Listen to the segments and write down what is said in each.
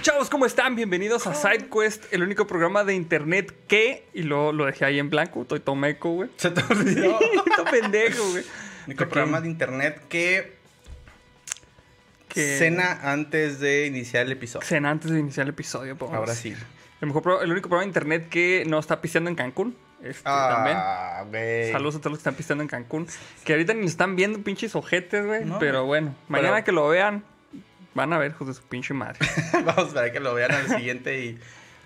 tal, chavos? ¿Cómo están? Bienvenidos a SideQuest, el único programa de internet que. Y luego lo dejé ahí en blanco, estoy tomeco, güey. Se te olvidó. Estoy pendejo, güey. Único programa de internet que Que- cena antes de iniciar el episodio. Cena antes de iniciar el episodio, por favor. Ahora sí. El, mejor pro- el único programa de internet que no está pisteando en Cancún. Este, también. Ah, güey. Saludos a todos los que están pisteando en Cancún. Que ahorita ni están viendo pinches ojetes, güey. No, pero bueno, mañana pero- que lo vean, van a ver, hijos de su pinche madre. Vamos para que lo vean al siguiente y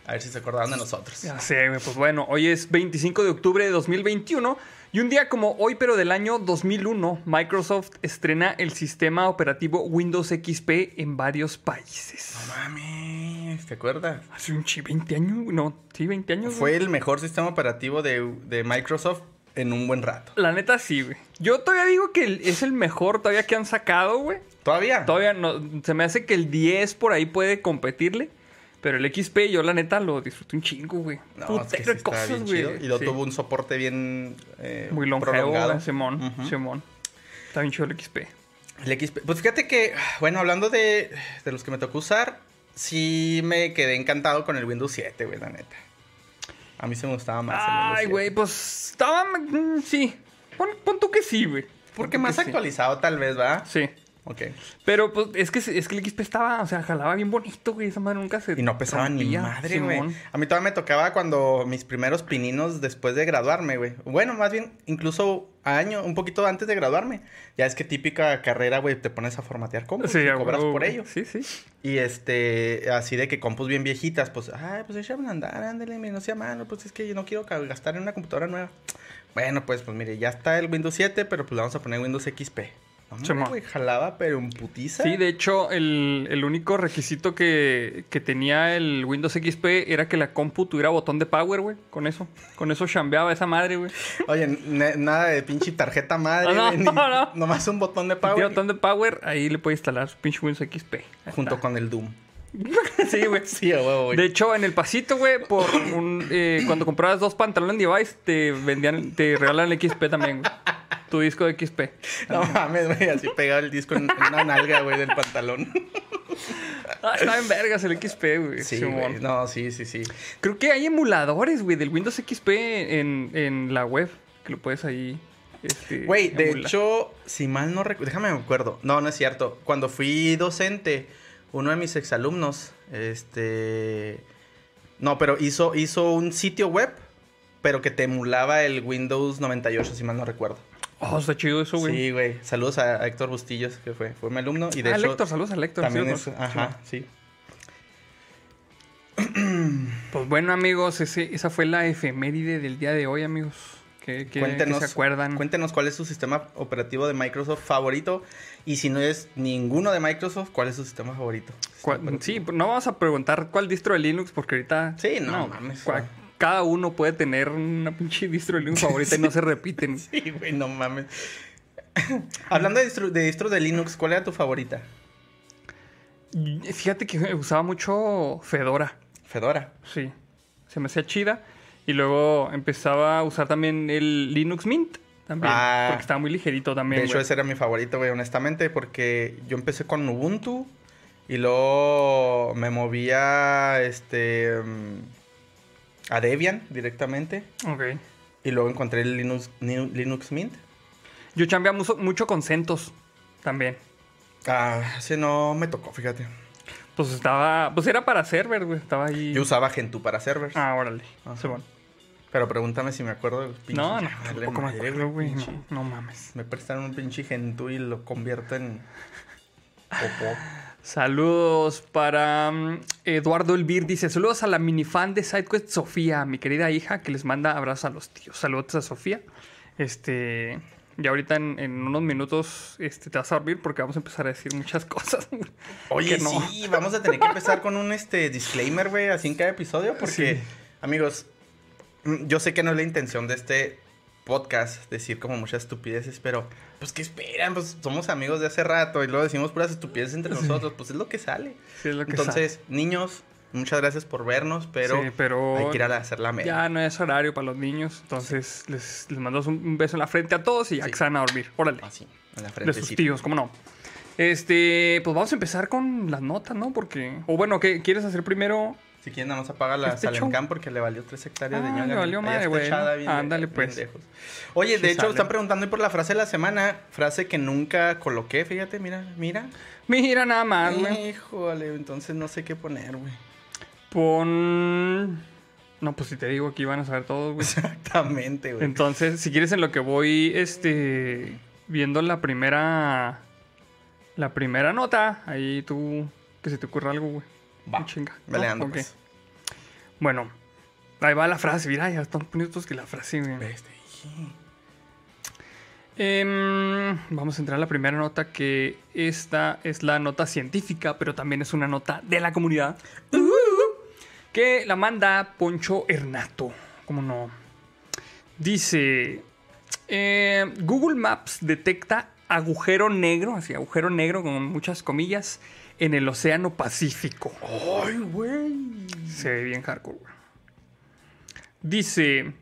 a ver si se acordaron de nosotros. Ya sé. Pues bueno, hoy es 25 de octubre de 2021 y un día como hoy, pero del año 2001, Microsoft estrena el sistema operativo Windows XP en varios países. No mames, ¿te acuerdas? Hace un chi 20 años, no, sí, 20 años. Fue güey. el mejor sistema operativo de, de Microsoft en un buen rato. La neta sí, güey. Yo todavía digo que es el mejor todavía que han sacado, güey. ¿Todavía? Todavía no, se me hace que el 10 por ahí puede competirle. Pero el XP yo la neta lo disfruté un chingo, güey. No, Putero es que sí de está cosas, güey. Y lo Sí. tuvo un soporte bien eh, Muy longevo, güey, Simón. Ujú. Simón. Está bien chido el XP. El XP. Pues fíjate que, bueno, hablando de, de los que me tocó usar, sí me quedé encantado con el Windows 7, güey, la neta. A mí se me gustaba más. Ay, 7. güey, pues estaba. mm, sí. Pon, pon tú que sí, güey. Porque más que sí. actualizado, tal vez, ¿va? Sí. Ok. Pero pues es que, es que el XP estaba, o sea, jalaba bien bonito, güey. Esa madre nunca se. Y no pesaba ni rompía, madre, güey. A mí todavía me tocaba cuando mis primeros pininos después de graduarme, güey. Bueno, más bien, incluso año, un poquito antes de graduarme. Ya es que típica carrera, güey, te pones a formatear compus Sí, y cobras por ello. Sí, sí. Y este, así de que compus bien viejitas, pues, ay, pues échame a andar, ándale, no sea malo, pues es que yo no quiero gastar en una computadora nueva. Bueno, pues, pues mire, ya está el Windows 7, pero pues le vamos a poner Windows XP. Hombre, güey, jalaba, pero en putiza. Sí, de hecho, el, el único requisito que, que tenía el Windows XP era que la compu tuviera botón de power, güey. Con eso. Con eso chambeaba esa madre, güey. Oye, nada de pinche tarjeta madre, No, güey, ni- no. nomás un botón de Si power botón de power, ahí le puede instalar su pinche Windows XP. Ahí junto está. con el Doom. Sí, güey. Sí, güey. De hecho, en el pasito, güey, por un, eh, cuando comprabas dos pantalones device, te vendían, te regalan el XP también, güey. Tu disco de XP. No mames, güey, así pegado el disco en, una nalga, güey, del pantalón. Ah, estaba en vergas el XP, güey. Sí, güey, no, sí, sí, sí. Creo que hay emuladores, güey, del Windows XP en, en la web. Que lo puedes ahí. Este, Güey, de hecho, si mal no recuerdo, déjame me acuerdo. No, no es cierto. Cuando fui docente, uno de mis exalumnos, este... No, pero hizo, hizo un sitio web, pero que te emulaba el Windows 98, si mal no recuerdo. Oh, está chido eso, güey. Sí, güey. Saludos a a Héctor Bustillos, que fue, fue mi alumno. Y de ah, hecho, Lector, saludos a Lector. también es... Ajá, sí. Pues bueno, amigos, ese- esa fue la efeméride del día de hoy, amigos. Que, que- Cuéntenos, que se acuerdan. cuéntenos cuál es su sistema operativo de Microsoft favorito. Y si no es ninguno de Microsoft, ¿cuál es su sistema favorito? Cuál- Sistema sí, no vamos a preguntar cuál distro de Linux, porque ahorita. Sí, no mames, cua- no. Cada uno puede tener una pinche distro de Linux favorita y no se repiten. Sí, güey, no mames. Hablando de, distro- de distros de Linux, ¿cuál era tu favorita? Fíjate que usaba mucho Fedora. Fedora. Sí. Se me hacía chida. Y luego empezaba a usar también el Linux Mint. También. Ah. porque estaba muy ligerito también. de hecho, ese era mi favorito, güey, honestamente, porque yo empecé con Ubuntu y luego me movía este mm, a Debian directamente Ok. y luego encontré el Linux, Linu- Linux Mint. Yo chambeaba mucho, mucho con CentOS también. Ah, ese no me tocó, fíjate. Pues estaba. Pues era para server, güey. Estaba ahí. Yo usaba Gentoo para servers. Ah, órale. Ajá. Simón. Pero pregúntame si me acuerdo de los pinches. No, no, vale tampoco me madre, acuerdo, güey. No, no mames. Me prestan un pinche Gentoo y lo convierto en popó. Saludos para mm, Eduardo Elvir. Dice: Saludos a la minifan de SideQuest Sofía, mi querida hija, que les manda abrazos a los tíos. Saludos a Sofía. Este. Ya ahorita en, en unos minutos este, te vas a dormir porque vamos a empezar a decir muchas cosas. Oye, no. sí, vamos a tener que empezar con un este disclaimer, güey, así en cada episodio, porque, Sí. amigos, mm, yo sé que no es la intención de este podcast decir como muchas estupideces, pero pues que esperan, pues somos amigos de hace rato y luego decimos puras estupideces entre nosotros, pues es lo que sale. Sí, es lo que Entonces, niños, muchas gracias por vernos, pero, Sí, pero hay que ir a hacer la media. Ya no es horario para los niños, entonces les, les mando un, beso en la frente a todos y ya que se van a dormir. Órale. Así, en la De frente. sus tíos, ¿cómo no? Este, pues vamos a empezar con las notas, ¿no? Porque. O bueno, ¿qué quieres hacer primero? Si quieren, nada más apaga la Este Salencam porque le valió tres hectáreas de Ah, ñoña. le valió madre, güey. bien- Ándale, bien pues. lejos. Oye, de hecho, sale. están preguntando por la frase de la semana. Frase que nunca coloqué, fíjate, mira, mira. Mira nada más, güey. Híjole, entonces no sé qué poner, güey. Pon. No, pues si te digo aquí van a saber todos, güey. Exactamente, güey. Entonces, si quieres en lo que voy, este, viendo la primera, la primera nota, ahí tú, que se te ocurra algo, güey. Va, Chinga. Pues. Bueno, ahí va la frase, mira, ya están poniendo que la frase, güey. Este. Em, vamos a entrar a la primera nota, que esta es la nota científica, pero también es una nota de la comunidad. Que la manda Poncho Hernato. ¿Cómo no? Dice: eh, Google Maps detecta agujero negro, así agujero negro con muchas comillas, en el Océano Pacífico. ¡Ay, güey! Se ve bien hardcore, güey. Dice,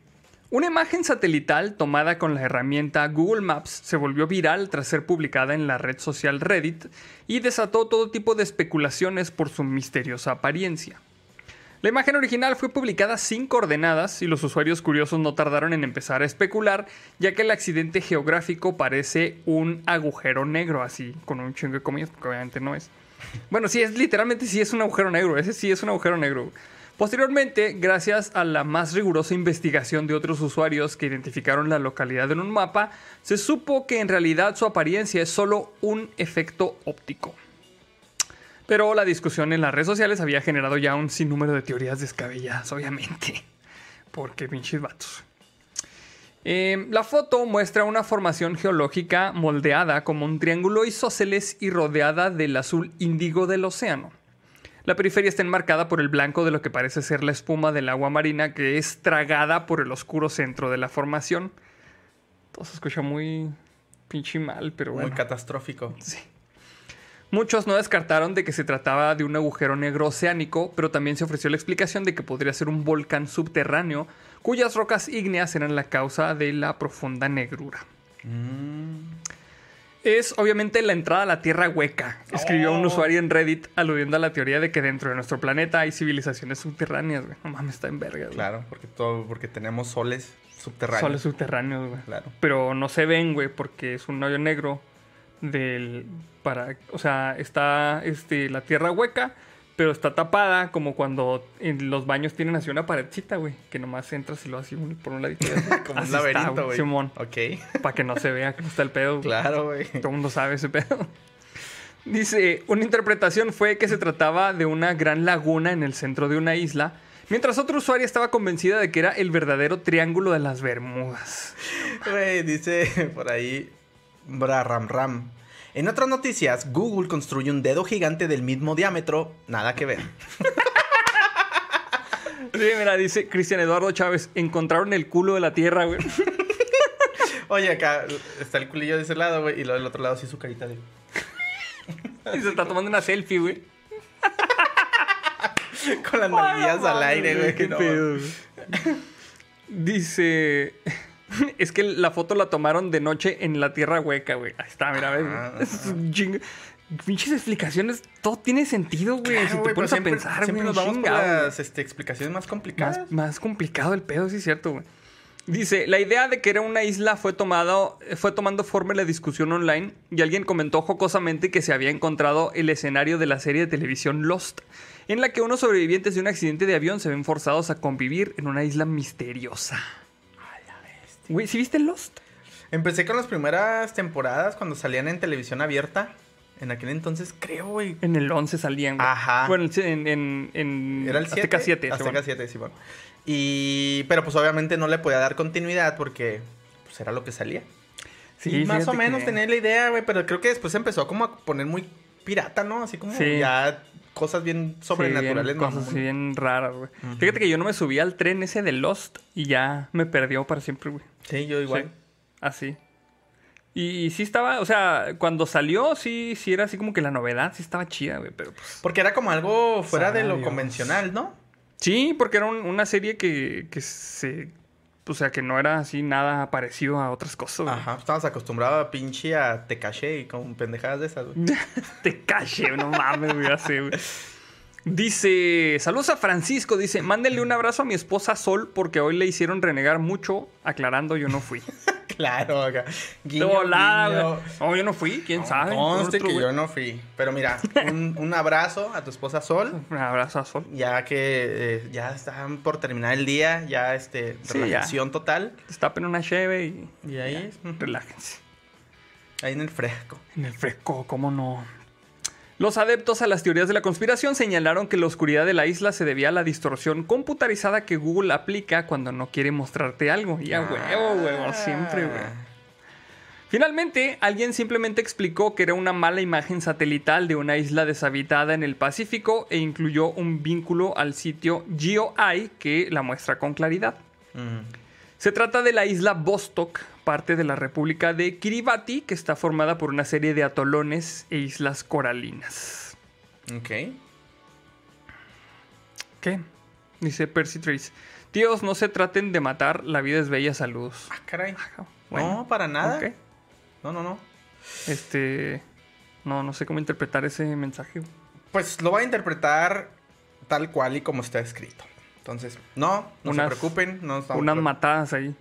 una imagen satelital tomada con la herramienta Google Maps se volvió viral tras ser publicada en la red social Reddit y desató todo tipo de especulaciones por su misteriosa apariencia. La imagen original fue publicada sin coordenadas y los usuarios curiosos no tardaron en empezar a especular, ya que el accidente geográfico parece un agujero negro, así, con un chingo de comillas, porque obviamente no es. Bueno, sí, es literalmente sí es un agujero negro, ese sí es un agujero negro. Posteriormente, gracias a la más rigurosa investigación de otros usuarios que identificaron la localidad en un mapa, se supo que en realidad su apariencia es solo un efecto óptico. Pero la discusión en las redes sociales había generado ya un sinnúmero de teorías descabelladas, obviamente. Porque pinches vatos. Eh, la foto muestra una formación geológica moldeada como un triángulo isósceles y rodeada del azul índigo del océano. La periferia está enmarcada por el blanco de lo que parece ser la espuma del agua marina que es tragada por el oscuro centro de la formación. Todo se escucha muy pinche mal, pero bueno. Muy catastrófico. Sí. Muchos no descartaron de que se trataba de un agujero negro oceánico, pero también se ofreció la explicación de que podría ser un volcán subterráneo cuyas rocas ígneas eran la causa de la profunda negrura. Mm. Es obviamente la entrada a la Tierra hueca, escribió un Oh. usuario en Reddit aludiendo a la teoría de que dentro de nuestro planeta hay civilizaciones subterráneas, güey. No mames, está en verga, güey. Claro, porque todo, porque tenemos soles subterráneos. Soles subterráneos, güey. Claro. Pero no se ven, güey, porque es un hoyo negro del para, o sea, está este la tierra hueca, pero está tapada como cuando en los baños tienen así una paredcita, güey, que nomás entras y lo un- por un ladito. así. Como un Así está, laberinto, güey. Simón, Ok. para que no se vea que no está el pedo. Claro, güey. Todo el mundo sabe ese pedo. Dice, una interpretación fue que se trataba de una gran laguna en el centro de una isla, mientras otro usuario estaba convencida de que era el verdadero triángulo de las Bermudas. Güey, dice por ahí Bra Ram Ram. En otras noticias, Google construye un dedo gigante del mismo diámetro. Nada que ver. Sí, mira, dice Cristian Eduardo Chávez, encontraron el culo de la tierra, güey. Oye, acá está el culillo de ese lado, güey. Y lo del otro lado sí su carita de... Y se está tomando una selfie, güey. Con las nalguillas al aire, güey. Qué no. pedo, güey. Dice... Es que la foto la tomaron de noche en la tierra hueca, güey. Ahí está, mira, ves. Ah. güey. Es un chingo. Pinches explicaciones, todo tiene sentido, güey. Claro, si te pones a siempre, pensar, siempre nos vamos chingado, las este, explicaciones más complicadas. Más, más complicado el pedo, sí es cierto, güey. Dice, la idea de que era una isla fue, tomado, fue tomando forma en la discusión online y alguien comentó jocosamente que se había encontrado el escenario de la serie de televisión Lost, en la que unos sobrevivientes de un accidente de avión se ven forzados a convivir en una isla misteriosa. Güey, ¿sí viste Lost? Empecé con las primeras temporadas cuando salían en televisión abierta. En aquel entonces, creo, güey. En el 11 salían, güey. Ajá. Bueno, en, en, en Era el 7. Azteca 7. Azteca Simón. 7, Simón. Y... Pero pues obviamente no le podía dar continuidad porque... Pues era lo que salía. Sí, y más o menos que- tenía la idea, güey. Pero creo que después empezó como a poner muy pirata, ¿no? Así como Sí. ya cosas bien sobrenaturales. Sí, bien, cosas así bien raras, güey. Fíjate que yo no me subí al tren ese de Lost y ya me perdió para siempre, güey. Sí, yo igual. Sí, así. Y, y sí estaba, o sea, cuando salió, sí, sí era así como que la novedad, sí estaba chida, güey, pero pues... Porque era como algo fuera de lo convencional, ¿no? Sí, porque era un- una serie que, que se O sea, que no era así nada parecido a otras cosas. güey. Ajá, estamos acostumbrados a pinche a te caché y con pendejadas de esas, güey. Te caché, no mames, güey, así, güey. Dice, saludos a Francisco, dice, mándenle un abrazo a mi esposa Sol porque hoy le hicieron renegar mucho, aclarando yo no fui. claro. De volada, güey. No, yo no fui, quién sabe. Conste que yo no fui. Pero mira, un, un abrazo a tu esposa Sol. Un abrazo a Sol. Ya que eh, ya están por terminar el día, ya este, Sí, ya. relajación total. Destapen una cheve y Y ahí, ujú, relájense. ahí en el fresco. En el fresco, ¿cómo no? Los adeptos a las teorías de la conspiración señalaron que la oscuridad de la isla se debía a la distorsión computarizada que Google aplica cuando no quiere mostrarte algo. Y a huevo, huevo, siempre, güey. Finalmente, alguien simplemente explicó que era una mala imagen satelital de una isla deshabitada en el Pacífico e incluyó un vínculo al sitio GeoEye que la muestra con claridad. Se trata de la isla Vostok, parte de la República de Kiribati, que está formada por una serie de atolones e islas coralinas. Ok. ¿Qué? Dice Percy Trace. Tíos, no se traten de matar, la vida es bella, saludos. Ah, caray. Bueno, no, para nada. ok. No, no, no. Este. No, no sé cómo interpretar ese mensaje. Pues lo va a interpretar tal cual y como está escrito. Entonces, no, no Unas- se preocupen. No estamos Unas preocup- matadas ahí.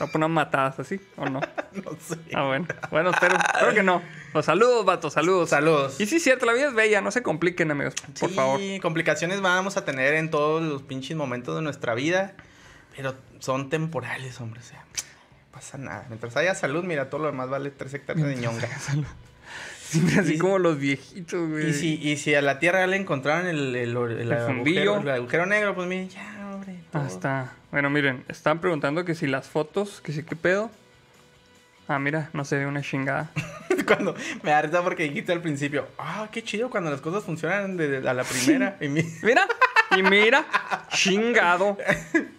¿Va a poner unas matadas así o no? No sé. Ah, bueno. Bueno, espero, espero que no. Pues saludos, vatos, saludos. Saludos. Y sí, es cierto, la vida es bella, no se compliquen, amigos. Por sí, favor. complicaciones vamos a tener en todos los pinches momentos de nuestra vida. Pero son temporales, hombre. O sea, no pasa nada. Mientras haya salud, mira, todo lo demás vale tres hectáreas de ñonga. Siempre así Y- como los viejitos, güey. Y si, y si a la Tierra le encontraron el, el, el agujero, el agujero negro, pues miren, ya, hombre. todo. Ah, está. Bueno, miren, están preguntando que si las fotos, que si qué pedo. Ah, mira, no se ve una chingada. Cuando me da risa porque dijiste al principio, ah, qué chido cuando las cosas funcionan a la primera. Y mi- Mira, y mira, chingado.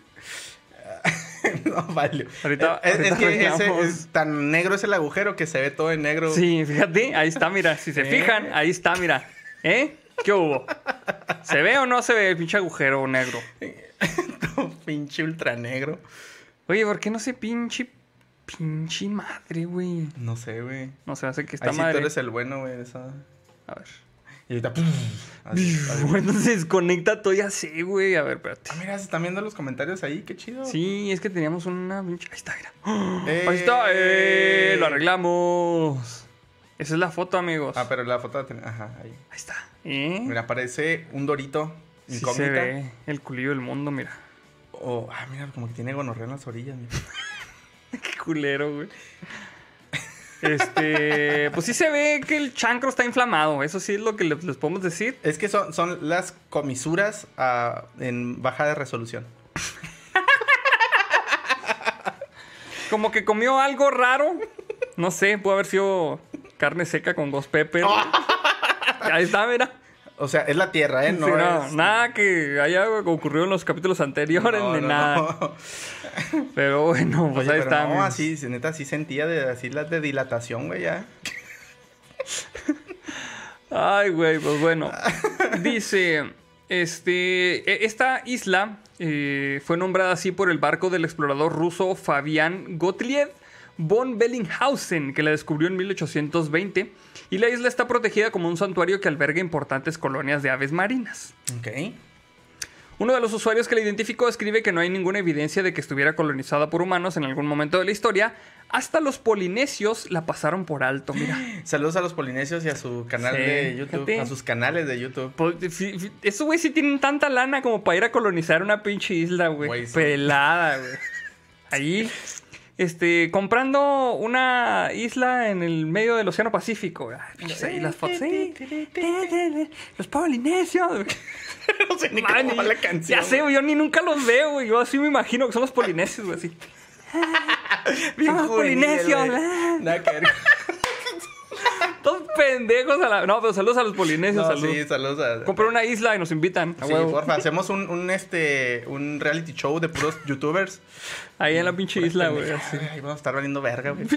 no vale. Ahorita- es, es ahorita que ese, es tan negro es el agujero que se ve todo en negro. Sí, fíjate, ahí está, mira. Si se ¿Eh? fijan, ahí está, mira. ¿Eh? ¿Qué hubo? ¿Se ve o no se ve el pinche agujero negro? Todo pinche ultra negro. Oye, ¿por qué no se pinche, pinche madre, güey? No sé, güey. No se hace que está Ahí sí tú eres el bueno, güey. esa- A ver. Y ahorita. así, así. Bueno, se desconecta todo ya sé, güey. A ver, espérate. Ah, mira, se están viendo los comentarios ahí, qué chido. Sí, es que teníamos una. Ahí está, mira. Eh. Ahí está, ¡eh! Lo arreglamos. Esa es la foto, amigos. Ah, pero la foto la Ajá, ahí. Ahí está. ¿Eh? Mira, parece un dorito Sí se ve el culillo del mundo, mira. O, ah, mira, como que tiene gonorrea en las orillas. mira. Qué culero, güey. Este, pues sí se ve que el chancro está inflamado. Eso sí es lo que les, les podemos decir. Es que son, son las comisuras ah, en baja de resolución. Como que comió algo raro. No sé, puede haber sido carne seca con ghost pepper. Ahí está, mira. O sea, es la tierra, ¿eh? No, Sí, no, es... nada que haya ocurrido en los capítulos anteriores No, ni no, nada. Pero bueno, pues Oye, ahí pero está. No, así, neta, sí sentía de, así las de dilatación, güey, ya. Ay, güey, pues bueno. Dice, este, e- esta isla eh, fue nombrada así por el barco del explorador ruso Fabián Gottlieb von Bellinghausen, que la descubrió en 1820. Y la isla está protegida como un santuario que alberga importantes colonias de aves marinas. Ok. Uno de los usuarios que la identificó escribe que no hay ninguna evidencia de que estuviera colonizada por humanos en algún momento de la historia. Hasta los polinesios la pasaron por alto, mira. Saludos a los polinesios y a su canal Sí, de YouTube. fíjate. A sus canales de YouTube. Pues, Esos güey sí tienen tanta lana como para ir a colonizar una pinche isla, güey. Pelada, güey. Ahí, este, comprando una isla en el medio del Océano Pacífico. pinches ahí las fotos. Los polinesios. no sé ni Man, cómo va y- la canción. Ya sé, yo ni nunca los veo, güey. Yo así me imagino que son los polinesios, güey, así. Bien juvenil, polinesios, ah. Nada que ver. Pendejos a la... No, pero saludos a los polinesios, No, saludos. sí, saludos a... Comprar una isla y nos invitan. Sí, huevo. porfa, hacemos un, un, este, un reality show de puros youtubers. Ahí en la pinche isla, güey. Ay, vamos a estar valiendo verga, güey.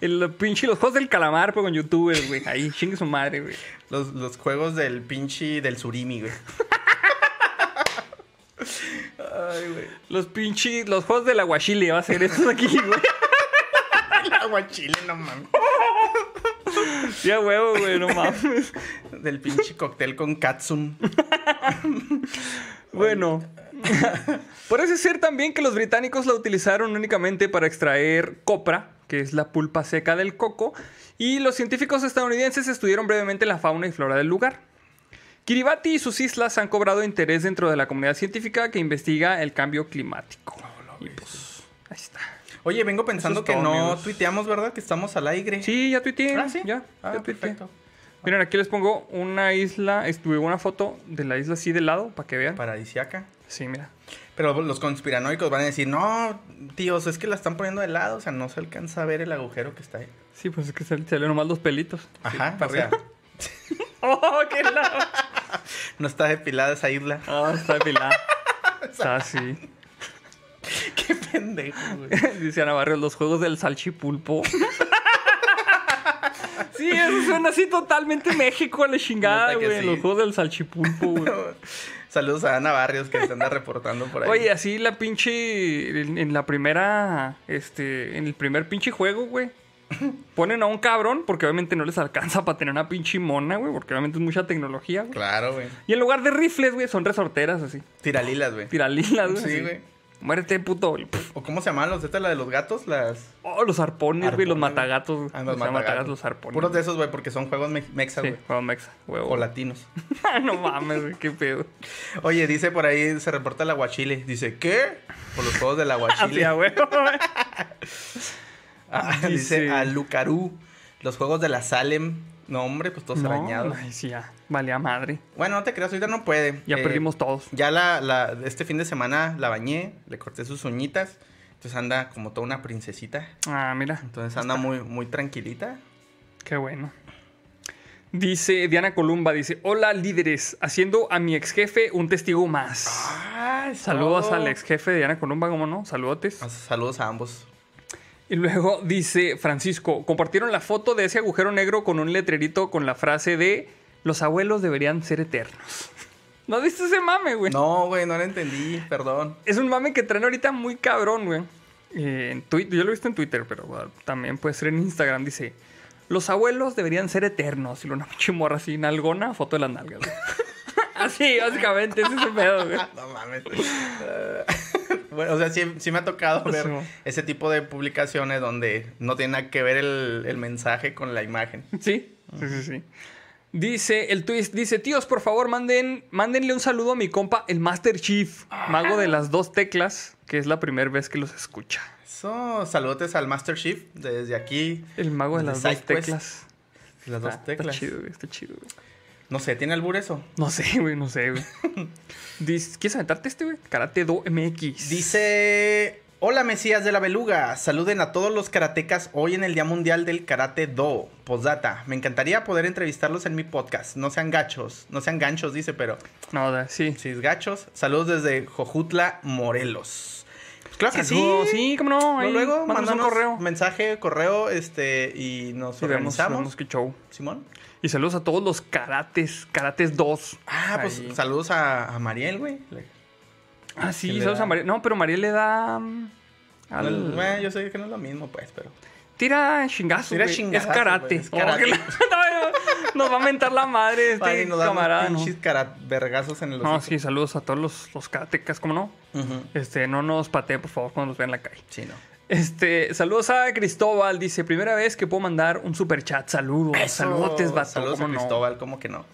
El pinche, los juegos del calamar, pero con youtubers, güey. Ahí, chingue su madre, güey. Los, los juegos del pinche del surimi, güey. Ay, güey. Los pinches, los juegos del aguachile va a ser estos aquí, güey. El aguachile, no mames. Sí, a huevo, güey, no mames. Del pinche cóctel con Katsum. Bueno, parece ser también que los británicos la utilizaron únicamente para extraer copra, que es la pulpa seca del coco, y los científicos estadounidenses estudiaron brevemente la fauna y flora del lugar. Kiribati y sus islas han cobrado interés dentro de la comunidad científica que investiga el cambio climático. Y pues, ahí está. Oye, vengo pensando es que no amigos. tuiteamos, ¿verdad? Que estamos al aire. Sí, ya tuiteé. Ah, sí. Ya, Ah, ya perfecto. Miren, aquí les pongo una isla, estuve una foto de la isla así de lado para que vean. Paradisiaca. Sí, mira. Pero los conspiranoicos van a decir, no, tíos, es que la están poniendo de lado, o sea, no se alcanza a ver el agujero que está ahí. Sí, pues es que sal- salieron nomás los pelitos. Ajá, para o sea. ¡Oh, qué lado! no está depilada esa isla. Ah, está depilada. Está así. Qué pendejo, güey. Dice Ana Barrios, los juegos del salchipulpo. sí, eso suena así totalmente México a la chingada, güey. sí. Los juegos del salchipulpo, güey. Saludos a Ana Barrios que se anda reportando por ahí. Oye, así la pinche. En, en la primera. Este. En el primer pinche juego, güey. Ponen a un cabrón, porque obviamente no les alcanza para tener una pinche mona, güey. Porque obviamente es mucha tecnología, güey. Claro, güey. Y en lugar de rifles, güey, son resorteras así. Tiralilas, güey. Tiralilas, güey. Sí, güey. Muérete, puto. ¿O cómo se llaman los? ¿Esta es la de los gatos? Las... Oh, los arpones, güey. Los matagatos. güey. Ah, los matagatos. los arpones. Puros de esos, güey, porque son juegos me- mexas, Sí, güey. juego mexa, huevo. O latinos. no mames, güey, qué pedo. Oye, dice por ahí, se reporta el aguachile. Dice, ¿qué? Por los juegos del aguachile. Güey. Ah, Dice- dice Alucarú. Los juegos de la Salem. No, hombre, pues todos No, arañados. ay, sí, ya. Valía madre. Bueno, no te creas, ahorita no puede. Ya Eh, perdimos todos. Ya la, la- este fin de semana la bañé, le corté sus uñitas. Entonces anda como toda una princesita. Ah, mira. Entonces anda muy, muy tranquilita. Qué bueno. Dice Diana Columba, dice, hola líderes, haciendo a mi ex jefe un testigo más. Ay, Saludos al ex jefe de Diana Columba, ¿cómo no? Saludotes. Ah, Saludos a ambos. Y luego dice Francisco, compartieron la foto de ese agujero negro con un letrerito con la frase de los abuelos deberían ser eternos. ¿No viste ese mame, güey? No, güey, no lo entendí, perdón. Es un mame que traen ahorita muy cabrón, güey. Eh, en Twitter, yo lo he visto en Twitter, pero bueno, también puede ser en Instagram. Dice: Los abuelos deberían ser eternos. Y una pinche morra así, nalgona, foto de las nalgas. güey. así, básicamente, ese es el pedo, güey. no mames. Bueno, o sea, sí, sí me ha tocado ver Sí. ese tipo de publicaciones donde no tiene nada que ver el, el mensaje con la imagen. Sí, sí, sí, sí. Dice el twist, dice, tíos, por favor, manden, mándenle un saludo a mi compa, el Master Chief, mago de las dos teclas, que es la primera vez que los escucha. Eso, saludos al Master Chief desde aquí. El mago de las dos teclas. Las dos Está- teclas. Está chido, está chido, güey. No sé, ¿tiene albur eso? No sé, güey, no sé, güey. ¿Quieres aventarte este, güey? Karate Do MX. Dice, hola Mesías de la Beluga, saluden a todos los karatecas hoy en el Día Mundial del Karate Do. Postdata, me encantaría poder entrevistarlos en mi podcast. No sean gachos, no sean ganchos, dice, pero No, sí. es gachos. Saludos desde Jojutla, Morelos. Claro que sí. Sí, cómo no. Ahí, Luego, mándanos un correo. mensaje, correo, este, y nos Y vemos, organizamos. vemos qué show. Simón. Y saludos a todos los karates, karates 2. Ah, pues saludos a, a Mariel, güey. Ah, sí, saludos a Mariel. No, pero Mariel le da. mm, al- No, bueno, yo sé que no es lo mismo, pues, pero. Tira chingazo. Tira chingazos, Es karate. güey, es karate. Oh, nos va a mentar la madre este Ay, nos camarada. ¿no? pinches cara- vergazos en el No, sí, saludos a todos los, los karatecas, ¿cómo no? Este, no nos pateen, por favor, cuando nos vean en la calle. Sí, no. Este, saludos a Cristóbal, dice, primera vez que puedo mandar un super chat. Saludos, saludos, vato. Saludos a ¿cómo no? Cristóbal, ¿cómo que no?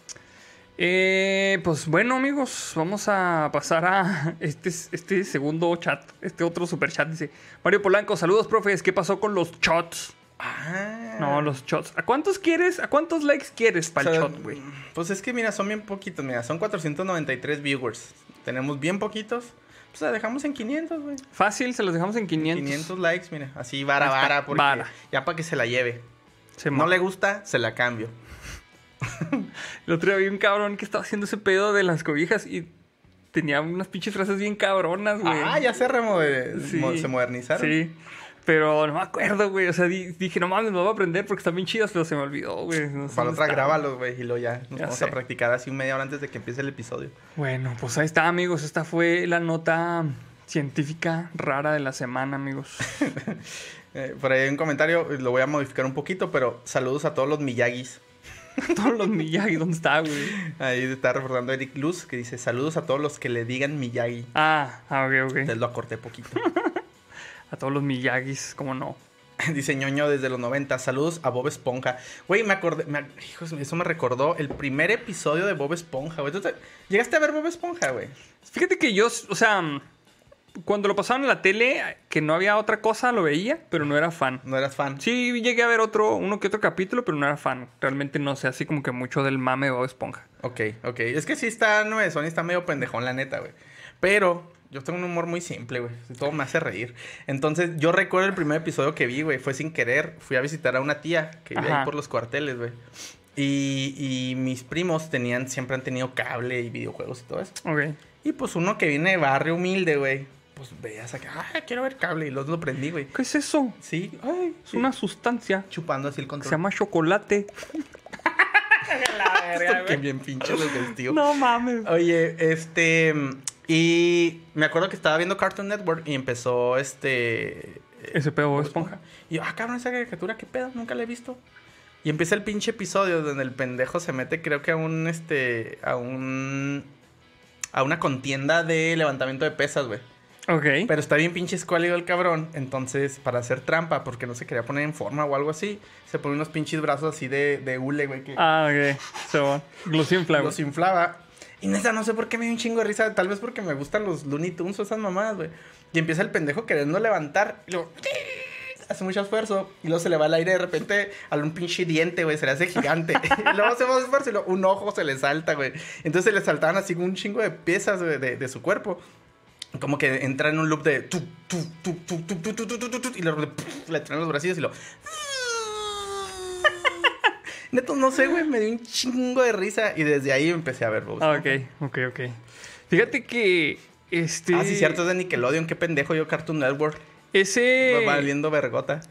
Eh, pues bueno, amigos, vamos a pasar a este, este segundo chat, este otro super chat. Dice Mario Polanco, saludos, profes. ¿Qué pasó con los shots? Ah. No, los shots. ¿A cuántos quieres? ¿A cuántos likes quieres para el O sea, shot, güey? Pues es que, mira, son bien poquitos, mira, son 493 viewers. Tenemos bien poquitos. Pues la dejamos en 500, güey. Fácil, se los dejamos en 500. 500 likes, mira, así vara, vara, porque vara. ya para que se la lleve. Se No le gusta, se la cambio. El otro día vi un cabrón que estaba haciendo ese pedo de las cobijas y tenía unas pinches frases bien cabronas, güey. Ah, ya se, Sí. se modernizaron. Sí. Pero no me acuerdo, güey. O sea, di- dije, no mames, me voy a aprender porque están bien chidas, pero se me olvidó, güey. No sé Para otra, estaban. grábalos, güey, y luego ya nos Ya vamos sé. a practicar así media hora antes de que empiece el episodio. Bueno, pues ahí está, amigos. Esta fue la nota científica rara de la semana, amigos. Eh, por ahí hay un comentario, lo voy a modificar un poquito, pero saludos a todos los Miyagis. Todos los Miyagi, ¿dónde está, güey? Ahí está recordando Eric Luz que dice saludos a todos los que le digan Miyagi. Ah, ah, ok, ok. Entonces lo acorté poquito. A todos los Miyagis, ¿cómo no? dice ñoño desde los 90. Saludos a Bob Esponja. Güey, me acordé. me- hijos, eso me recordó el primer episodio de Bob Esponja, güey. ¿Tú te- ¿Llegaste a ver Bob Esponja, güey? Fíjate que yo, o sea, cuando lo pasaban en la tele, que no había otra cosa, lo veía, pero no era fan. No eras fan. Sí, llegué a ver otro, uno que otro capítulo, pero no era fan. Realmente no sé, así como que mucho del mame de Bob Esponja. Ok, ok. Es que sí está nueve Sony está medio pendejón, la neta, güey. Pero yo tengo un humor muy simple, güey. Todo me hace reír. Entonces, yo recuerdo el primer episodio que vi, güey. Fue sin querer. Fui a visitar a una tía que vivía Ajá. ahí por los cuarteles, güey. Y, y mis primos tenían, siempre han tenido cable y videojuegos y todo eso. Ok. Y pues uno que viene de barrio humilde, güey. Pues veías acá, ah, quiero ver cable. Y los lo prendí, güey. ¿Qué es eso? Sí, ay, Es una sustancia Chupando así el control. se llama chocolate. que bien pinche los vestidos. No mames. Oye, este. Y me acuerdo que estaba viendo Cartoon Network y empezó este. Ese pedo Bob Esponja. Y yo, ah, cabrón, esa caricatura, qué pedo, nunca la he visto. Y empieza el pinche episodio donde el pendejo se mete, creo que a un, este, a un, a una contienda de levantamiento de pesas, güey. Ok. Pero está bien pinche escuálido el cabrón. Entonces, para hacer trampa, porque no se quería poner en forma o algo así, se pone unos pinches brazos así de, de hule, güey, que Ah, ok. Se va. Los infla, güey. los inflaba. Y neta, no sé por qué me dio un chingo de risa. Tal vez porque me gustan los Looney Tunes o esas mamadas, güey. Y empieza el pendejo queriendo levantar. Y luego... Hace mucho esfuerzo. Y luego se le va el aire de repente a un pinche diente, güey. Se le hace gigante. y luego hace más esfuerzo y luego un ojo se le salta, güey. Entonces se le saltaban así un chingo de piezas de, de su cuerpo. Como que entra en un loop de... Tu, tu, tu, tu, tu, tu, tu, tu, tu, tu, y le, le traen los bracillos y lo... Neto, no sé, güey, me dio un chingo de risa y desde ahí empecé a ver Bob Ah, ok, ok, ok. Fíjate que este. Ah, sí, cierto, es de Nickelodeon, qué pendejo yo Cartoon Network. Ese. Va valiendo vergota.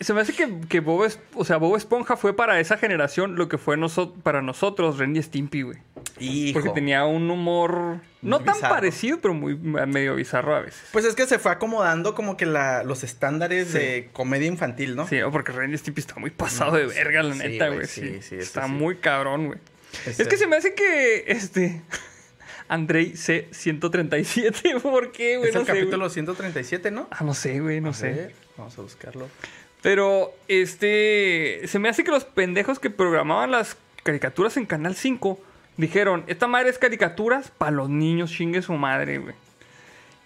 Se me hace que, que Bob, Es- o sea, Bob Esponja fue para esa generación lo que fue noso- para nosotros Ren y Stimpy, güey. Hijo. Porque tenía un humor no Muy tan bizarro. parecido, pero muy medio bizarro a veces. Pues es que se fue acomodando como que la, los estándares Sí. de comedia infantil, ¿no? Sí, o porque Ren y Stimpy está muy pasado de verga, la Sí, neta, güey, sí, Sí, sí, eso está sí. muy cabrón, güey. Este- Es que se me hace que este Andrei C137, ¿por qué, güey? Es No el sé, capítulo 137, ¿no? Ah, no sé, güey, no A sé. ver, vamos a buscarlo. Pero, este. Se me hace que los pendejos que programaban las caricaturas en Canal 5 dijeron: Esta madre es caricaturas para los niños, chingue su madre, güey.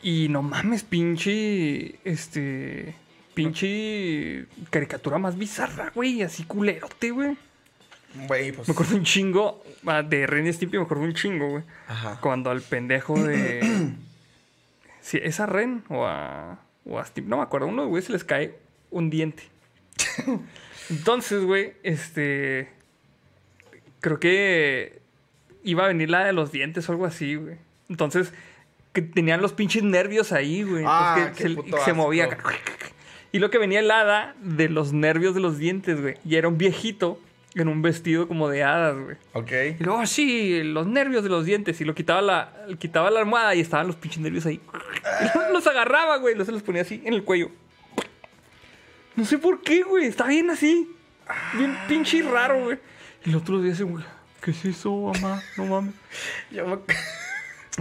Y no mames, pinche. Este. Pinche. Caricatura más bizarra, güey. Así culerote, güey. Güey, pues. Me acuerdo un chingo. ah, De Ren y Stimpy me acuerdo un chingo, güey. Ajá. Cuando al pendejo de. si es a Ren o a. O a Stimpy. No me acuerdo. Uno, güey, se les cae un diente. Entonces, güey, este. Creo que. Iba a venir la de los dientes o algo así, güey. Entonces. Que tenían los pinches nervios ahí, güey. Ah, que se, movía. Y lo que venía el hada de los nervios de los dientes, güey. Y era un viejito en un vestido como de hadas, güey. Ok. Y luego así, los nervios de los dientes. Y lo quitaba la, quitaba la almohada y estaban los pinches nervios ahí. Y los agarraba, güey. Los se los ponía así en el cuello. No sé por qué, güey. Está bien así. Bien pinche raro, güey. Y el otro día ese, güey. ¿Qué es eso, mamá? No mames. Yo me,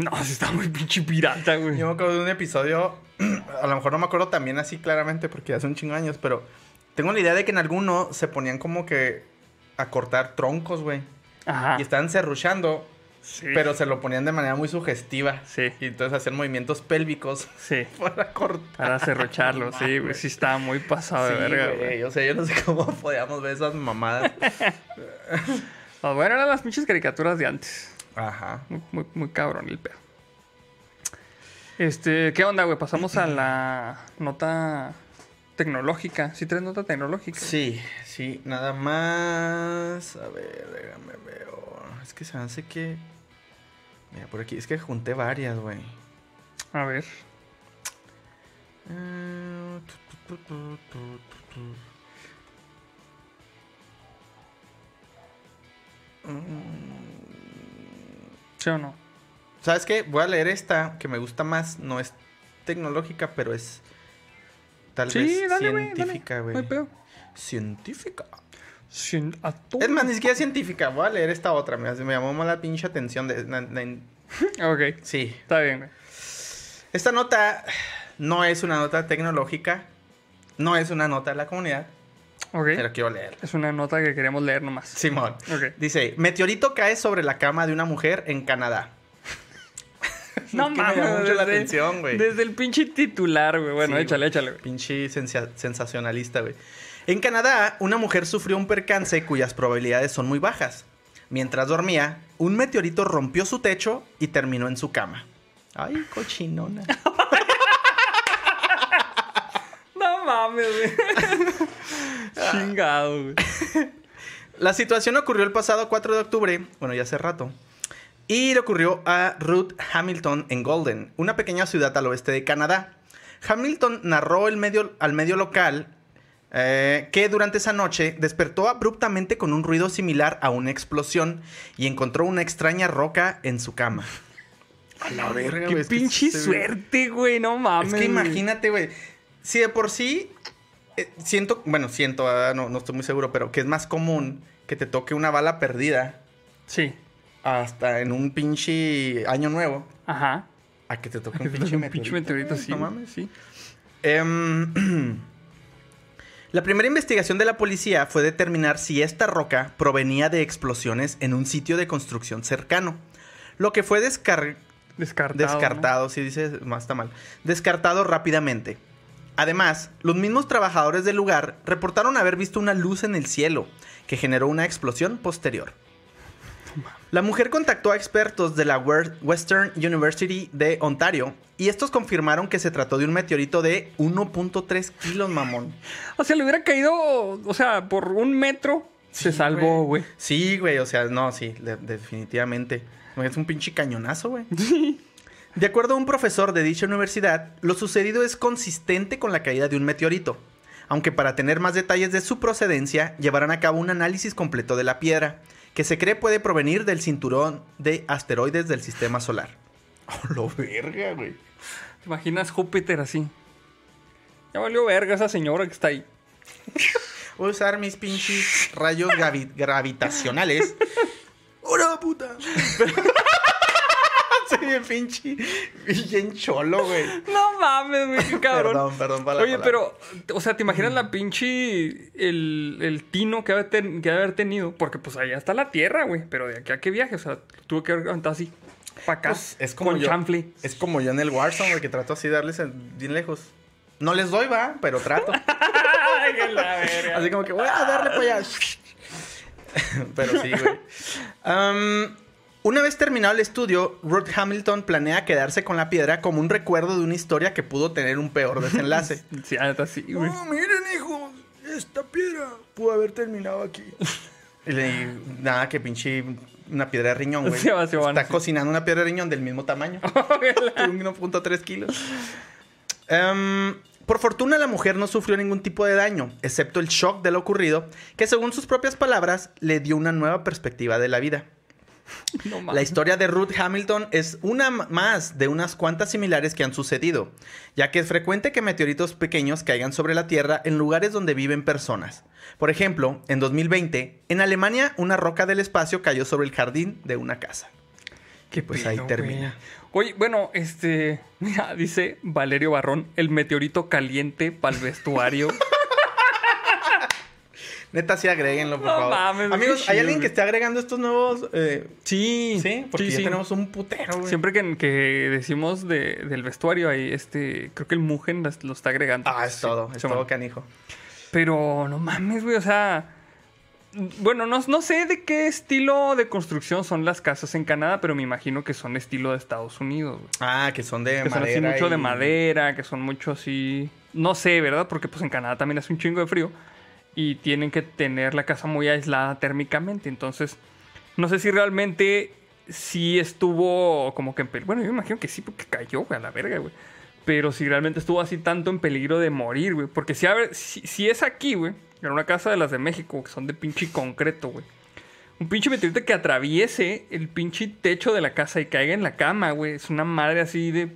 No, sí está muy pinche pirata, güey. yo me acuerdo de un episodio. A lo mejor no me acuerdo también así claramente porque hace un chingo de años, pero tengo la idea de que en alguno se ponían como que a cortar troncos, güey. Ajá. Y estaban serruchando, Sí. pero se lo ponían de manera muy sugestiva. Sí. Y entonces hacían movimientos pélvicos Sí. para cortar. Para cerrocharlo, sí, güey. Sí estaba muy pasado de verga, güey. O sea, yo no sé cómo podíamos ver esas mamadas. Pues bueno, eran las pinches caricaturas de antes. Ajá. Muy, muy, muy cabrón el pedo. Este, ¿qué onda, güey? Pasamos a la nota tecnológica. ¿Sí traes nota tecnológica? Sí, sí, nada más. A ver, déjame ver. Es que se hace que. Mira, por aquí. Es que junté varias, güey. A ver. Tu, tu, tu, tu, tu, tu. Mm, ¿Sí o no? ¿Sabes qué? Voy a leer esta que me gusta más. No es tecnológica, pero es tal Sí, vez dale, científica, güey. Científica. Todo. Es más, ni siquiera científica. Voy a leer esta otra. Me, me llamó más la pinche atención. De, na- na- Ok, sí. está bien. Esta nota no es una nota tecnológica. No es una nota de la comunidad. Ok. Pero quiero leer. Es una nota que queríamos leer nomás. Simón. Ok. Dice, meteorito cae sobre la cama de una mujer en Canadá. No Es que me llamó mucho la desde- atención, güey. Desde el pinche titular, güey. Bueno, Sí, échale, échale, güey. Pinche sensa- sensacionalista, güey. En Canadá, una mujer sufrió un percance cuyas probabilidades son muy bajas. Mientras dormía, un meteorito rompió su techo y terminó en su cama. Ay, cochinona. No mames, güey. Chingado, güey. La situación ocurrió el pasado 4 de octubre, bueno, ya hace rato. Y le ocurrió a Ruth Hamilton en Golden, una pequeña ciudad al oeste de Canadá. Hamilton narró el medio, al medio local eh, que durante esa noche despertó abruptamente con un ruido similar a una explosión y encontró una extraña roca en su cama. A la verga, Qué que pinche ve- suerte, güey. No mames. Es que imagínate, güey. Si de por sí eh, siento, bueno, siento, ah, no, no estoy muy seguro, pero que es más común que te toque una bala perdida Sí. hasta en un pinche año nuevo Ajá. a que te toque Que un pinche un meteorito. pinche meteorito, güey, sí. No mames. Sí. Em, la primera investigación de la policía fue determinar si esta roca provenía de explosiones en un sitio de construcción cercano. Lo que fue descar- Descartado. ¿no? Descartado, si dices, más está mal. Descartado rápidamente. Además, los mismos trabajadores del lugar reportaron haber visto una luz en el cielo que generó una explosión posterior. La mujer contactó a expertos de la Western University de Ontario y estos confirmaron que se trató de un meteorito de 1.3 kilos, mamón. O sea, le hubiera caído, o sea, por un metro. se salvó, güey. Sí, güey, o sea, no, sí, de- definitivamente. Es un pinche cañonazo, güey. De acuerdo a un profesor de dicha universidad, lo sucedido es consistente con la caída de un meteorito, aunque para tener más detalles de su procedencia, llevarán a cabo un análisis completo de la piedra, que se cree puede provenir del cinturón de asteroides del sistema solar. Oh, lo verga, güey. ¿Te imaginas Júpiter así? Ya valió verga esa señora que está ahí. Voy a usar mis pinches rayos gravi- gravitacionales. ¡Hora, puta! Soy bien pinche. Bien cholo, güey. No mames, güey, qué cabrón. Perdón, perdón para la Oye, palabra. pero, o sea, ¿te imaginas la pinche. El, el tino que ha, de ten- que haber tenido? Porque, pues, allá está la tierra, güey. Pero de aquí a qué viaje, o sea, tuvo que haber así. Para acá. Pues, es como con yo. chanfle. Es como yo en el Warzone, güey, que trato así de darles en- bien lejos. No les doy, va, pero trato. Así como que voy a darle para allá. pero sí, güey. Am, una vez terminado el estudio, Ruth Hamilton planea quedarse con la piedra como un recuerdo de una historia que pudo tener un peor desenlace. Sí, está así, güey. miren, hijos, esta piedra pudo haber terminado aquí. Y le nada, que pinche una piedra de riñón, güey. Sí, va, sí, van, Está sí. cocinando una piedra de riñón del mismo tamaño. de 1.3 kilos. Em, por fortuna la mujer no sufrió ningún tipo de daño, excepto el shock de lo ocurrido, que según sus propias palabras le dio una nueva perspectiva de la vida. No La historia de Ruth Hamilton es una más de unas cuantas similares que han sucedido, ya que es frecuente que meteoritos pequeños caigan sobre la Tierra en lugares donde viven personas. Por ejemplo, en 2020, en Alemania, una roca del espacio cayó sobre el jardín de una casa. Qué pues ahí termina. güey. Oye, bueno, este. Mira, dice Valerio Barrón: el meteorito caliente para el vestuario. Neta, sí agréguenlo, por No favor. mames, Amigos, ¿hay chido, alguien que esté agregando estos nuevos? eh, sí, sí, porque sí, ya sí. tenemos un putero, güey. Siempre que, que decimos de- del vestuario, ahí este. Creo que el Mugen lo está agregando. Ah, es Sí, todo, es todo canijo. Pero no mames, güey, o sea. Bueno, no, no sé de qué estilo de construcción son las casas en Canadá, pero me imagino que son estilo de Estados Unidos, güey. Ah, que son de Que son así madera. mucho de madera, que son mucho así. No sé, ¿verdad? Porque pues en Canadá también hace un chingo de frío. Y tienen que tener la casa muy aislada térmicamente. Entonces, no sé si realmente sí estuvo como que en peligro. Bueno, yo me imagino que sí, porque cayó, güey, a la verga, güey. Pero si realmente estuvo así tanto en peligro de morir, güey. Porque si, a ver, si, es aquí, güey, en una casa de las de México, que son de pinche concreto, güey. Un pinche meteorito que atraviese el pinche techo de la casa y caiga en la cama, güey. Es una madre así de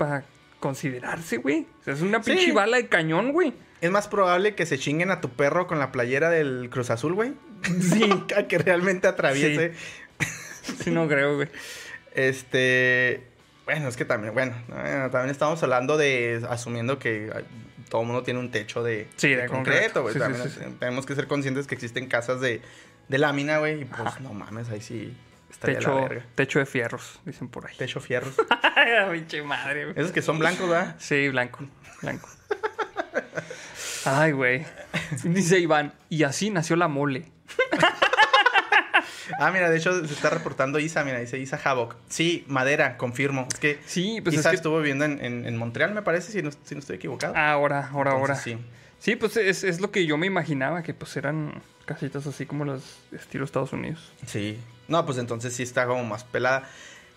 considerarse, güey. O sea, es una Sí. pinche bala de cañón, güey. Es más probable que se chinguen a tu perro con la playera del Cruz Azul, güey. Sí. a que realmente atraviese. Sí, no creo, güey. Este. Bueno, es que también, bueno, también estamos hablando de asumiendo que todo el mundo tiene un techo de, Sí, de concreto. güey. Sí, sí. Tenemos que ser conscientes que existen casas de, de lámina, güey. Y pues no mames, ahí sí Techo, techo de fierros, dicen por ahí. Techo fierros. Pinche madre, güey. Esos que son blancos, ¿verdad? Sí, blanco, blanco. Ay, güey. Dice Iván, y así nació la mole. Ah, mira, de hecho se está reportando Isa, mira, dice Isa Havok. Sí, madera, confirmo. Es que Sí, pues Isa es que... estuvo viviendo en, en- en Montreal, me parece, si no, si no estoy equivocado. Ahora, ahora, ahora. Entonces, sí. Sí, pues es, es lo que yo me imaginaba, que pues eran casitas así como los estilo Estados Unidos. Sí. No, pues entonces sí está como más pelada.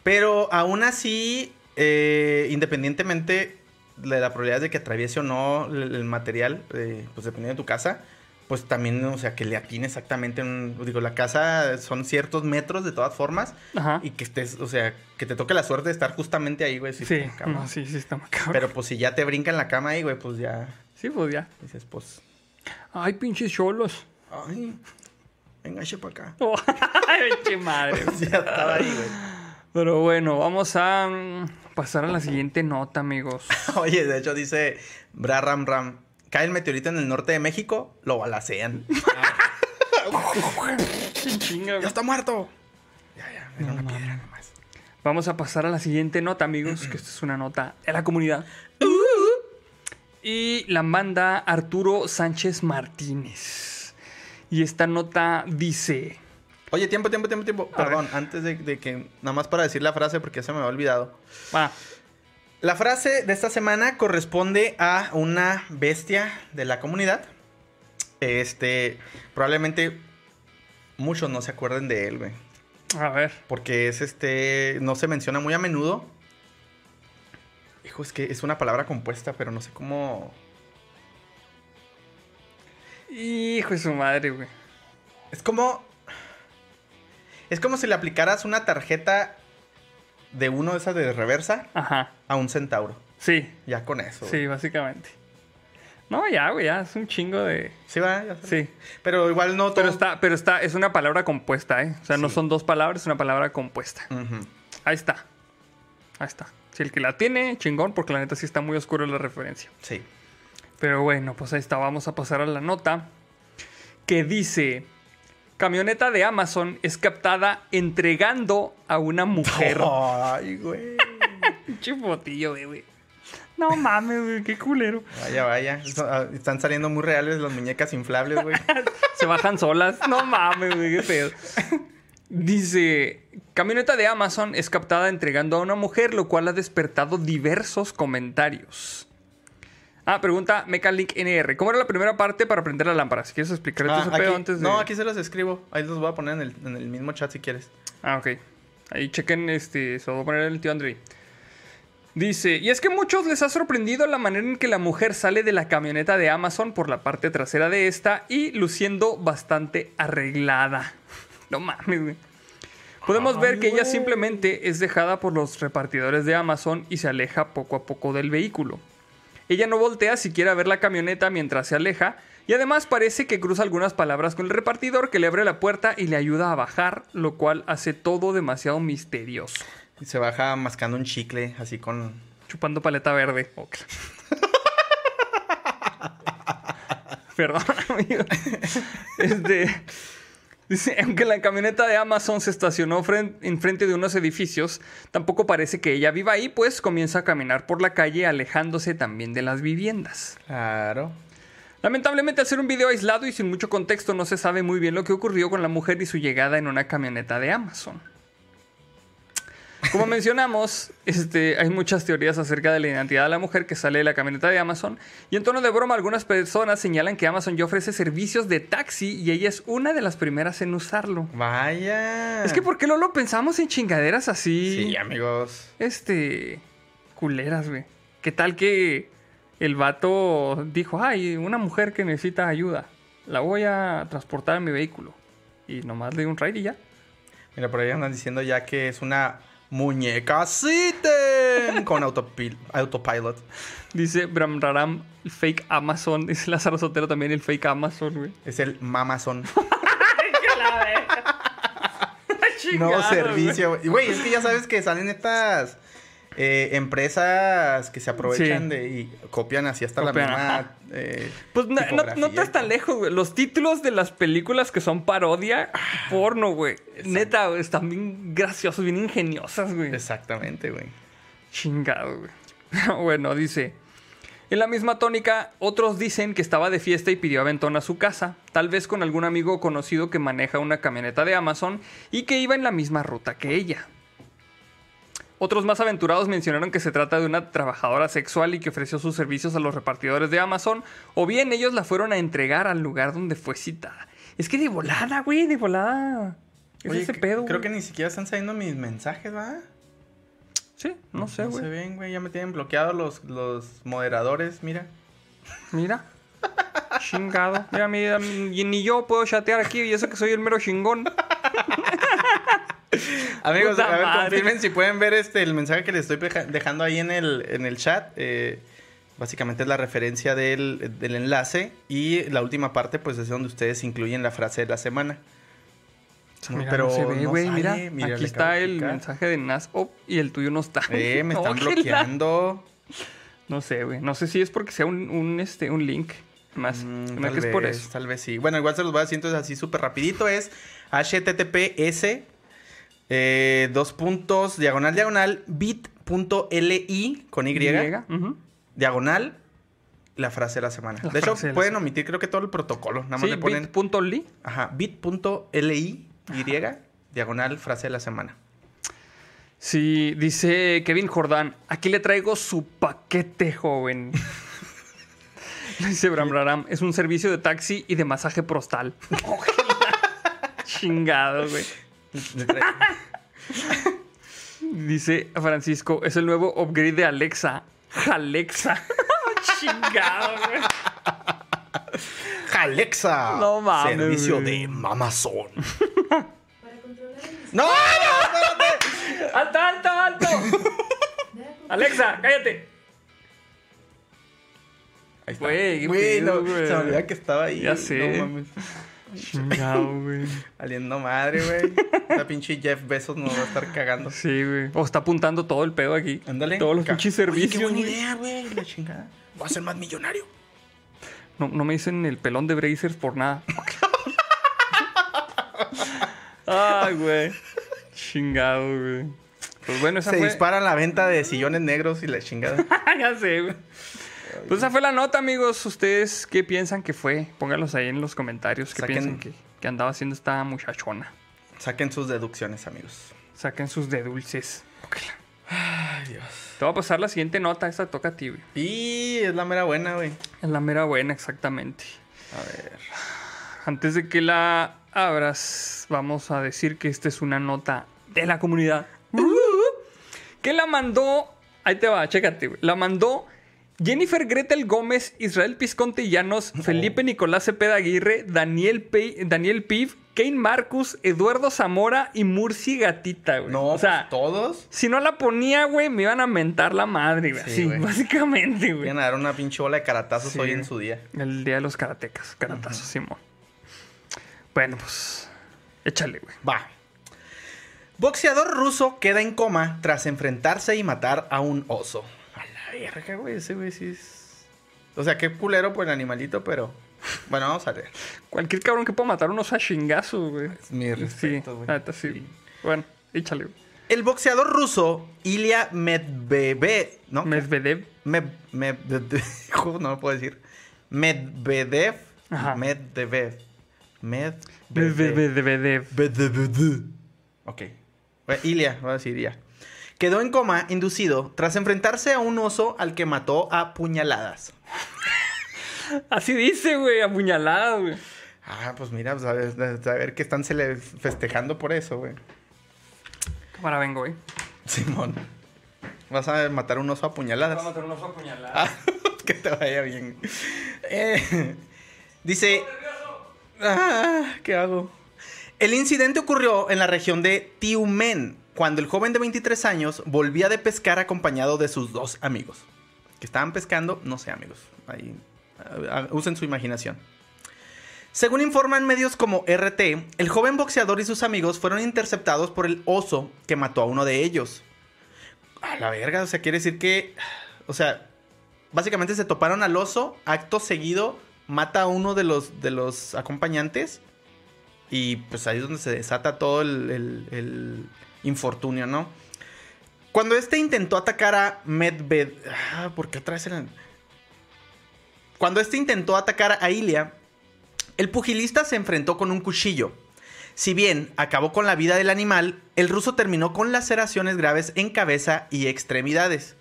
Pero aún así, eh, independientemente de la probabilidad de que atraviese o no el, el material, eh, pues dependiendo de tu casa, pues también, o sea, que le atine exactamente. Un, digo, la casa son ciertos metros de todas formas. Ajá. Y que estés, o sea, que te toque la suerte de estar justamente ahí, güey. Sí, está no, sí, sí está macabro. Pero pues si ya te brinca en la cama ahí, güey, pues ya Sí, pues ya. dices, pues, Ay, pinches cholos. ay, venga, para acá. Ay, madre. ya estaba ahí, güey. Pero bueno, vamos a mm, pasar a la siguiente nota, amigos. Oye, de hecho dice Bra Ram Ram. Cae el meteorito en el norte de México, lo balacean. ¡Ya está muerto! Ya, ya, era una piedra nomás. Vamos a pasar a la siguiente nota, amigos, que esta es una nota de la comunidad. Y la manda Arturo Sánchez Martínez. Y esta nota dice... Oye, tiempo, tiempo, tiempo, tiempo. Perdón, antes de, de que, nada más para decir la frase porque ya se me había olvidado. Ah, La frase de esta semana corresponde a una bestia de la comunidad. Este, probablemente muchos no se acuerden de él, güey. a ver. Porque es este. No se menciona muy a menudo. Hijo, es que es una palabra compuesta, pero no sé cómo. Hijo de su madre, güey. Es como. Es como si le aplicaras una tarjeta de uno de esas de reversa Ajá. a un centauro. Sí, Ya con eso. sí, básicamente. No, ya, güey, ya es un chingo de... Sí, va, ya sé. Sí. Pero igual no todo. Pero está, pero está, es una palabra compuesta, ¿eh? O sea, no son dos palabras, es una palabra compuesta. Ahí está. Ahí está. Si el que la tiene, chingón, porque la neta sí está muy oscuro la referencia. Sí. Pero bueno, pues ahí está. Vamos a pasar a la nota que dice: Camioneta de Amazon es captada entregando a una mujer. Ay, güey. Pinche fotillo, güey. No mames, güey, qué culero. Vaya, vaya. Ah, Están saliendo muy reales las muñecas inflables, güey. Se bajan solas. No mames, güey, qué pedo. Dice, camioneta de Amazon es captada entregando a una mujer, lo cual ha despertado diversos comentarios. Ah, pregunta Mecalink NR. ¿Cómo era la primera parte para prender la lámpara? Si quieres explicar Ah, ese pedo antes de... No, aquí se los escribo. Ahí los voy a poner en el, en el mismo chat si quieres. Ah, ok. Ahí chequen, este, se lo voy a poner el tío Andrei. Dice, y es que muchos les ha sorprendido la manera en que la mujer sale de la camioneta de Amazon por la parte trasera de esta y luciendo bastante arreglada. No mames, güey. Podemos Ay, ver que ella simplemente es dejada por los repartidores de Amazon y se aleja poco a poco del vehículo. Ella no voltea siquiera a ver la camioneta mientras se aleja y además parece que cruza algunas palabras con el repartidor que le abre la puerta y le ayuda a bajar, lo cual hace todo demasiado misterioso. Y se baja mascando un chicle, así con... Chupando paleta verde. Ok. Perdón, amigo. Este. Dice, aunque la camioneta de Amazon se estacionó fren- enfrente de unos edificios, tampoco parece que ella viva ahí, pues comienza a caminar por la calle alejándose también de las viviendas. Claro. Lamentablemente, al ser un video aislado y sin mucho contexto, no se sabe muy bien lo que ocurrió con la mujer y su llegada en una camioneta de Amazon. Como mencionamos, este, hay muchas teorías acerca de la identidad de la mujer que sale de la camioneta de Amazon. Y en tono de broma, algunas personas señalan que Amazon ya ofrece servicios de taxi y ella es una de las primeras en usarlo. Vaya. Es que, ¿por qué no lo pensamos en chingaderas así? Sí, amigos. este culeras, güey. ¿Qué tal que el vato dijo, ay, una mujer que necesita ayuda, la voy a transportar en mi vehículo? Y nomás le dio un ride y ya. Mira, por ahí andan diciendo ya que es una muñeca con autopil- autopilot. Dice Bram Raram, el fake Amazon. Dice Lázaro Sotero también el fake Amazon, güey. Es el Mamazon. Güey. servicio. Güey, es que ya sabes que salen estas eh, empresas que se aprovechan Sí. de y copian así hasta Copian, la misma. eh, Pues no, no, no estás tan lejos, güey. Los títulos de las películas que son parodia, porno, güey. Neta, güey, están bien graciosos, bien ingeniosas, güey. Exactamente, güey. Chingado, güey. bueno, dice. En la misma tónica, otros dicen que estaba de fiesta y pidió aventón a su casa, tal vez con algún amigo conocido que maneja una camioneta de Amazon y que iba en la misma ruta que ella. Otros más aventurados mencionaron que se trata de una trabajadora sexual y que ofreció sus servicios a los repartidores de Amazon, o bien ellos la fueron a entregar al lugar donde fue citada. Es que de volada, güey, de volada. Es Oye, ese pedo. Creo güey. que ni siquiera están saliendo mis mensajes, ¿va? Sí, no sé, No güey. se ven, güey. Ya me tienen bloqueados los, los moderadores, mira. Mira. Chingado. Mira, mira, ni yo puedo chatear aquí y eso que soy el mero chingón. Amigos, Puta a ver, madre. confirmen si pueden ver este el mensaje que les estoy deja- dejando ahí en el, en el chat. Eh, básicamente es la referencia del, del enlace. Y la última parte, pues es donde ustedes incluyen la frase de la semana. No, Mira, pero no se ve, no güey. mira, Mira, aquí está el mensaje de NASOP y el tuyo no está. Eh, me No, están bloqueando. No sé, güey. No sé si es porque sea un, un, este, un link. Más. Mm, no tal que es por eso. Tal vez sí. Bueno, igual se los voy a decir entonces así súper rapidito. Es https eh, dos puntos diagonal diagonal bit.li con y, ujú. diagonal la frase de la semana. La de hecho, de pueden omitir creo que todo el protocolo. Nada más Sí, le ponen bit.ly. ajá, bit.li y diagonal frase de la semana. Sí, dice Kevin Jordán. Aquí le traigo su paquete, joven. dice Bram Raram. Es un servicio de taxi y de masaje prostal. Chingado, güey. Dice Francisco, es el nuevo upgrade de Alexa. Alexa. Chingado, güey. Alexa. No mames, Servicio de mamazón. Para controlar el ¡No! ¡No! espérate! ¡Alto, alto, alto! Alexa, cállate. Ahí está. Güey, Güey, no, güey. se me olvidaba que estaba ahí. Ya sé. No mames. Chingado, güey. Valiendo madre, güey. Esa pinche Jeff Bezos nos va a estar cagando. Sí, güey. O está apuntando todo el pedo aquí. Ándale. Todos los pinches Oye, servicios. qué buena güey. idea, güey. La chingada. Voy a ser más millonario. No, no me dicen el pelón de Brazers por nada. Ay, güey. Chingado, güey. Pues bueno, esa Se fue. disparan la venta de sillones negros y la chingada. ya sé, güey. Pues esa fue la nota, amigos. ¿Ustedes qué piensan que fue? Pónganlos ahí en los comentarios. ¿Qué Saquen- piensan que, que andaba haciendo esta muchachona? Saquen sus deducciones, amigos. Saquen sus de dulces. Ay, Dios. Te voy a pasar la siguiente nota. Esta toca a ti, güey. Y es la mera buena, güey. Es la mera buena, exactamente. A ver. Antes de que la abras, vamos a decir que esta es una nota de la comunidad. Que la mandó. Ahí te va, chécate, güey. La mandó Jennifer Gretel Gómez, Israel Pisconte Llanos, Felipe Nicolás Cepeda Aguirre, Daniel, Pe- Daniel Piv, Kane Marcus, Eduardo Zamora y Murci Gatita, güey. No, o sea, pues, todos. si no la ponía, güey, me iban a mentar la madre, güey. Sí, güey. básicamente, güey. Iban a dar una pinche ola de caratazos Sí. hoy en su día. El día de los karatecas, karatazos, Simón. Bueno, pues. Échale, güey. Va. Boxeador ruso queda en coma tras enfrentarse y matar a un oso. Verga, güey. Ese güey sí es. O sea, qué culero por el animalito, pero. Bueno, vamos a ver. Cualquier cabrón que pueda matar unos a chingazos, güey. Es mi respeto, sí, güey. la neta sí. Bueno, échale, güey. El boxeador ruso Ilya Medvedev, ¿no? Medvedev. Med- Medvedev, no lo puedo decir. Medvedev. Ajá. Medvedev. Medvedev. Medvedev. Medvedev. Ok. Ilya, voy a decir Ilya. Quedó en coma inducido tras enfrentarse a un oso al que mató a puñaladas. Así dice, güey, apuñalada, güey. Ah, pues mira, pues a ver, a ver que están cele- festejando por eso, güey. Cámara vengo, güey. Simón. Vas a matar a un oso a puñaladas. matar un oso apuñalada. Ah, que te vaya bien. Eh, dice. Ah, ¿Qué hago? El incidente ocurrió en la región de Tiumen, cuando el joven de 23 años volvía de pescar acompañado de sus dos amigos. Que estaban pescando, no sé amigos, ahí ah, ah, usen su imaginación. Según informan medios como RT, el joven boxeador y sus amigos fueron interceptados por el oso que mató a uno de ellos. A la verga, o sea, quiere decir que, o sea, básicamente se toparon al oso, acto seguido mata a uno de los, de los acompañantes y pues ahí es donde se desata todo el infortunio, ¿no? Cuando este intentó atacar a Medved... Ah, ¿por qué otra vez eran? Cuando este intentó atacar a Ilia, el pugilista se enfrentó con un cuchillo. Si bien acabó con la vida del animal, el ruso terminó con laceraciones graves en cabeza y extremidades.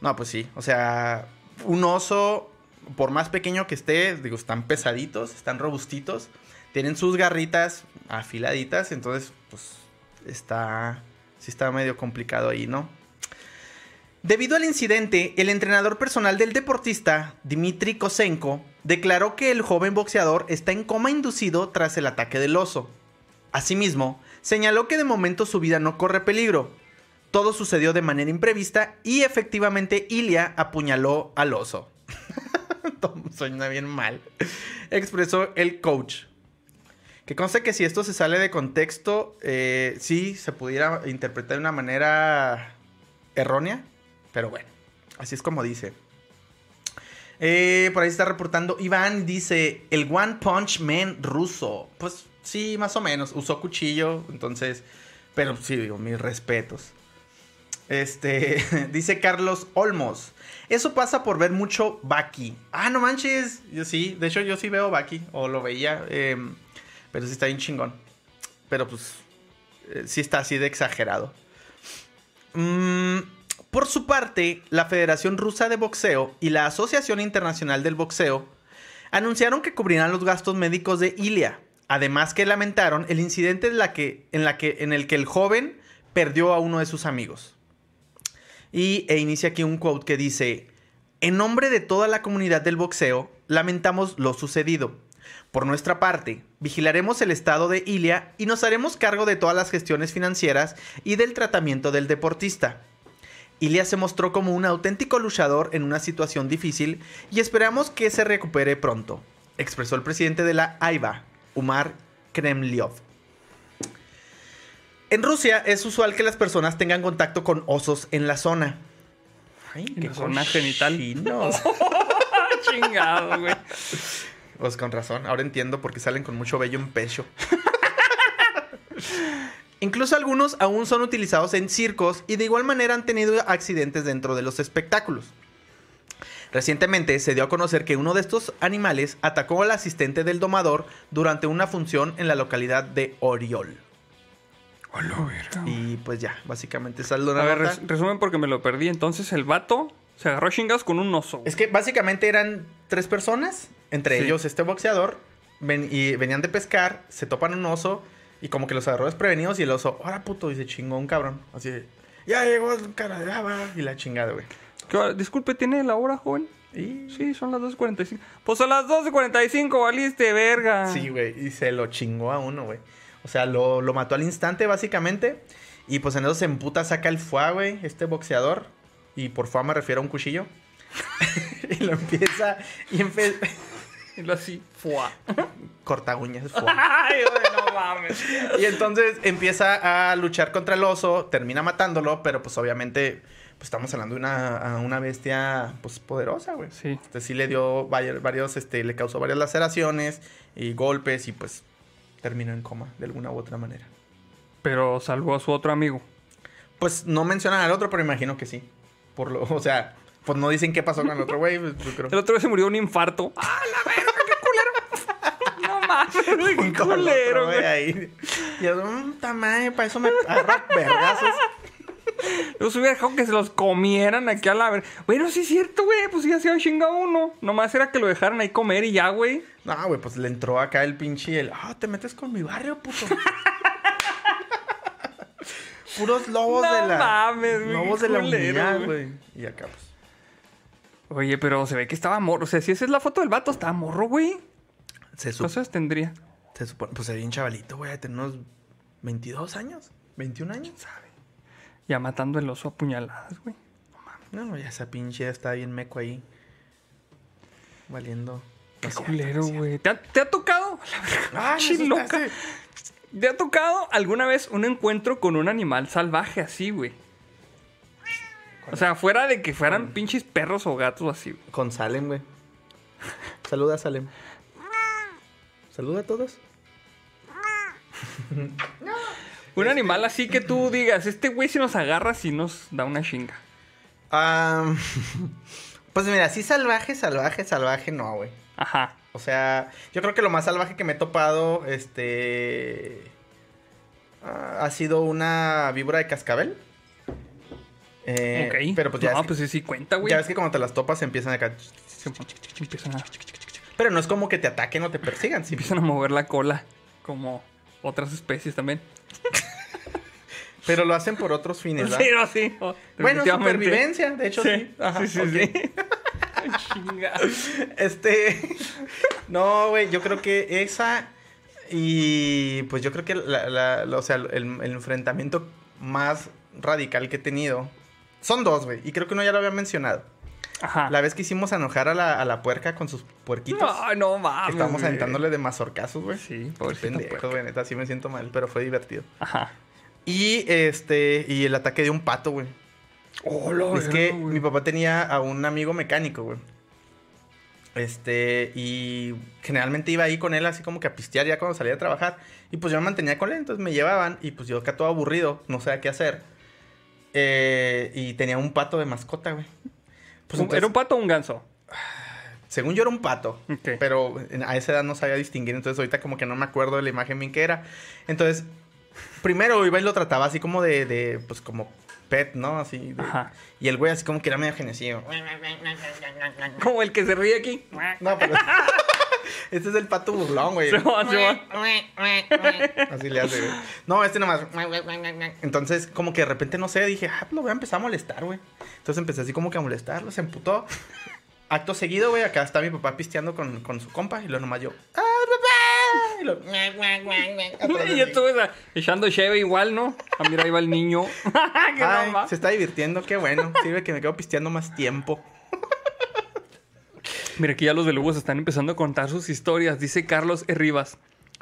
No, pues sí, o sea, un oso, por más pequeño que esté, digo, están pesaditos, están robustitos, tienen sus garritas afiladitas, entonces, pues, está, sí está medio complicado ahí, ¿no? Debido al incidente, el entrenador personal del deportista, Dmitry Kosenko, declaró que el joven boxeador está en coma inducido tras el ataque del oso. Asimismo, señaló que de momento su vida no corre peligro. Todo sucedió de manera imprevista y efectivamente Ilia apuñaló al oso. Suena bien mal. Expresó el coach. Que conste que si esto se sale de contexto, eh, sí se pudiera interpretar de una manera errónea. Pero bueno, así es como dice. Eh, por ahí está reportando Iván, dice el One Punch Man ruso. Pues sí, más o menos. Usó cuchillo, entonces. Pero sí, digo, mis respetos. Este, dice Carlos Olmos. Eso pasa por ver mucho Baki. Ah, no manches. Yo sí, de hecho yo sí veo Baki, o lo veía. eh, pero sí está bien chingón. Pero pues, eh, sí está así de exagerado. Mm, por su parte, la Federación Rusa de Boxeo y la Asociación Internacional del Boxeo anunciaron que cubrirán los gastos médicos de Ilia. Además que lamentaron el incidente en, en el que el joven perdió a uno de sus amigos. Y e inicia aquí un quote que dice, en nombre de toda la comunidad del boxeo, lamentamos lo sucedido. Por nuestra parte, vigilaremos el estado de Ilia y nos haremos cargo de todas las gestiones financieras y del tratamiento del deportista. Ilia se mostró como un auténtico luchador en una situación difícil y esperamos que se recupere pronto, expresó el presidente de la AIBA, Umar Kremliov. En Rusia es usual que las personas tengan contacto con osos en la zona. Ay, la zona genital. Chingado, güey. Pues con razón, ahora entiendo por qué salen con mucho vello en pecho. Incluso algunos aún son utilizados en circos y de igual manera han tenido accidentes dentro de los espectáculos. Recientemente se dio a conocer que uno de estos animales atacó al asistente del domador durante una función en la localidad de Oriol. Hola, verga. Y pues ya, básicamente es la A ver, res- resumen porque me lo perdí. Entonces el vato se agarró chingas con un oso. Es que básicamente eran tres personas, entre Sí. ellos este boxeador, ven- y venían de pescar, se topan un oso y como que los agarró desprevenidos y el oso, ahora puto, y se chingó un cabrón. Así de, ya llegó el cara de lava y la chingada, güey. Disculpe, ¿tiene la hora, joven? Y... Sí, son las 12.45. Pues a las 12.45 valiste, verga. Sí, güey, y se lo chingó a uno, güey. O sea, lo, lo mató al instante, básicamente. Y pues en eso se emputa, saca el fuá, güey, este boxeador. Y por fuá me refiero a un cuchillo. y lo empieza, y empieza... Y lo así, fuá. corta uñas, fuá. Ay, güey, no mames. Y entonces empieza a luchar contra el oso, termina matándolo, pero pues obviamente pues estamos hablando de una, a una bestia pues poderosa, güey. Sí. Este sí le dio varios, varios, este, le causó varias laceraciones y golpes y pues terminó en coma de alguna u otra manera. Pero salvó a su otro amigo. Pues no mencionan al otro, pero imagino que sí. Por lo, o sea, pues no dicen qué pasó con el otro güey, pues. El otro vez se murió de un infarto. ¡Ah, la verga, qué culero! No mames, güey, qué culero, güey, güey. ahí. Y yo, mmm, tamaño, para eso me agarra vergazos. Yo se hubiera dejado que se los comieran aquí a la verga. Bueno, sí es cierto, güey. Pues ya se había chingado uno. Nomás era que lo dejaran ahí comer y ya, güey. No, güey, pues le entró acá el pinche y el, ah, te metes con mi barrio, puto. Puros lobos No de la. mames, güey, Lobos de la unidad, güey. güey. Y acá, pues. Oye, pero se ve que estaba morro. O sea, si esa es la foto del vato, estaba morro, güey. Se, sup- ¿Cuántos años tendría? Se supone, pues sería un chavalito, güey, de tener unos 22 años, 21 años. Ya matando el oso a puñaladas, güey. No, no, ya esa pinche ya está bien meco ahí. Valiendo. Qué No culero, güey. ¿Te ha, te ha tocado? Ah, me Pinche loca. ¿Te ha tocado alguna vez un encuentro con un animal salvaje así, güey? O sea, fuera de que fueran pinches perros o gatos así, güey. Con Salem, güey. Saluda, Salem. Saluda a todos. Un animal así que tú digas, este güey si nos agarra, si nos da una chinga. Ah, pues mira, sí salvaje, salvaje, salvaje, no, güey. Ajá. O sea, yo creo que lo más salvaje que me he topado, este... ah, ha sido una víbora de cascabel. Eh, ok. Pero pues ya, No, ves que, pues sí, sí cuenta, güey. ya ves que cuando te las topas empiezan acá... Empiezan a, Pero no es como que te ataquen o te persigan. sí. empiezan a mover la cola, como otras especies también. Pero lo hacen por otros fines, ¿verdad? Sí, no, sí. oh, Bueno, supervivencia, de hecho sí. Sí, Ajá, sí, sí, ok. sí. Este. No, güey, yo creo que esa. Y pues yo creo que la, la- la- o sea, el, el enfrentamiento más radical que he tenido. Son dos, güey. Y creo que uno ya lo había mencionado. Ajá. La vez que hicimos enojar a la, a la puerca con sus puerquitos. No, no mames. estábamos aventándole de mazorcazos, güey. Sí, pobrecito pendejo, güey. Neta, sí me siento mal, pero fue divertido. Ajá. Y este. Y el ataque de un pato, güey. Oh, Es que mi papá tenía a un amigo mecánico, güey. Este, y generalmente iba ahí con él así como que a pistear ya cuando salía a trabajar. Y pues yo me mantenía con él, entonces me llevaban y pues yo acá todo aburrido, no sabía qué hacer. Eh, y tenía un pato de mascota, güey. Pues ¿Era un pato o un ganso? según yo era un pato, pero a esa edad no sabía distinguir, entonces ahorita como que no me acuerdo de la imagen bien que era. Entonces, primero iba y lo trataba así como de, de pues como pet, ¿no? Así. de- Ajá. y el güey así como que era medio genecido. Como el que se ríe aquí. No, pero. este es el pato burlón, güey. Se va, se va. Así le hace, güey. No, este nomás. Entonces, como que de repente, no sé, dije, ah, lo voy a empezar a molestar, güey. Entonces empecé así como que a molestarlo, se emputó. Acto seguido, güey, acá está mi papá pisteando con, con su compa y luego nomás yo, ¡ah, papá! Y lo, yo estuve echando cheve igual, ¿no? Ah, mira, ahí va el niño. Ay, se está divirtiendo, qué bueno. Sirve que me quedo pisteando más tiempo. Mira, aquí ya los belugos están empezando a contar sus historias. Dice Carlos E. Rivas.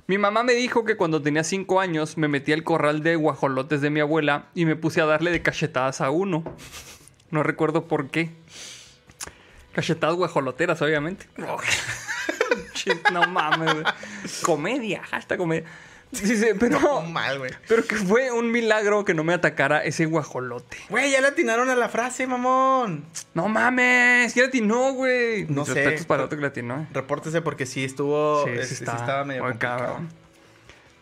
Mi mamá me dijo que cuando tenía cinco años me metí al corral de guajolotes de mi abuela y me puse a darle de cachetadas a uno. No recuerdo por qué. Cachetadas guajoloteras, obviamente. No mames. Comedia, hasta comedia. Dice, pero, No, mal, güey. pero que fue un milagro que no me atacara ese guajolote. Güey, ya le atinaron a la frase, mamón. No mames, ¿qué latinó, güey? No Mis sé. respetos para otro que latinó. Repórtese porque sí estuvo. Sí, sí, este, sí está estaba medio muy complicado. cabrón.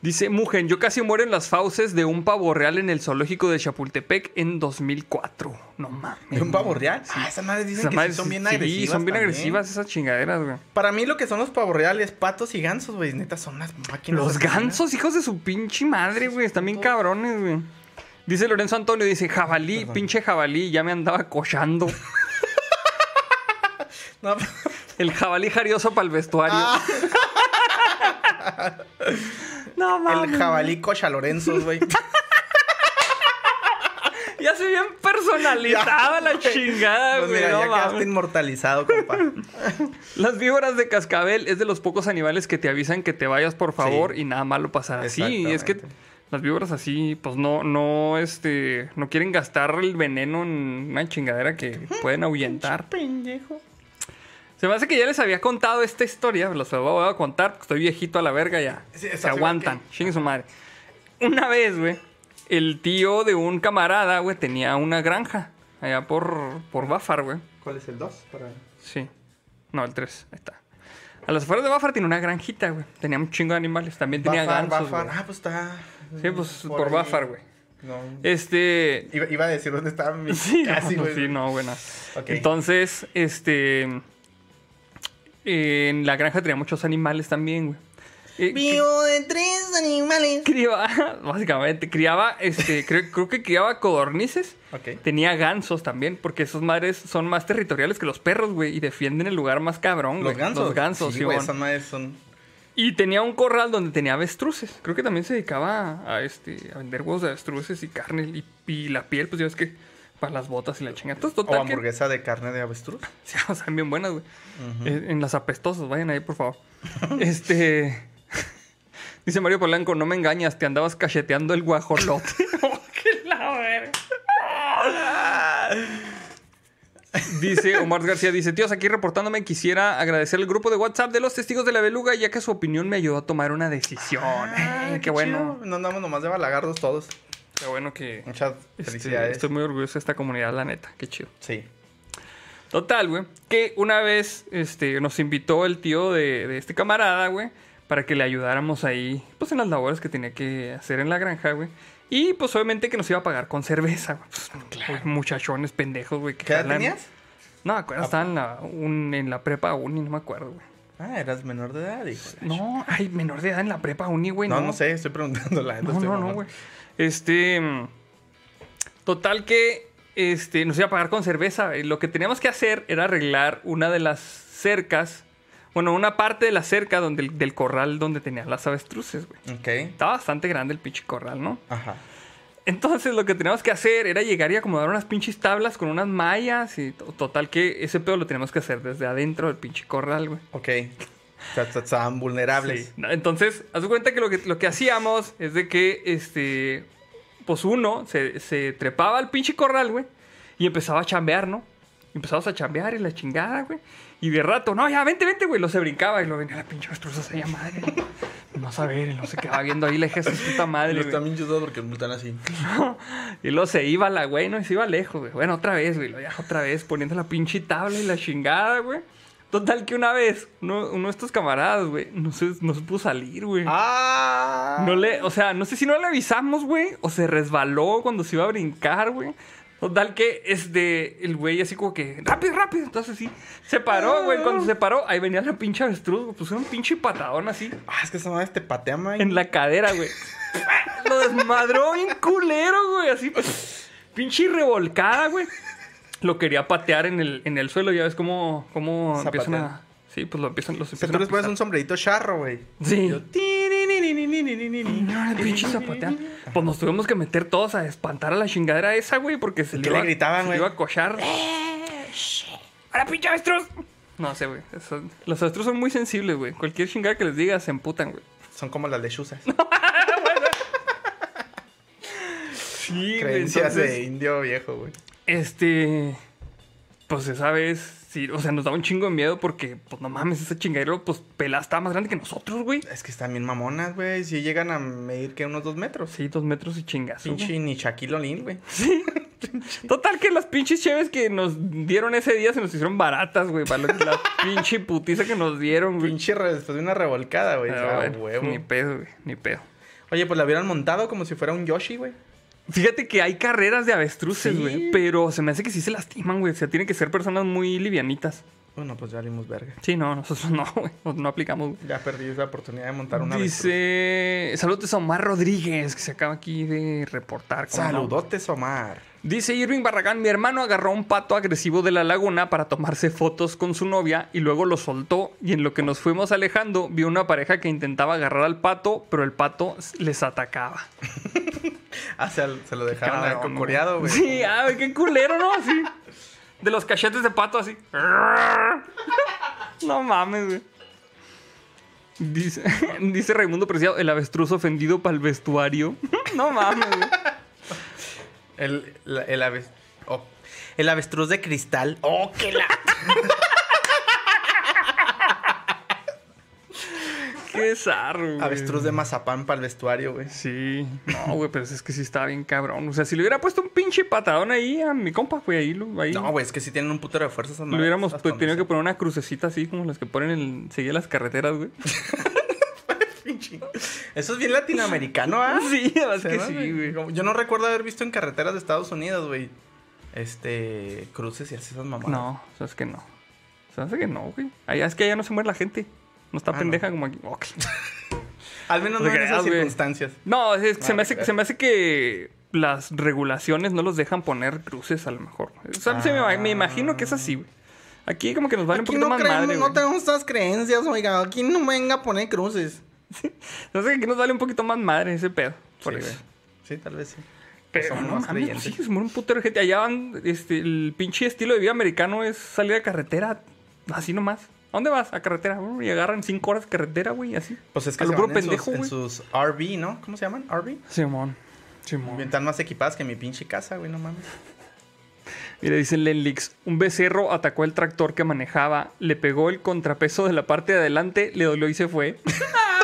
Dice Mugen, yo casi muero en las fauces de un pavo real en el zoológico de Chapultepec en 2004. No mames. ¿De un pavo real? Ah, esas madres dicen Esas que madres sí son bien sí, agresivas. son bien también. agresivas esas chingaderas, güey. Para mí lo que son los pavos reales, patos y gansos, güey, neta son unas máquinas. Los gansos, hijos de su pinche madre, güey. Están bien cabrones, güey. Dice Lorenzo Antonio, dice, jabalí, Perdón. pinche jabalí, ya me andaba cochando. No, El jabalí jarioso para el vestuario. Ah. no mames. el jabalí cocha Lorenzo, güey. Ya se bien personalizada la chingada, Pues güey. mira, no ya quedaste mames. inmortalizado, compa. Las víboras de cascabel es de los pocos animales que te avisan que te vayas por favor Sí. y nada malo pasará. Sí, es que las víboras así, pues no, no, este, no quieren gastar el veneno en una chingadera que pueden ahuyentar. Pendejo. Se me hace que ya les había contado esta historia, los voy a contar, porque estoy viejito a la verga ya. Sí, Se aguantan, chingue su madre. Una vez, güey, el tío de un camarada, güey, tenía una granja allá por, por Bafar, güey. ¿Cuál es el 2? Para... Sí. No, el 3. Ahí está. A las afueras de Bafar tiene una granjita, güey. Tenía un chingo de animales. También tenía gansos, Bafar. Ah, pues está. Sí, pues por, ahí. Bafar, güey. No. Este... Iba, iba a decir dónde estaba mi. Sí, Casi, no, güey. sí, no, bueno. Ok. Entonces, este... En la granja tenía muchos animales también, güey. Eh, Vivo de tres animales. criaba, básicamente, criaba, este, creo, creo que criaba codornices. Ok. Tenía gansos también, porque esos madres son más territoriales que los perros, güey, y defienden el lugar más cabrón, güey. Los gansos. Los gansos, sí, güey. madres son. Y tenía un corral donde tenía avestruces. Creo que también se dedicaba a, este, a vender huevos de avestruces y carne. Y, y la piel, pues ya ves que para las botas y la chingada. Entonces, O que- hamburguesa de carne de avestruz. Sí, o sea, bien buenas, güey. Eh, En las apestosas, vayan ahí, por favor. este. Dice Mario Polanco, no me engañas, te andabas cacheteando el guajolote. ¡Qué la verga! Dice Omar García, dice, tíos, aquí reportándome, quisiera agradecer al grupo de WhatsApp de los testigos de la beluga, ya que su opinión me ayudó a tomar una decisión. Ah, Eh, qué, bueno. chido. No andamos nomás de balagardos todos. Qué bueno que... Muchas este, felicidades. estoy muy orgulloso de esta comunidad, la neta. Qué chido. Sí. Total, güey. Que una vez este, nos invitó el tío de, de este camarada, güey, para que le ayudáramos ahí, pues en las labores que tenía que hacer en la granja, güey. Y pues obviamente que nos iba a pagar con cerveza, güey. Pues, güey, muchachones pendejos, güey. ¿Qué edad tenías? No, me acuerdo, estaba en la, un- en la prepa uni, no me acuerdo, güey. Ah, eras menor de edad, hijo. No, ay, menor de edad en la prepa uni, güey. No, no, sé, estoy preguntando la No, no, no, güey. Este. Total que. Este, nos iba a pagar con cerveza. y Lo que teníamos que hacer era arreglar una de las cercas. Bueno, una parte de la cerca donde, del corral donde tenían las avestruces, güey. Ok. Estaba bastante grande el pinche corral, ¿no? Ajá. Entonces lo que teníamos que hacer era llegar y acomodar unas pinches tablas con unas mallas. Y to- total que ese pedo lo teníamos que hacer desde adentro del pinche corral, güey. Ok. Estaban vulnerables. Sí. Entonces, haz cuenta que lo, que lo que hacíamos es de que, este, pues uno se, se trepaba al pinche corral, güey, y empezaba a chambear, ¿no? Empezamos a chambear y la chingada, güey. Y de rato, no, ya, vente, vente, güey. Lo se brincaba y lo venía la pinche avestruz allá, madre. No saber, y lo se quedaba viendo ahí lejos, su puta madre, güey. también chidos porque no están así. Y luego se iba la güey, ¿no? Y se iba lejos, güey. Bueno, otra vez, güey. Lo ya otra vez poniendo la pinche tabla y la chingada, güey. Total que una vez, uno, uno de estos camaradas, güey, no se, no se pudo salir, güey. ¡Ah! No le, o sea, no sé si no le avisamos, güey, o se resbaló cuando se iba a brincar, güey. Total que este, el güey así como que, rápido, rápido. Entonces sí, se paró, güey. Cuando se paró, ahí venía la pinche avestruz, güey. Pusieron un pinche patadón así. Ah, es que esa madre te patea, man. En la cadera, güey. Lo desmadró bien culero, güey. Así, pinche revolcada, güey. Lo quería patear en el, en el suelo. Ya ves cómo, cómo empiezan a... Sí, pues lo empiezan, los empiezan o tú les pones un sombrerito charro, güey. Sí. Yo, pinche. Pues nos tuvimos que meter todos a espantar a la chingadera esa, güey, porque se ¿Y le iba, le gritaban, se iba a cochar. ¡A la pinche avestruz! No sé, güey. Eso- Los avestruz son muy sensibles, güey. Cualquier chingada que les digas se emputan, güey. Son como las lechuzas. Sí, Creencias de indio viejo, güey. Este. Pues esa vez, sí, o sea, nos daba un chingo de miedo porque, pues no mames, ese chingadero, pues pelada estaba más grande que nosotros, güey. Es que están bien mamonas, güey. Si llegan a medir que unos dos metros. Sí, dos metros y chingas. Pinche ni Shaquille O'Neal, güey. Sí. Total que las pinches cheves que nos dieron ese día se nos hicieron baratas, güey. Para la pinche putiza que nos dieron, güey. Pinche después de una revolcada, güey. Ah, bueno, huevo. Ni pedo, güey. Ni pedo. Oye, pues la hubieran montado como si fuera un Yoshi, güey. Fíjate que hay carreras de avestruces, Sí. güey. Pero se me hace que sí se lastiman, güey. O sea, tienen que ser personas muy livianitas. Bueno, pues ya vimos verga. Sí, no, nosotros no, güey. No, aplicamos. Ya perdí esa oportunidad de montar una avestruz. Dice. Saludos a Omar Rodríguez, que se acaba aquí de reportar. Saludotes, Omar. Dice Irving Barragán: Mi hermano agarró un pato agresivo de la laguna para tomarse fotos con su novia y luego lo soltó. Y en lo que nos fuimos alejando, vio una pareja que intentaba agarrar al pato, pero el pato les atacaba. Ah, se, se lo dejaron cocoreado, güey. Sí, ay, qué culero, ¿no? Así. De los cachetes de pato, así. No mames, güey. Dice, dice Raimundo Preciado, el avestruz ofendido para el vestuario. No mames, güey. El, la- el, aves- oh, el avestruz de cristal. ¡Oh, qué la! Qué zarro, güey. avestruz de mazapán para el vestuario, güey. Sí. No, güey, pero es que sí estaba bien cabrón. O sea, si le hubiera puesto un pinche patadón ahí a mi compa, güey, ahí, lo- ahí No, güey, es que sí tienen un putero de fuerza esas le hubiéramos pues, tenido que poner una crucecita así, como las que ponen en seguir las carreteras, güey. Pinche- Eso es bien latinoamericano, ¿ah? Sí, la verdad es que sí, güey. Yo no recuerdo haber visto en carreteras de Estados Unidos, güey. Este. Cruces y así esas mamadas. No, o sea, es que no. O sea, es que no, güey. Allá es que allá no se muere la gente. No está Ah, pendeja como aquí. Ok. Al menos no en esas güey. circunstancias. No, es- se, Ah, me hace, se me hace que las regulaciones no los dejan poner cruces a lo mejor. O sea, se me, me imagino que es así, güey. Aquí como que nos vale un poquito no, más creemos, madre, no güey. tenemos estas creencias, oiga. Aquí no venga a poner cruces. No sé, aquí nos vale un poquito más madre ese pedo. Por Sí, eso. güey. Sí, tal vez sí. Pero Somos no más mames, sí, se muere un putero de gente. Allá van, este, el pinche estilo de vida americano es salir a carretera así nomás. ¿A dónde vas? A carretera. Y agarran cinco horas de carretera, güey, así. Pues es que A se lo van en, pendejo, sus, en sus RV, ¿no? ¿Cómo se llaman? RV. Simón. Simón. Bien, Están más equipadas que mi pinche casa, güey, no mames. Mira, dice Lenlix, un becerro atacó el tractor que manejaba, le pegó el contrapeso de la parte de adelante, le dolió y se fue.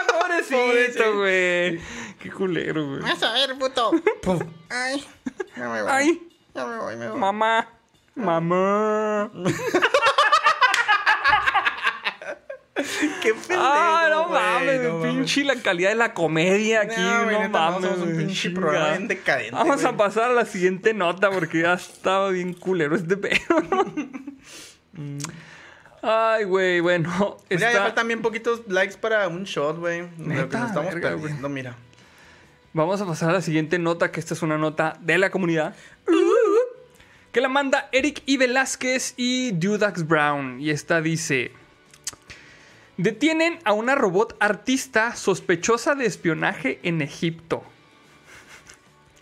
¡Ah, pobrecito, güey! Qué culero, güey. Vas a ver, puto. Ay, ya me voy. ¡Ay! Ya me voy, me voy. ¡Mamá! ¡Mamá! Qué pendejo, ¡Ah, no güey, mames! no mames. pinche la calidad de la comedia aquí, No, güey, mames. somos un pinche programa decadente, Vamos a pasar a la siguiente nota porque ya estaba bien culero este pedo. Ay, güey, bueno. Mira, ya está- faltan bien poquitos likes para un shot, güey. Lo que nos estamos verga, perdiendo, mira. Vamos a pasar a la siguiente nota, que esta es una nota de la comunidad. Que la manda Eric I. Velázquez y Dudax Brown. Y esta dice... Detienen a una robot artista sospechosa de espionaje en Egipto.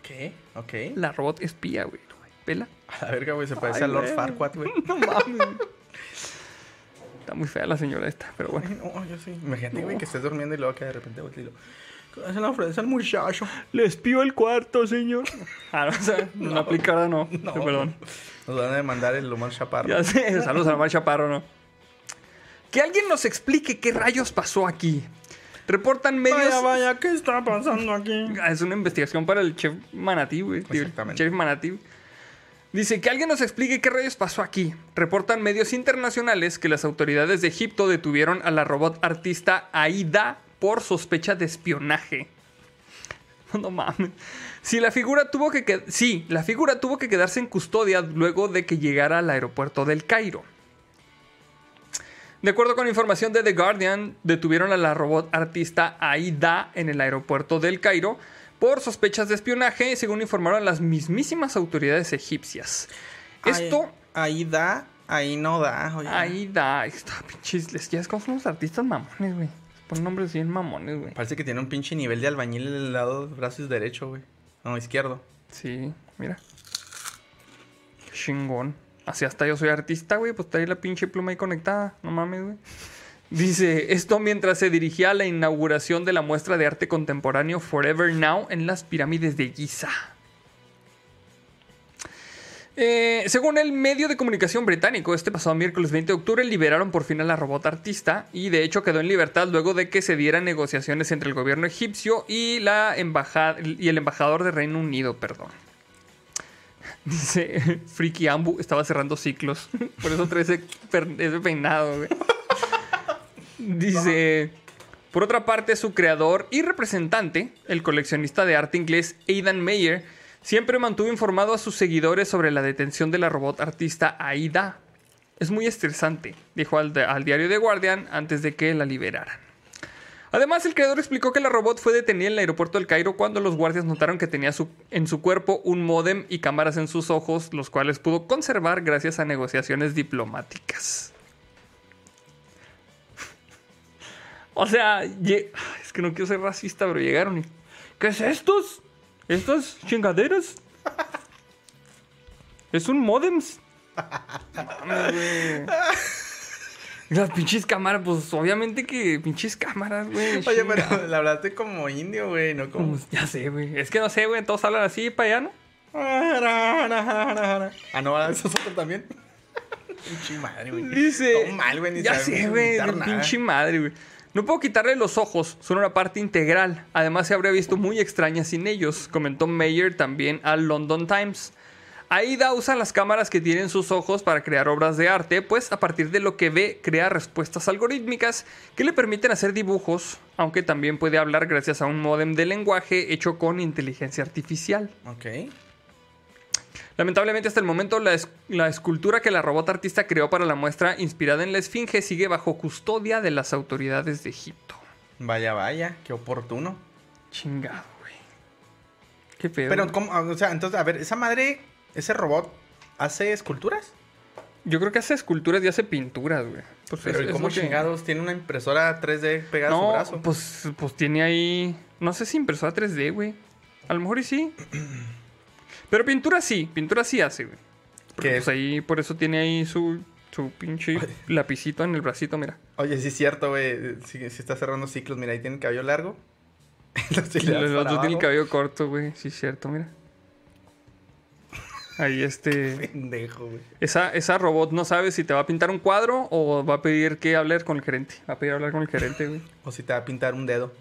¿Qué? Ok. La robot espía, güey. ¿Pela? A la verga, güey, se parece Ay, a Lord. Farquaad, güey. No mames. Está muy fea la señora esta, pero bueno. Ay, No, yo sí. Imagínate, güey, que estés durmiendo y luego que de repente voltees y lo... Es la ofrece al muchacho. Le espío el cuarto, señor. Ah, no, o sea, no, aplica ahora, no. No, Perdón. Nos van a demandar el Omar Chaparro. Ya sé, saludos a Mar Chaparro, ¿no? Que alguien nos explique qué rayos pasó aquí. Reportan medios. Vaya, vaya, ¿qué está pasando aquí? Ah, Es una investigación para el chef Manatí, güey. Exactamente. Chef Manatí. Dice que alguien nos explique qué rayos pasó aquí. Reportan medios internacionales que las autoridades de Egipto detuvieron a la robot artista Aida por sospecha de espionaje. No mames. Si la figura tuvo que sí, la figura tuvo que quedarse en custodia luego de que llegara al aeropuerto del Cairo. De acuerdo con información de The Guardian, detuvieron a la robot artista Aida en el aeropuerto del Cairo por sospechas de espionaje, según informaron las mismísimas autoridades egipcias. Esto, Ahí, ahí da, ahí no da. Oye. Aida, está pinches, les es como son los artistas mamones, güey. Ponen nombres bien mamones, güey. Parece que tiene un pinche nivel de albañil en el lado brazo derecho, güey. No, izquierdo. Sí, mira. Chingón. Así hasta yo soy artista, güey, pues trae la pinche pluma ahí conectada. No mames, güey. Dice, esto mientras se dirigía a la inauguración de la muestra de arte contemporáneo Forever Now en las pirámides de Giza. Eh, según el medio de comunicación británico, este pasado miércoles 20 de octubre liberaron por fin a la robot artista y de hecho quedó en libertad luego de que se dieran negociaciones entre el gobierno egipcio y, la embajada, y el embajador de Reino Unido, perdón. Dice, Freaky Ambu estaba cerrando ciclos, por eso trae ese, ese peinado, güey. Dice, por otra parte, su creador y representante, el coleccionista de arte inglés Aidan Mayer, siempre mantuvo informado a sus seguidores sobre la detención de la robot artista Aida. Es muy estresante, dijo al, diario The Guardian antes de que la liberaran. Además, el creador explicó que la robot fue detenida en el aeropuerto del Cairo cuando los guardias notaron que tenía en su cuerpo un módem y cámaras en sus ojos, los cuales pudo conservar gracias a negociaciones diplomáticas. O sea, es que no quiero ser racista, pero llegaron y... ¿Qué es estos? ¿Estas chingaderas? ¿Es un modems? Mames, güey. Las pinches cámaras, pues obviamente que pinches cámaras, güey. Oye, chinga. pero la hablaste como indio, güey, no como... Como- Ya sé, güey. Es que no sé, güey. Todos hablan así para allá, ¿no? Ah, no, eso es otro también. Pinche madre, güey. Dice. Todo mal, güey, ni Ya sé, güey. Pinche madre, güey. No puedo quitarle los ojos, son una parte integral. Además, se habría visto muy extraña sin ellos, comentó Mayer también al London Times. Aida usa las cámaras que tienen sus ojos para crear obras de arte, pues a partir de lo que ve crea respuestas algorítmicas que le permiten hacer dibujos, aunque también puede hablar gracias a un módem de lenguaje hecho con inteligencia artificial. Ok. Lamentablemente hasta el momento la, es- la escultura que la robot artista creó para la muestra inspirada en la Esfinge sigue bajo custodia de las autoridades de Egipto. Vaya, vaya, qué oportuno. Chingado, güey. Qué pedo. Pero, ¿cómo? O sea, entonces, a ver, esa madre, ese robot, ¿hace esculturas? Yo creo que hace esculturas y hace pinturas, güey. Pues Pero es- ¿y cómo que- chingados? Tiene una impresora 3D pegada a su No, brazo. pues, pues tiene ahí. No sé si impresora 3D, güey. A lo mejor y sí. Pero pintura sí, pintura sí hace, güey. Porque. Pues ahí, por eso tiene ahí su, su pinche lapicito en el bracito, mira. Oye, sí es cierto, güey. Sí, sí está cerrando ciclos. Mira, ahí tiene el cabello largo. Entonces, Y los otros tienen el cabello corto, güey. Sí, es cierto, mira. Ahí este. Pendejo, güey. Esa, esa robot no sabe si te va a pintar un cuadro o va a pedir que hablar con el gerente. Va a pedir hablar con el gerente, güey. O si te va a pintar un dedo.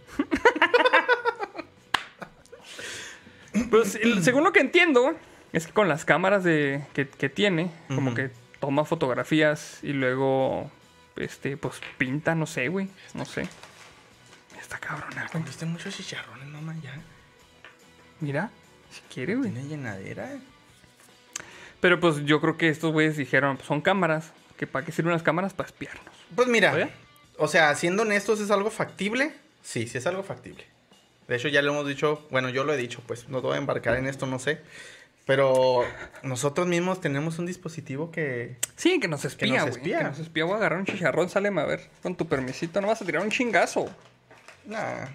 Pues según lo que entiendo, es que con las cámaras de, que, que tiene, como que toma fotografías y luego, este, pues pinta, no sé, güey. No sé. Está cabrona, güey. Comiste muchos chicharrones, mamá, ya. Mira, si quiere, güey. Tiene llenadera. Pero pues yo creo que estos güeyes dijeron, pues son cámaras. que ¿Para qué sirven las cámaras? Para espiarnos. Pues mira, Oye. o sea, siendo honestos, ¿es algo factible? Sí, sí es algo factible. De hecho, ya lo hemos dicho, bueno, yo lo he dicho, pues no te voy a embarcar en esto, no sé. Pero nosotros mismos tenemos un dispositivo que... Sí, que nos espía, nos güey. espía. Que nos espía. Voy a agarrar un chicharrón, sale a ver. Con tu permisito, no vas a tirar un chingazo. Nah,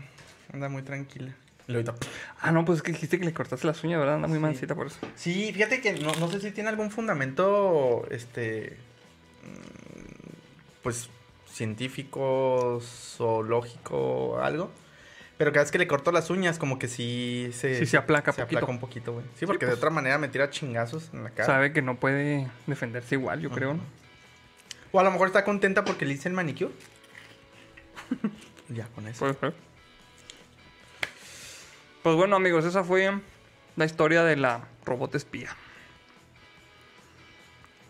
anda muy tranquila. Ah, no, pues es que dijiste que le cortaste las uñas, ¿verdad? Anda muy mansita por eso. Sí, fíjate que no, no sé si tiene algún fundamento, este, mm, pues, científico, zoológico, algo. Pero cada vez que le corto las uñas, como que sí se... Sí se aplaca se poquito. aplaca un poquito, güey. Sí, porque de pues. otra manera me tira chingazos en la cara. Sabe que no puede defenderse igual, yo creo, ¿no? O a lo mejor está contenta porque le hice el manicure. ya, con eso. Puede ser. Pues bueno, amigos, esa fue la historia de la robot espía.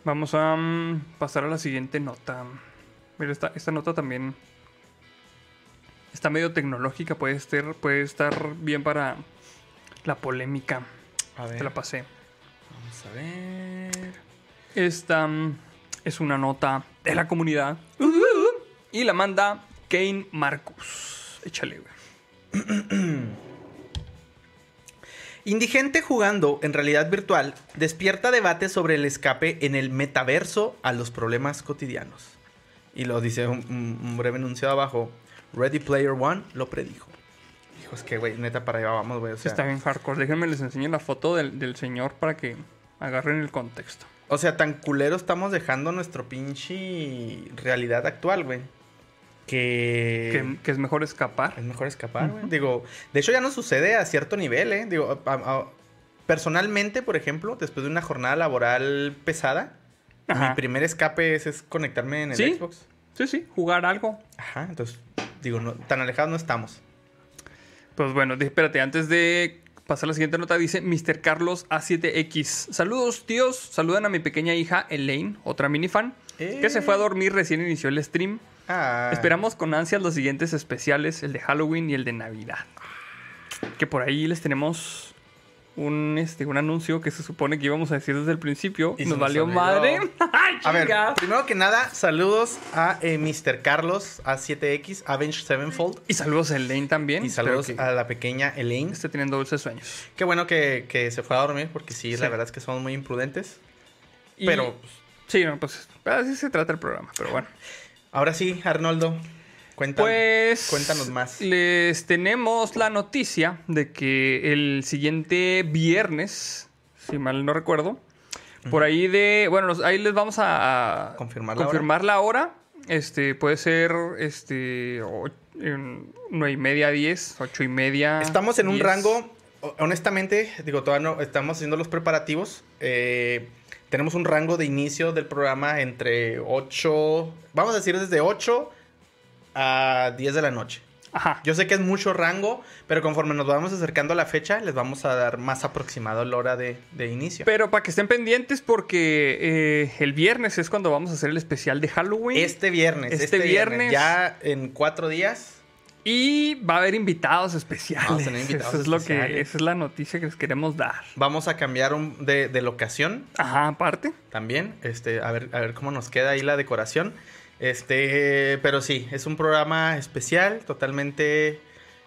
Vamos a mm, pasar a la siguiente nota. Mira, esta, esta nota también está medio tecnológica, puede estar, puede estar bien para la polémica. A ver, Te la pasé. vamos a ver. Esta mm, es una nota de la comunidad. Y la manda Kane Marcus. Échale, güey. Indigente jugando en realidad virtual despierta debate sobre el escape en el metaverso a los problemas cotidianos. Y lo dice un breve enunciado abajo. Ready Player One lo predijo. Hijo, es que, güey, neta, para allá vamos, güey. O sea, Está bien hardcore. Déjenme les enseño la foto del, del señor para que agarren el contexto. o sea, tan culero estamos dejando nuestro pinche realidad actual, güey. Que... Que, que es mejor escapar. Es mejor escapar, güey. Digo, de hecho ya no sucede a cierto nivel, ¿eh? Digo, a- a- personalmente, por ejemplo, después de una jornada laboral pesada, Ajá. mi primer escape es, es conectarme en el ¿Sí? Xbox. Sí, sí, jugar algo. Ajá, entonces, digo, no, tan alejados no estamos. Pues bueno, espérate, antes de pasar a la siguiente nota, dice Mr. Carlos A7X. Saludos, tíos. Saludan a mi pequeña hija Elaine, otra minifan, que se fue a dormir recién inició el stream. Ah, Esperamos con ansias los siguientes especiales, el de Halloween y el de Navidad. Que por ahí les tenemos un, este, un anuncio que se supone que íbamos a decir desde el principio. Y nos valió madre. ¡Ay, A ver, primero que nada, saludos a eh, Mr. Carlos A7X, Avenged Sevenfold. Y saludos a Elaine también. Y saludos a la pequeña Elaine. esté teniendo dulces sueños. Qué bueno que, que se fue a dormir, porque sí, Sí. la verdad es que somos muy imprudentes. Y- Pero, pues, Sí, no, pues así se trata el programa, pero bueno. ahora sí, Arnoldo, cuéntanos. Pues cuéntanos más. Les tenemos la noticia de que el siguiente viernes, si mal no recuerdo, por ahí de, bueno, ahí les vamos a, a Confirmar la confirmar la hora. Este puede ser este o- en nueve y media, diez, ocho y media. Estamos en un 10. rango, ho- honestamente, digo, todavía no estamos haciendo los preparativos. eh, tenemos un rango de inicio del programa entre 8, vamos a decir desde 8 a 10 de la noche. Ajá. Yo sé que es mucho rango, pero conforme nos vamos acercando a la fecha, les vamos a dar más aproximado la hora de, de inicio. Pero para que estén pendientes porque eh, el viernes es cuando vamos a hacer el especial de Halloween. Este viernes, Este este, viernes, viernes. ya en cuatro días, Y va a haber invitados especiales. Vamos a tener invitados Eso es lo que, especiales. esa es la noticia que les queremos dar. vamos a cambiar un- de, de locación Ajá, aparte. también, este, a ver, a ver cómo nos queda ahí la decoración. Este, pero sí, es un programa especial, totalmente,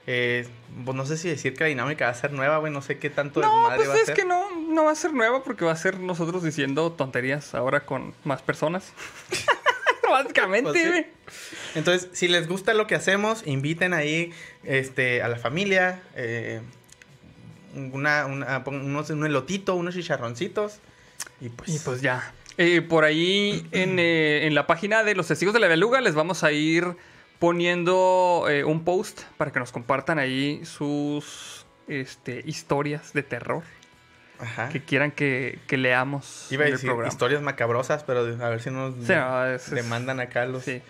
eh, pues no sé si decir que la dinámica va a ser nueva, güey, no sé qué tanto No, desmadre pues va a es ser. que no, no va a ser nueva porque va a ser nosotros diciendo tonterías ahora con más personas. Básicamente, Pues sí. Entonces, si les gusta lo que hacemos, inviten ahí este, a la familia. eh, una, una- unos, un elotito, unos chicharroncitos. Y pues, Y pues ya. Eh, por ahí en, eh, en la página de los testigos de la beluga les vamos a ir poniendo eh, un post para que nos compartan ahí sus este, historias de terror ajá. que quieran que, que leamos Iba a decir historias macabrosas, pero a ver si nos Sí, no, es- es- demandan acá los, Sí.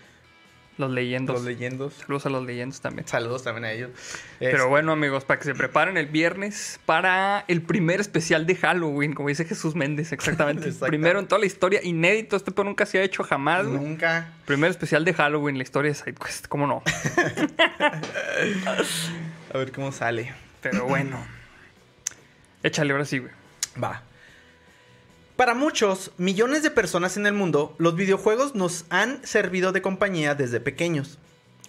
Los leyendos. los leyendos. Saludos a los leyendos también. Saludos también a ellos. Pero Es- bueno, amigos, para que se preparen el viernes para el primer especial de Halloween, como dice Jesús Méndez, exactamente. Exactamente. Primero en toda la historia, inédito, este pedo nunca se ha hecho jamás. nunca. Primer especial de Halloween, la historia de SideQuest, ¿cómo no? A ver cómo sale. Pero bueno. Échale ahora sí, güey. Va. Para muchos, millones de personas en el mundo, los videojuegos nos han servido de compañía desde pequeños,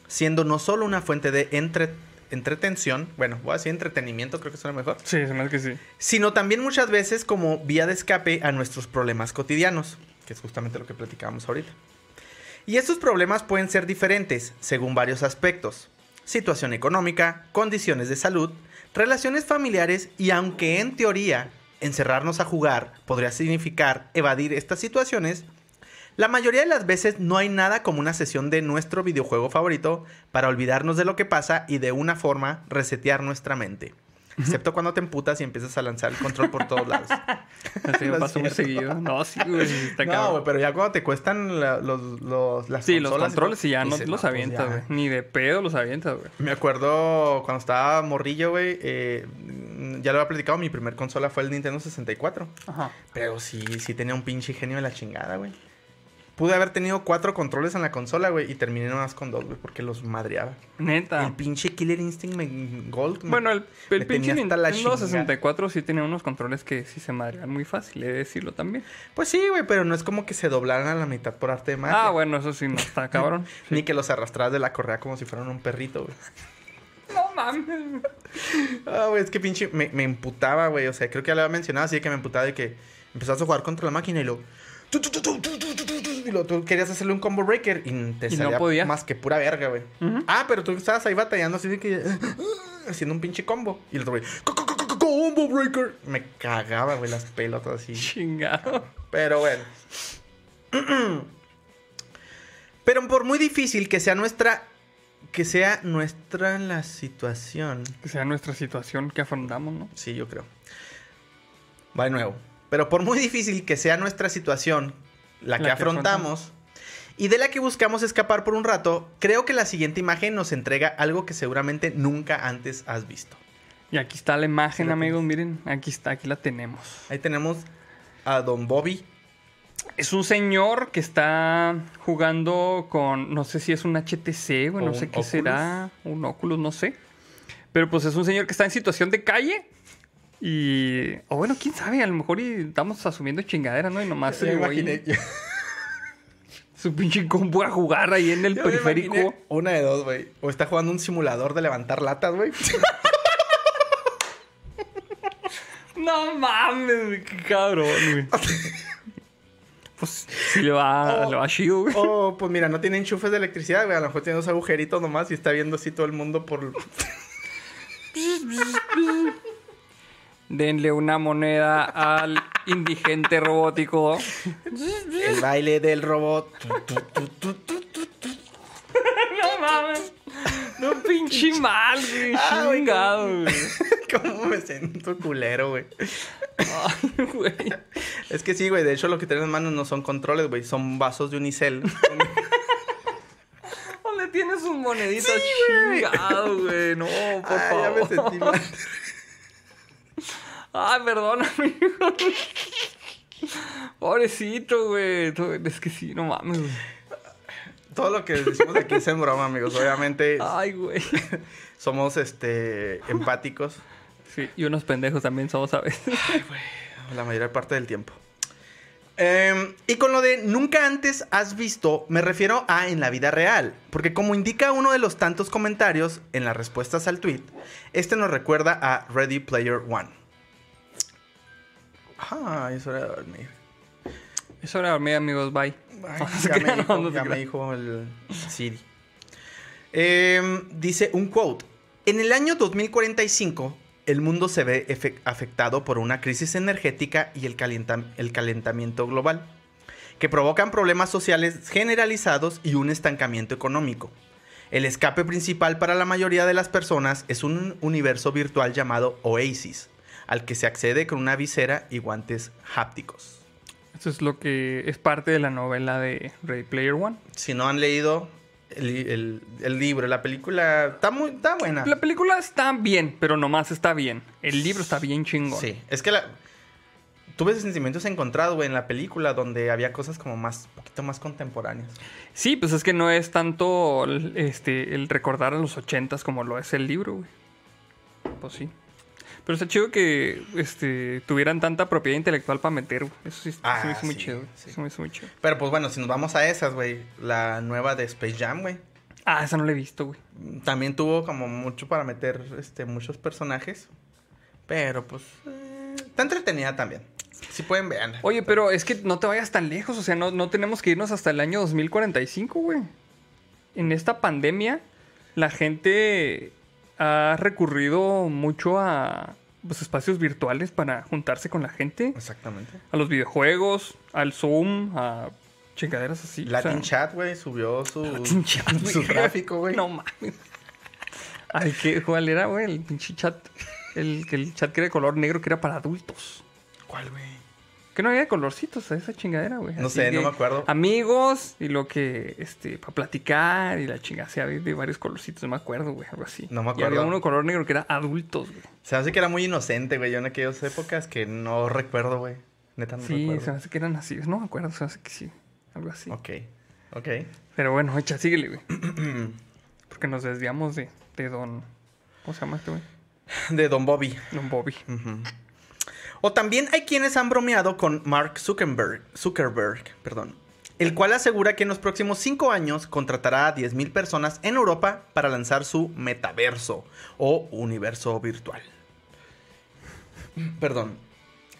siendo no solo una fuente de entre- entretención, bueno, voy a decir entretenimiento, creo que suena mejor, Sí, se me hace que sí. sino también muchas veces como vía de escape a nuestros problemas cotidianos, que es justamente lo que platicábamos ahorita. Y estos problemas pueden ser diferentes según varios aspectos. Situación económica, condiciones de salud, relaciones familiares y aunque en teoría encerrarnos a jugar podría significar evadir estas situaciones, la mayoría de las veces no hay nada como una sesión de nuestro videojuego favorito para olvidarnos de lo que pasa y de una forma resetear nuestra mente. Excepto cuando te emputas y empiezas a lanzar el control por todos lados. Así No me es pasa muy seguido. No, sí, güey. Está No, güey, pero ya cuando te cuestan la- los, los, las Sí, los controles y ya no los pues avientas, güey. Ni de pedo los avientas, güey. Me acuerdo cuando estaba morrillo, güey. eh, ya lo había platicado, mi primer consola fue el Nintendo 64. Ajá. Pero sí, sí tenía un pinche genio de la chingada, güey. Pude haber tenido cuatro controles en la consola, güey, y terminé nomás con dos, güey, porque los madreaba. Neta. El pinche Killer Instinct me- Gold. me- Bueno, el, pinche Nintendo chingada. 64 sí tenía unos controles que sí se madrean muy fácil, he de decirlo también. Pues sí, güey, pero no es como que se doblaran a la mitad por arte de magia. Ah, bueno, eso sí no está cabrón. Ni que los arrastras de la correa como si fueran un perrito, güey. No mames. Ah, güey, es que pinche me, me emputaba, güey. O sea, creo que ya lo había mencionado, así que me emputaba de que empezabas a jugar contra la máquina y lo y lo, tú querías hacerle un combo breaker y te salía más que pura verga, güey. Ah, pero tú estabas ahí batallando así de que. haciendo un pinche combo. Y el otro, güey, combo breaker. Me cagaba, güey, las pelotas así. Chingado. Pero bueno. Pero por muy difícil que sea nuestra. Que sea nuestra la situación. Que sea nuestra situación que afrontamos, ¿no? Sí, yo creo. Va de nuevo. Pero por muy difícil que sea nuestra situación, la que, La que afrontamos, y de la que buscamos escapar por un rato, creo que la siguiente imagen nos entrega algo que seguramente nunca antes has visto. Y aquí está la imagen, Sí amigos, miren. Aquí está, aquí la tenemos. Ahí tenemos a Don Bobby. Es un señor que está jugando con, no sé si es un HTC, güey, O no sé qué Oculus. será, un Oculus, no sé. Pero pues es un señor que está en situación de calle. Y, o bueno, quién sabe, a lo mejor y estamos asumiendo chingadera, ¿no? Y nomás su pinche combo a jugar ahí en el periférico. Una de dos, güey. O está jugando un simulador de levantar latas, güey. No mames, güey, qué cabrón, güey. Pues sí le va, Oh. le va chido, güey. O, pues mira, no tiene enchufes de electricidad, güey. A lo mejor tiene dos agujeritos nomás y está viendo así todo el mundo por... Denle una moneda al indigente robótico. El baile del robot. No mames. No pinche mal, güey. Ah, güey, Chingado, güey. ¿Cómo me siento culero, güey? Ay, güey. Es que sí, güey. De hecho, lo que tienen en manos no son controles, güey. Son vasos de unicel. ¿Dónde tienes sus moneditas? Chingado, güey. No, por Ay, ya me favor. sentí mal. Ay, perdón, amigo. Pobrecito, güey. Es que sí, no mames, güey. Todo lo que decimos aquí es en broma, amigos. Obviamente Ay, güey. somos este empáticos Sí, y unos pendejos también somos a veces. la mayor parte del tiempo. Em, y con lo de nunca antes has visto, me refiero a en la vida real. Porque como indica uno de los tantos comentarios en las respuestas al tweet, este nos recuerda a Ready Player One. Ah, es hora de dormir. Es hora de dormir, amigos. Bye. Se ya me dijo, no se ya me crean. dijo el Siri. Em, dice un quote. En el año 2045, el mundo se ve afectado por una crisis energética y el, el calentamiento global, que provocan problemas sociales generalizados y un estancamiento económico. El escape principal para la mayoría de las personas es un universo virtual llamado Oasis, al que se accede con una visera y guantes hápticos. Eso es lo que es parte de la novela de Ready Player One. Si no han leído el, el- el libro, la película está muy está buena. La película está bien, pero nomás está bien. El libro está bien chingón. Sí, es que la tuve sentimientos encontrados, güey, en la película donde había cosas como más poquito más contemporáneas. Sí, pues es que no es tanto el- este, el recordar a los ochentas como lo es el libro, güey. Pues sí. Pero está chido que este, tuvieran tanta propiedad intelectual para meter, güey. Eso sí, Ah, se me hizo muy chido. güey. sí. Se me hizo muy chido. Pero pues bueno, si nos vamos a esas, güey, la nueva de Space Jam, güey, Ah, esa no la he visto, güey. también tuvo como mucho para meter este muchos personajes, pero pues eh, está entretenida también. Si pueden verla. Oye, pero es que no te vayas tan lejos. O sea, no, no tenemos que irnos hasta el año 2045, güey. En esta pandemia, la gente ha recurrido mucho a pues, espacios virtuales para juntarse con la gente. Exactamente. A los videojuegos, al Zoom, a chingaderas así. o Latin sea, Chat, güey, subió su, Latin Chat, güey. su tráfico, güey. No mames. Ay, ¿qué, ¿cuál era, güey? El pinche chat. El, el chat que era de color negro, que era para adultos. ¿Cuál, güey? Que no había de colorcitos a esa chingadera, güey. No Así sé, no me acuerdo. Amigos y lo que, este, para platicar y la chingada. sea, de, de varios colorcitos, no me acuerdo, güey, algo así. No me Y había acuerdo. uno color negro que era adultos, güey. Se me hace que era muy inocente, güey, yo en aquellas épocas que no recuerdo, güey. Neta no Sí, se me hace que eran así. No me acuerdo, se me hace que sí. Algo así. Ok, ok. Pero bueno, echa, síguele, güey. Porque nos desviamos de, de Don. ¿Cómo se llama este, güey? De Don Bobby. Don Bobby. Ujú. O también hay quienes han bromeado con Mark Zuckerberg, Zuckerberg, perdón, el cual asegura que en los próximos cinco años contratará a 10.000 personas en Europa para lanzar su metaverso o universo virtual. Perdón.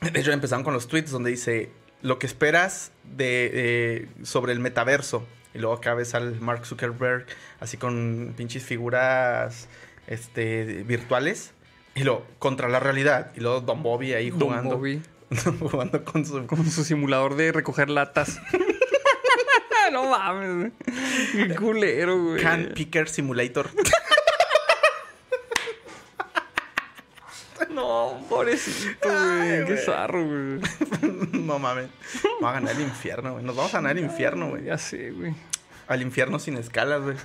De hecho, empezaron con los tweets donde dice lo que esperas de, eh, sobre el metaverso. Y luego acá ves al Mark Zuckerberg así con pinches figuras este, virtuales. Y luego contra la realidad. Y luego Don Bobby ahí Don jugando. Bobby. jugando con su... Con su simulador de recoger latas. no mames, güey. Qué culero, güey. Can Picker Simulator. No, pobrecito, güey. Qué zarro, güey. no mames. Vamos a ganar el infierno, güey. Nos vamos a ganar el infierno, güey. Ya sé, güey. Al infierno sin escalas, güey.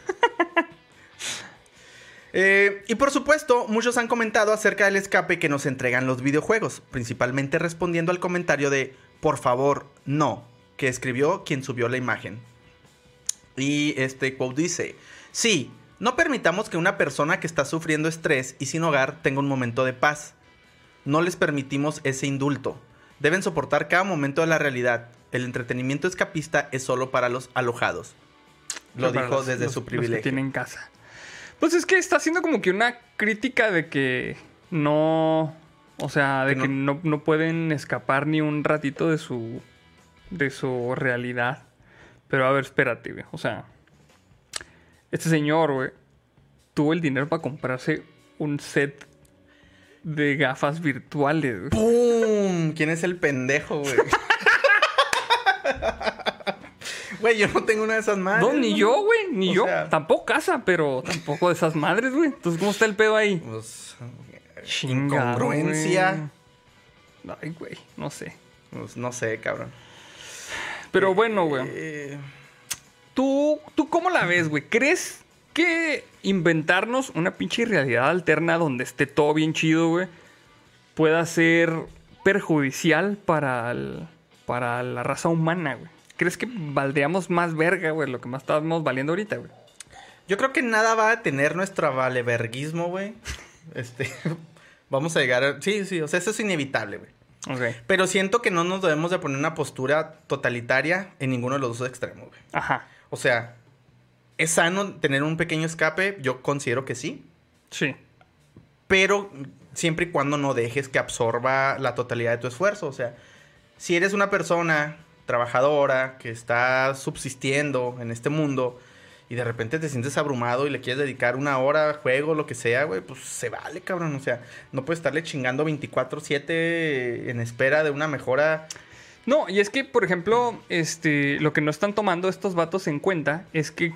Eh, y por supuesto, muchos han comentado acerca del escape que nos entregan los videojuegos, principalmente respondiendo al comentario de por favor, no, que escribió quien subió la imagen. Y este quote dice, sí, no permitamos que una persona que está sufriendo estrés y sin hogar tenga un momento de paz. No les permitimos ese indulto. Deben soportar cada momento de la realidad. El entretenimiento escapista es solo para los alojados. Lo dijo los- desde los- su los que privilegio. tienen casa. Pues es que está haciendo como que una crítica de que no. O sea, de Que que no, no pueden escapar ni un ratito de su. de su realidad. Pero a ver, espérate, güey. O sea. Este señor, güey. Tuvo el dinero para comprarse un set de gafas virtuales, güey. ¡Pum! ¿Quién es el pendejo, güey? Güey, yo no tengo una de esas madres. No, ni yo, güey, ni O yo. sea- Tampoco casa, pero tampoco de esas madres, güey. Entonces, ¿cómo está el pedo ahí? Pues, Chingado, incongruencia. güey. Ay, güey, no sé. Pues, no sé, cabrón. Pero bueno, güey. Eh, ¿Tú, ¿Tú cómo la ves, güey? ¿Crees que inventarnos una pinche realidad alterna donde esté todo bien chido, güey, pueda ser perjudicial para, el- para la raza humana, güey? ¿Crees que valdríamos más verga, güey, lo que más estamos valiendo ahorita, güey? yo creo que nada va a tener nuestro valeverguismo, güey. Este. Vamos a llegar a. Sí, sí, o sea, eso es inevitable, güey. Ok. Pero siento que no nos debemos de poner una postura totalitaria en ninguno de los dos extremos, güey. Ajá. O sea, ¿es sano tener un pequeño escape? Yo considero que sí. Sí. Pero siempre y cuando no dejes que absorba la totalidad de tu esfuerzo. O sea, si eres una persona trabajadora que está subsistiendo en este mundo y de repente te sientes abrumado y le quieres dedicar una hora a juego, lo que sea, güey, pues se vale, cabrón. O sea, no puedes estarle chingando 24-7 en espera de una mejora. No, y es que, por ejemplo, este, lo que no están tomando estos vatos en cuenta es que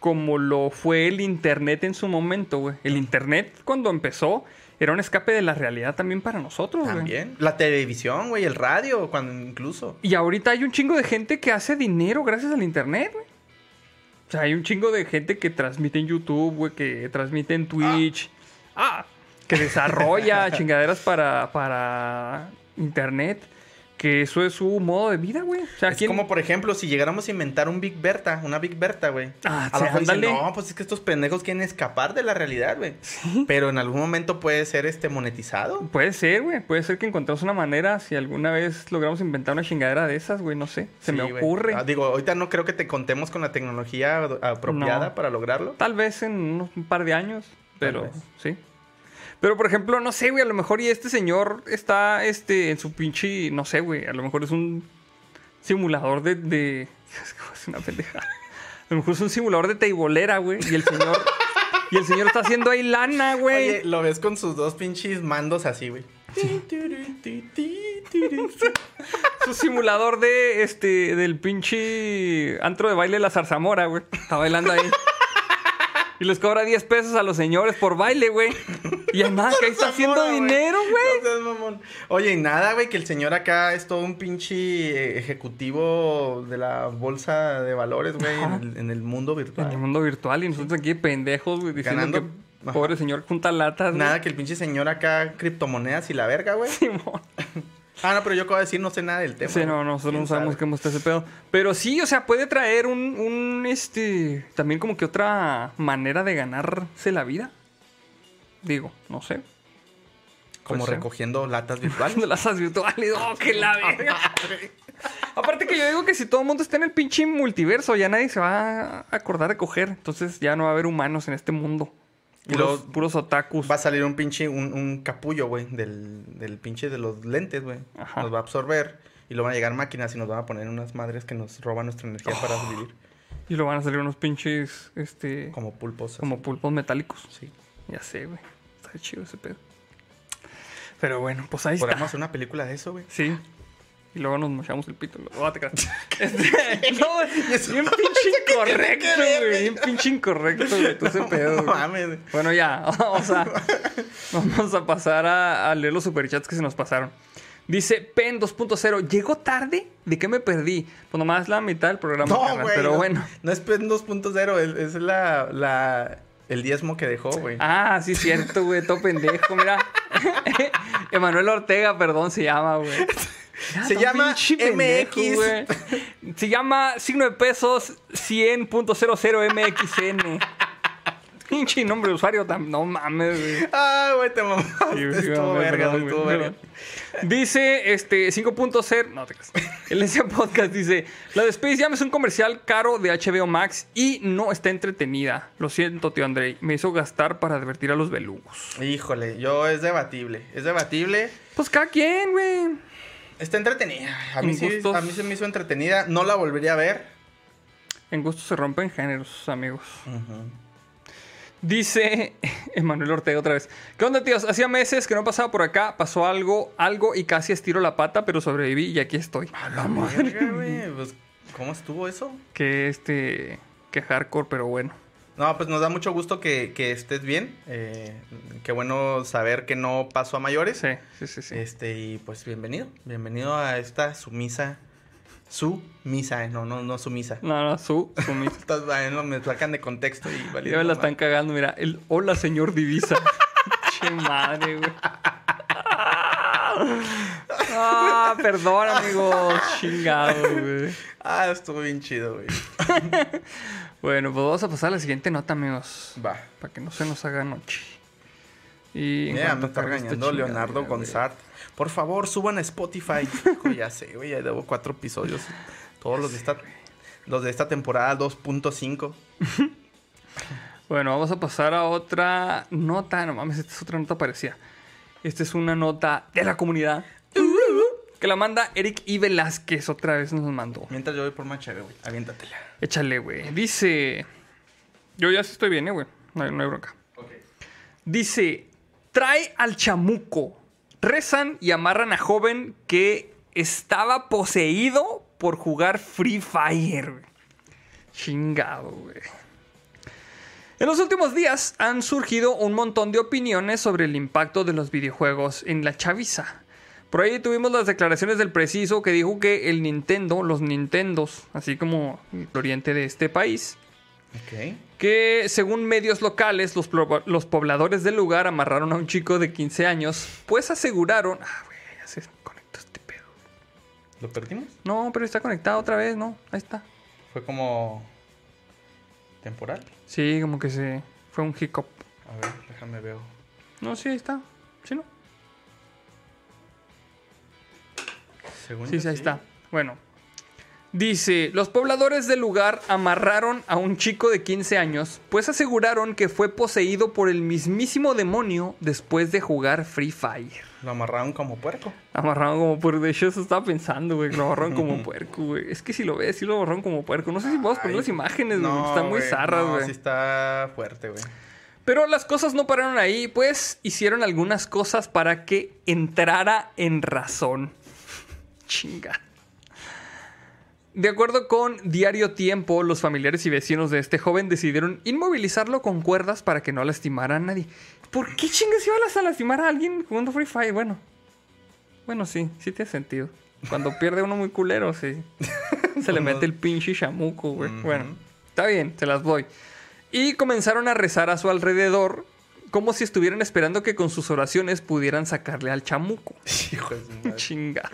como lo fue el internet en su momento. El internet cuando empezó era un escape de la realidad también para nosotros, güey. También. La televisión, güey, el radio, cuando incluso. Y ahorita hay un chingo de gente que hace dinero gracias al internet, güey. O sea, hay un chingo de gente que transmite en YouTube, güey, que transmite en Twitch. Ah, que desarrolla chingaderas para, para internet. Que eso es su modo de vida, güey. O sea, Es ¿quién- como, por ejemplo, si llegáramos a inventar un Big Berta, una Big Berta, güey. Ah, a sí, lo mejor dicen, no, pues es que estos pendejos quieren escapar de la realidad, güey. Pero en algún momento puede ser este monetizado. Puede ser, güey. Puede ser que encontremos una manera. Si alguna vez logramos inventar una chingadera de esas, güey, no sé. Se Sí, me ocurre. Ah, digo, ahorita no creo que te contemos con la tecnología ad- apropiada No. para lograrlo. Tal vez en unos, un par de años, pero sí. Pero por ejemplo, no sé, güey, a lo mejor y este señor está este en su pinche, no sé, güey, a lo mejor es un simulador de de es una pendeja. A lo mejor es un simulador de teibolera, güey, y el señor y el señor está haciendo ahí lana, güey. Oye, lo ves con sus dos pinches mandos así, güey. Su simulador de este del pinche antro de baile de la zarzamora, güey. Está bailando ahí. Y les cobra 10 pesos a los señores por baile, güey. Y además que ahí está haciendo dinero, güey. No seas mamón. Oye, y nada, güey, que el señor acá es todo un pinche eh, ejecutivo de la bolsa de valores, güey, en en el mundo En el virtual. mundo virtual y nosotros aquí de pendejos, güey, diciendo Ganando- que Ajá. pobre señor junta latas, güey. Nada que el pinche señor acá, criptomonedas y la verga, güey. Simón. Ah, no, pero yo acabo de decir, no sé nada del tema. Sí, no, nosotros ¿Quién no sabemos sabe? cómo está ese pedo. Pero sí, o sea, puede traer un, un, este, también como que otra manera de ganarse la vida. Digo, no sé. Como recogiendo latas virtuales. Asas virtuales, oh, que la verga. Aparte que yo digo que si todo el mundo está en el pinche multiverso, ya nadie se va a acordar de coger. Entonces ya no va a haber humanos en este mundo. Y Puros, luego puros otakus. Va a salir un pinche, un, un capullo, güey, del, del pinche de los lentes, güey. Nos va a absorber y luego van a llegar máquinas y nos van a poner unas madres que nos roban nuestra energía para Oh. vivir. Y lo van a salir unos pinches, este, como, Como pulpos. así. pulpos metálicos. Sí. Ya sé, güey. Está chido ese pedo. Pero bueno, pues ahí está. hacer una película de eso, güey. Sí. Y luego nos mochamos el pito. Ah, te. Este, no, güey. Bien pinche incorrecto, güey. Bien pinche incorrecto, güey. Todo ese pedo. No mames. güey. Bueno, ya, vamos a, vamos a pasar a, a leer los superchats que se nos pasaron. Dice Pen 2.0, ¿llegó tarde? ¿De qué me perdí? Pues nomás la mitad del programa, No, carnal, pero no. bueno. No es PEN 2.0, es, es la, la, el diezmo que dejó, güey. Ah, sí, cierto, güey, todo pendejo, mira. Emanuel Ortega, perdón, se llama, güey. Se llama pendejo, MX. Se llama signo de pesos 100.00 MXN. Pinche nombre de usuario, tam- no mames, güey. Ah, güey, te mamaste. Sí, estuvo verga, güey, estuvo verga. Dice este 5.0. No te creas. El ese podcast dice: La de Space Jam es un comercial caro de HBO Max y no está entretenida. Lo siento, tío Andrei. Me hizo gastar para divertir a los belugos. Híjole, yo es debatible. Es debatible. Pues cada quien, güey. Está entretenida. A mí, sí, a mí se me hizo entretenida. No la volvería a ver. En gusto se rompen géneros, amigos. Dice Emanuel Ortega otra vez. ¿Qué onda, tíos? Hacía meses que no pasaba por acá. Pasó algo, algo y casi estiro la pata, pero sobreviví y aquí estoy. A la güey. Pues, ¿cómo estuvo eso? Que este. Que hardcore, pero bueno. No, pues nos da mucho gusto que, que estés bien. Eh, qué bueno saber que no pasó a mayores. Sí, sí, sí, sí. Este, y pues bienvenido. Bienvenido a esta sumisa. Su misa, eh, no, no, no sumisa. No, no, su, su mis- Estas eh, no, me sacan de contexto y Ya valiendo me la están cagando, mira. El hola, señor Divisa. che madre, güey. Ah, perdón, amigos. Chingado, güey. Ah, estuvo bien chido, güey. Bueno, pues vamos a pasar a la siguiente nota, amigos. Va. Para que no se nos haga noche. Y Mira, me está regañando Leonardo. Gonzart. Por favor, suban a Spotify. Hijo, ya sé, güey, ya debo cuatro episodios. Todos los de esta, los de esta temporada 2.5. Bueno, vamos a pasar a otra nota. No mames, esta es otra nota parecida. Esta es una nota de la comunidad. Que la manda Eric I. Velázquez. Otra vez nos mandó. Mientras yo voy por más chévere, güey. Aviéntatela. Échale, güey. Dice. Yo ya sí estoy bien, eh, güey. No, hay- no hay bronca. Ok. Dice: Trae al chamuco. Rezan y amarran a joven que estaba poseído por jugar Free Fire. Chingado, güey. En los últimos días han surgido un montón de opiniones sobre el impacto de los videojuegos en la chaviza. Por ahí tuvimos las declaraciones del preciso que dijo que el Nintendo, los Nintendos, así como el oriente de este país, Ok. que según medios locales, los, los pobladores del lugar amarraron a un chico de 15 años, pues aseguraron... Ah, güey, ya se conectó este pedo. ¿Lo perdimos? No, pero está conectado otra vez, ¿no? Ahí está. Fue como. temporal. Sí, como que se... Fue un hiccup. A ver, déjame ver. No, sí, ahí está. ¿Sí, no? Según Sí, sí, ahí está. Bueno. Dice, los pobladores del lugar amarraron a un chico de 15 años, pues aseguraron que fue poseído por el mismísimo demonio después de jugar Free Fire. Lo amarraron como puerco. Amarraron como puerco. De hecho, eso estaba pensando, güey. que Lo amarraron como puerco, güey. Es que si lo ves, sí lo amarraron como puerco. No sé si podemos poner las imágenes, güey. no, Están muy güey, zarras, no, güey. sí está fuerte, güey. Pero las cosas no pararon ahí, pues hicieron algunas cosas para que entrara en razón. Chinga. De acuerdo con Diario Tiempo, los familiares y vecinos de este joven decidieron inmovilizarlo con cuerdas para que no lastimara a nadie. ¿Por qué chingas ibas a lastimar a alguien jugando Free Fire? Bueno, bueno, sí, sí tiene sentido. Cuando pierde uno muy culero, sí. Se le mete el pinche chamuco, güey. Bueno, está bien, se las doy. Y comenzaron a rezar a su alrededor como si estuvieran esperando que con sus oraciones pudieran sacarle al chamuco. Hijo de. Chinga.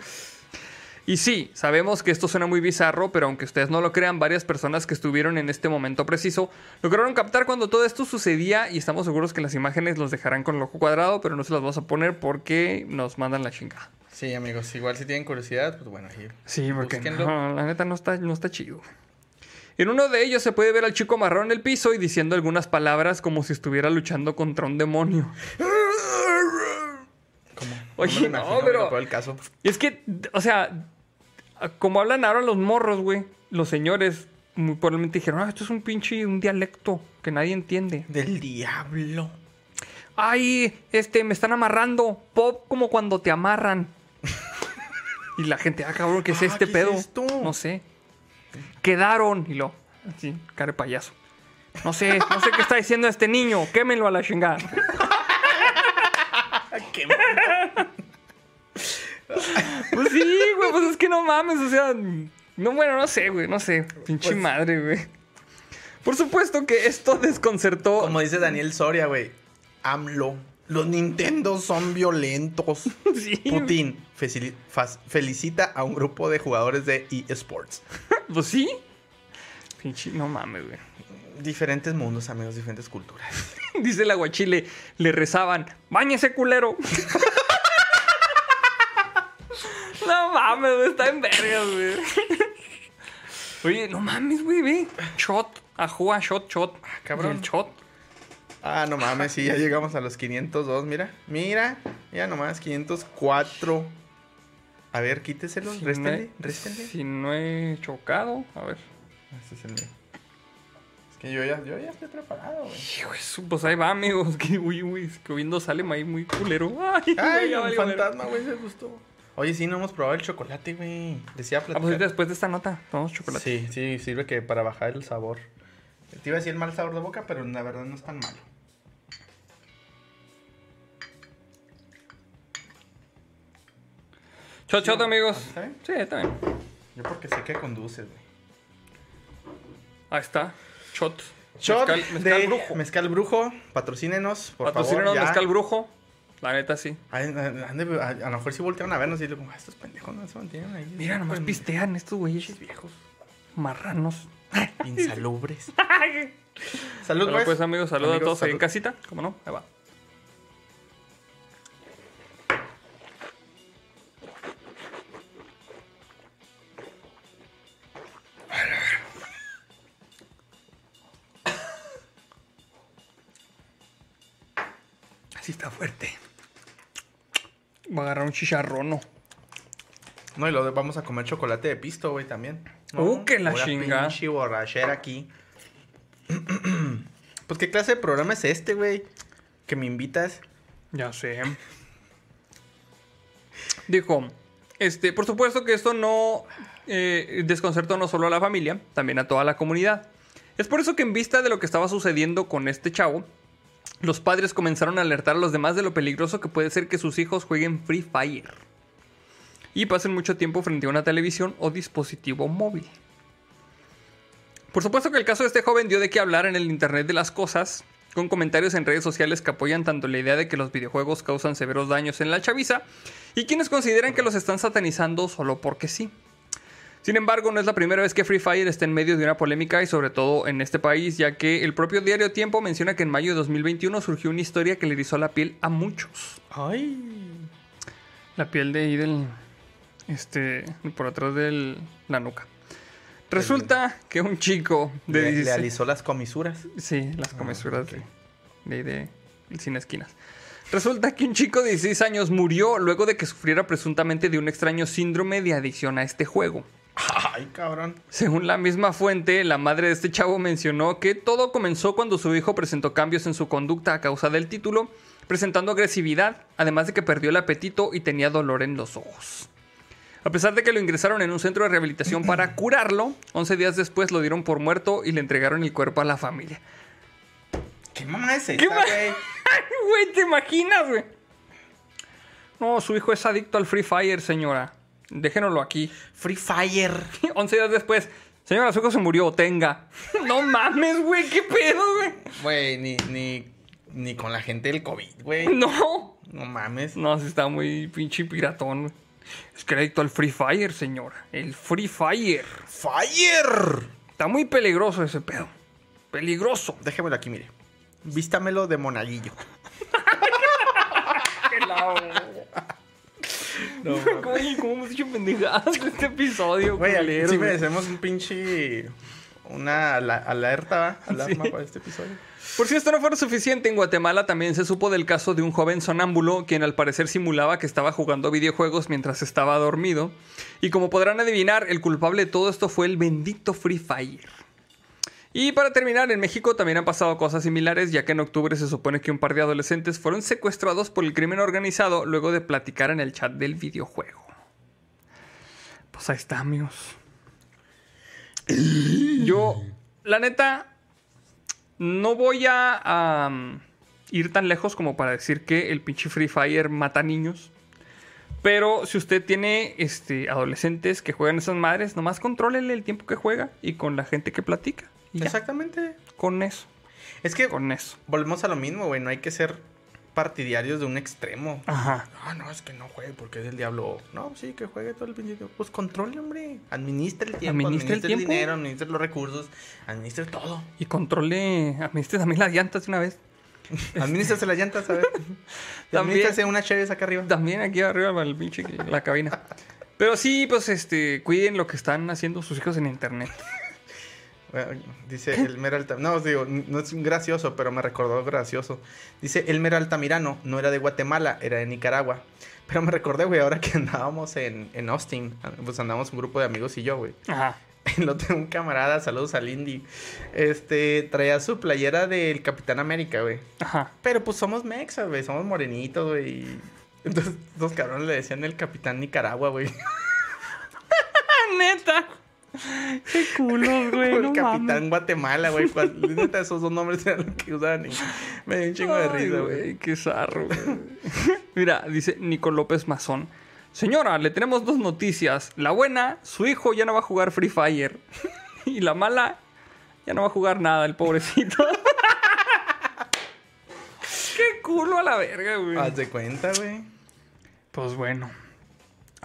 Y sí, sabemos que esto suena muy bizarro, pero aunque ustedes no lo crean, varias personas que estuvieron en este momento preciso lograron captar cuando todo esto sucedía y estamos seguros que las imágenes los dejarán con el ojo cuadrado, pero no se las vamos a poner porque nos mandan la chingada. Sí, amigos, igual si tienen curiosidad, pues bueno, ahí. Sí, porque no, la neta no está, no está chido. En uno de ellos se puede ver al chico marrón en el piso y diciendo algunas palabras como si estuviera luchando contra un demonio. ¿Cómo? Oye, me no, pero- el caso. Es que, o sea, como hablan ahora los morros, güey, los señores muy probablemente dijeron, ah, esto es un pinche, un dialecto que nadie entiende. Del diablo. Ay, este, me están amarrando. Pop como cuando te amarran. y la gente, ah, cabrón, ¿qué es Ah, este ¿qué es pedo? esto? No sé. Quedaron. Y lo, así, cara de payaso. No sé, no sé qué está diciendo este niño. Quémelo a la chingada. Pues sí, güey, pues es que no mames, o sea, no, bueno, no sé, güey, no sé, pinche Pues- madre, güey. Por supuesto que esto desconcertó. Como dice Daniel Soria, güey. AMLO. Los Nintendo son violentos. Sí, Putin felicita a un grupo de jugadores de eSports. Pues sí. Pinche, no mames, güey. Diferentes mundos, amigos, diferentes culturas. Dice el aguachile, le rezaban, bañese culero. mames, güey, está en vergas, güey. Oye, no mames, güey, ve. Shot, ajua, shot, shot. cabrón. Y el shot. Ah, no mames, sí, ya llegamos a los 502, mira. Mira, ya nomás, 504. A ver, quíteselo, Si no réstenle, he- réstenle. Si no he chocado, a ver. Este es el mío. Es que yo ya, yo ya estoy preparado, güey. Hijo pues ahí va, amigos. Que, uy, uy, es que viendo sale ahí muy culero. Ay, Ay, un fantasma, güey, se gustó. Oye, sí, no hemos probado el chocolate, güey. Decía Ah, pues platicar. después de esta nota, tomamos chocolate. Sí, sí, sirve que para bajar el sabor. Te iba a decir el mal sabor de boca, pero la verdad no es tan malo. Shot, shot, amigos. ¿Está bien? Sí, está bien. Yo porque sé que conduces, güey. Ahí está. Shot. Shot Mezcal, mezcal de brujo. Mezcal Brujo, patrocínenos, por Patrocínenos favor. ya. mezcal brujo. La neta, sí. A, a- a lo mejor si voltearon a vernos y digo, "Ah, estos pendejos no se mantienen ahí. Mira, nomás Pues, pistean estos güeyes. viejos. Marranos. Insalubres. Salud, Bueno, pues. pues, amigos, saludos a Amigos, todos ahí en salud. casita. ¿Cómo no? Ahí va. Agarrar un chicharrón, ¿no? No, y lo de- vamos a comer chocolate de pisto, güey, también. Uh, que la Pura chinga. pinche borrachera aquí. pues, ¿qué clase de programa es este, güey? Que me invitas. Ya sé. Dijo, este, por supuesto que esto no eh, desconcertó no solo a la familia, también a toda la comunidad. Es por eso que en vista de lo que estaba sucediendo con este chavo, los padres comenzaron a alertar a los demás de lo peligroso que puede ser que sus hijos jueguen Free Fire. Y pasen mucho tiempo frente a una televisión o dispositivo móvil. Por supuesto que el caso de este joven dio de qué hablar en el Internet de las Cosas, con comentarios en redes sociales que apoyan tanto la idea de que los videojuegos causan severos daños en la chaviza, y quienes consideran que los están satanizando solo porque sí. Sin embargo, no es la primera vez que Free Fire está en medio de una polémica y sobre todo en este país, ya que el propio diario Tiempo menciona que en mayo de 2021 surgió una historia que le erizó la piel a muchos. Ay. La piel de ahí del. Este. por atrás de la nuca. Resulta que un chico de Le, le 16 alisó las comisuras. Sí, las comesuras de, de, de- de sin esquinas. Resulta que un chico de 16 años murió luego de que sufriera presuntamente de un extraño síndrome de adicción a este juego. Ay, cabrón. Según la misma fuente, la madre de este chavo mencionó que todo comenzó cuando su hijo presentó cambios en su conducta a causa del título, presentando agresividad, además de que perdió el apetito y tenía dolor en los ojos. A pesar de que lo ingresaron en un centro de rehabilitación para curarlo, 11 días después lo dieron por muerto y le entregaron el cuerpo a la familia. ¿Qué mamá es ¿Qué esta, güey? Güey, ¿te imaginas, güey? No, su hijo es adicto al Free Fire, señora. Déjenoslo aquí. Free Fire. 11 días después, señora, su hijo se murió, tenga. No mames, güey, qué pedo, güey. Güey, ni, ni, ni con la gente del COVID, güey. No. No mames. No, sí está muy pinche piratón, güey. Es adicto al Free Fire, señora. El Free Fire. Fire. Está muy peligroso ese pedo. Peligroso. Déjemelo aquí, mire. Vístamelo de monaguillo. No, Güey, ¿cómo hemos dicho pendejadas en este episodio? Güey, sí merecemos un pinche... Una alerta, ¿va? Alarma Sí. para este episodio. Por si esto no fuera suficiente, en Guatemala también se supo del caso de un joven sonámbulo quien al parecer simulaba que estaba jugando videojuegos mientras estaba dormido. Y como podrán adivinar, el culpable de todo esto fue el bendito Free Fire. Y para terminar, en México también han pasado cosas similares, ya que en octubre se supone que un par de adolescentes fueron secuestrados por el crimen organizado luego de platicar en el chat del videojuego. Pues ahí está, amigos. Yo, la neta, no voy a, ir tan lejos como para decir que el pinche Free Fire mata niños. Pero si usted tiene este, adolescentes que juegan esas madres, nomás contrólele el tiempo que juega y con la gente que platica. Exactamente. con eso, Es que con eso. volvemos a lo mismo, güey. No hay que ser partidarios de un extremo. Ajá. Ah, no, es que no juegue porque es el diablo. No, sí, que juegue todo el pinche tiempo. Pues controle, hombre. Administre el tiempo, administre, el el, tiempo. dinero, administre los recursos, administre todo. Y controle, administre también las llantas una vez. Administrase las llantas, a ver. También. Administrase una chévere acá arriba. También aquí arriba el pinche la cabina. Pero sí, pues este, cuiden lo que están haciendo sus hijos en internet. Dice Elmer Altamirano. No, digo, no es gracioso, pero me recordó gracioso. Dice Elmer Altamirano, no era de Guatemala, era de Nicaragua. Pero me recordé, güey, ahora que andábamos en, en Austin. Pues andábamos un grupo de amigos y yo, güey. Ajá. Lo tengo un camarada, saludos al Indy. Este, traía su playera del Capitán América, güey. Ajá. Pero pues somos mexas, güey, somos morenitos, güey. Entonces, los cabrones le decían el Capitán Nicaragua, güey. Neta. Qué culos, güey. el no Capitán mames. Guatemala, güey. Neta, esos dos nombres eran los que usaban. y me dio un chingo de risa, güey. Qué zarro, güey. Mira, dice Nico López Mazón. Señora, le tenemos dos noticias. La buena, su hijo ya no va a jugar Free Fire. y la mala, ya no va a jugar nada, el pobrecito. Qué culo a la verga, güey. Haz de cuenta, güey. Pues bueno.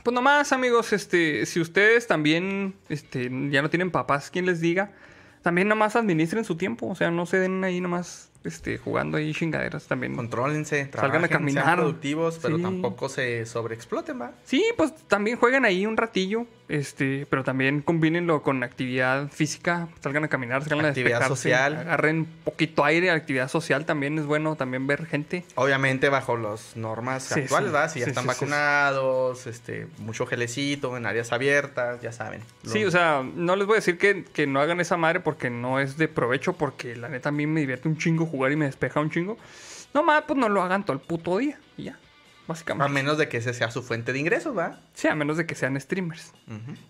Pues nomás, amigos, este, si ustedes también este, ya no tienen papás, quien les diga, también nomás administren su tiempo. O sea, no se den ahí nomás este, jugando ahí chingaderas también. Contrólense, Salgan a caminar. sean productivos, pero Sí. tampoco se sobreexploten, ¿va? Sí, pues también jueguen ahí un ratillo, este, pero también combínenlo con actividad física, salgan a caminar, salgan Actividad a social. agarren poquito aire, actividad social también es bueno, también ver gente. Obviamente bajo las normas Sí, actuales, sí. ¿va? Si ya están vacunados, este, mucho gelecito en áreas abiertas, ya saben. Lo- Sí, o sea, no les voy a decir que, que no hagan esa madre porque no es de provecho, porque la neta a mí me divierte un chingo jugar y me despeja un chingo. No más, pues no lo hagan todo el puto día y ya, A básicamente. menos de que ese sea su fuente de ingresos, ¿va? Sí, a menos de que sean streamers.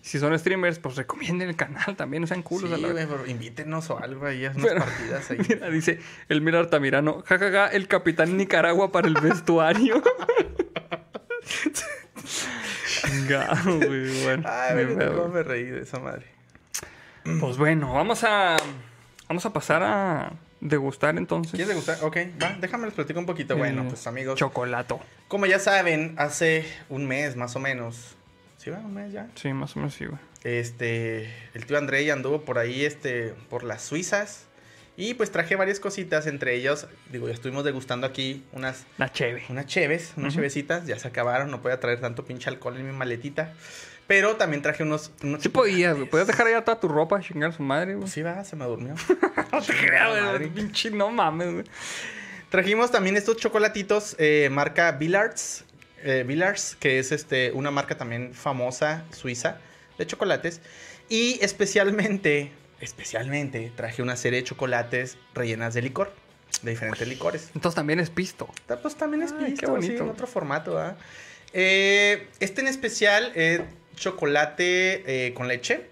Si son streamers, pues recomienden el canal también, no sean culos. Sí, a la güey, pero invítenos o algo ahí, unas Pero- partidas ahí. Mira, dice el Mira Altamirano, jajaja, el capitán Nicaragua para el vestuario. Chingado, güey, bueno. Ay, me reí de esa madre. Pues bueno, vamos a vamos a pasar a degustar entonces. ¿Quieres degustar? Ok, va, déjame les platico un poquito. Bueno, el pues amigos, Chocolato. como ya saben, hace un mes más o menos, ¿sí va? Un mes ya. Sí, más o menos sí, güey. Este, el tío André anduvo por ahí, este, por las Suizas. Y pues traje varias cositas, entre ellos, digo, ya estuvimos degustando aquí unas, La cheve. unas cheves, unas chevecitas, ya se acabaron, no podía traer tanto pinche alcohol en mi maletita. Pero también traje unos... unos Sí podías, güey. Podías dejar allá toda tu ropa, chingar a su madre, güey. Sí va, se me durmió. No te creas, güey. Pinche, no mames, güey. Trajimos también estos chocolatitos eh, marca Villards, eh, Villards, que es este, una marca también famosa suiza de chocolates. Y especialmente, especialmente traje una serie de chocolates rellenas de licor, de diferentes licores. Entonces también es pisto. Pues también es Ay, qué pisto, bonito. sí, en otro formato, ¿ah? Eh, este en especial es chocolate eh, con leche.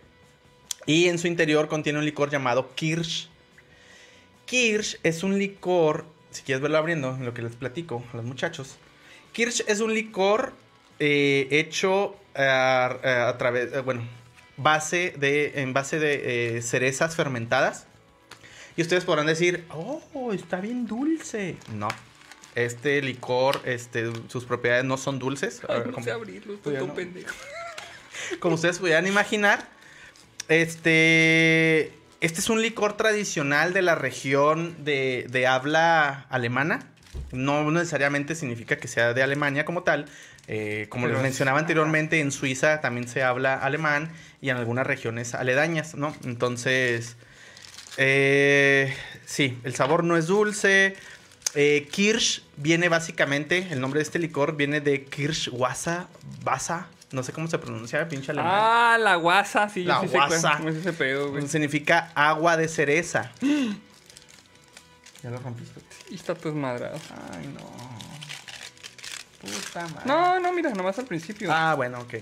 Y en su interior contiene un licor llamado Kirsch. Kirsch es un licor, si quieres verlo abriendo, en lo que les platico a los muchachos. Kirsch es un licor eh, hecho a, a- través, eh, bueno, base de, en base de eh, cerezas fermentadas. Y ustedes podrán decir, oh, está bien dulce. No. Este licor, este, sus propiedades no son dulces. Ay, no sé abrirlo, estoy Todavía todo pendejo. Como ustedes pudieran imaginar, este, este es un licor tradicional de la región de, de habla alemana. No necesariamente significa que sea de Alemania como tal. Eh, como Pero les es- mencionaba anteriormente, en Suiza también se habla alemán y en algunas regiones aledañas, ¿no? Entonces, eh, sí, el sabor no es dulce. Eh, Kirsch viene básicamente, el nombre de este licor viene de Kirschwasser, Basa, no sé cómo se pronuncia, pinche alemán. Ah, la guasa, sí. La sí guasa. cómo es ese pedo, güey. Significa agua de cereza. ya lo rompiste. Y está pues madrado. Ay, no. Puta madre. No, no, mira, nomás al principio. Ah, bueno, ok.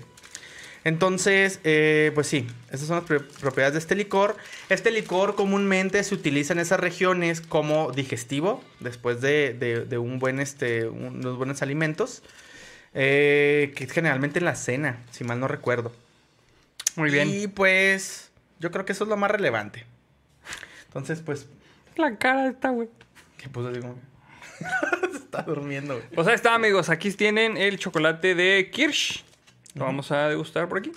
Entonces, eh, pues sí, esas son las pro- propiedades de este licor. Este licor comúnmente se utiliza en esas regiones como digestivo, después de, de- de un buen, este, unos buenos alimentos, eh, que es generalmente en la cena, si mal no recuerdo. Muy bien. Y pues, yo creo que eso es lo más relevante. Entonces, pues, La cara está, güey. ¿qué puso así como está durmiendo, güey. Pues ahí está, amigos. Aquí tienen el chocolate de Kirsch. Lo vamos a degustar por aquí.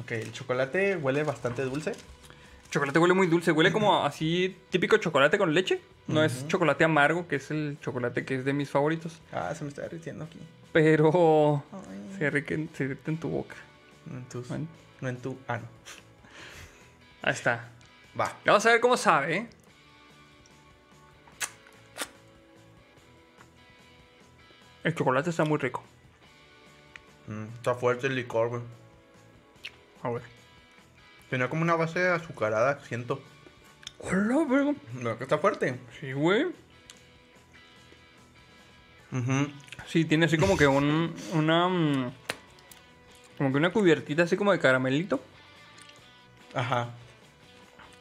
Ok, el chocolate huele bastante dulce. El chocolate huele muy dulce. Huele como así típico chocolate con leche. No es chocolate amargo, que es el chocolate que es de mis favoritos. Ah, se me está derritiendo aquí. Pero Ay. se derrite, se derrite en tu boca. No en tus- Bueno, no en tu. Ah, no. ahí está. Va. Vamos a ver cómo sabe, ¿eh? El chocolate está muy rico. Mm, está fuerte el licor, güey. A ver. Tenía como una base azucarada, siento. Hola, verga. No, que está fuerte. Sí, güey. Ujú. Sí, tiene así como que un, una... mm, Como que una cubiertita así como de caramelito. Ajá.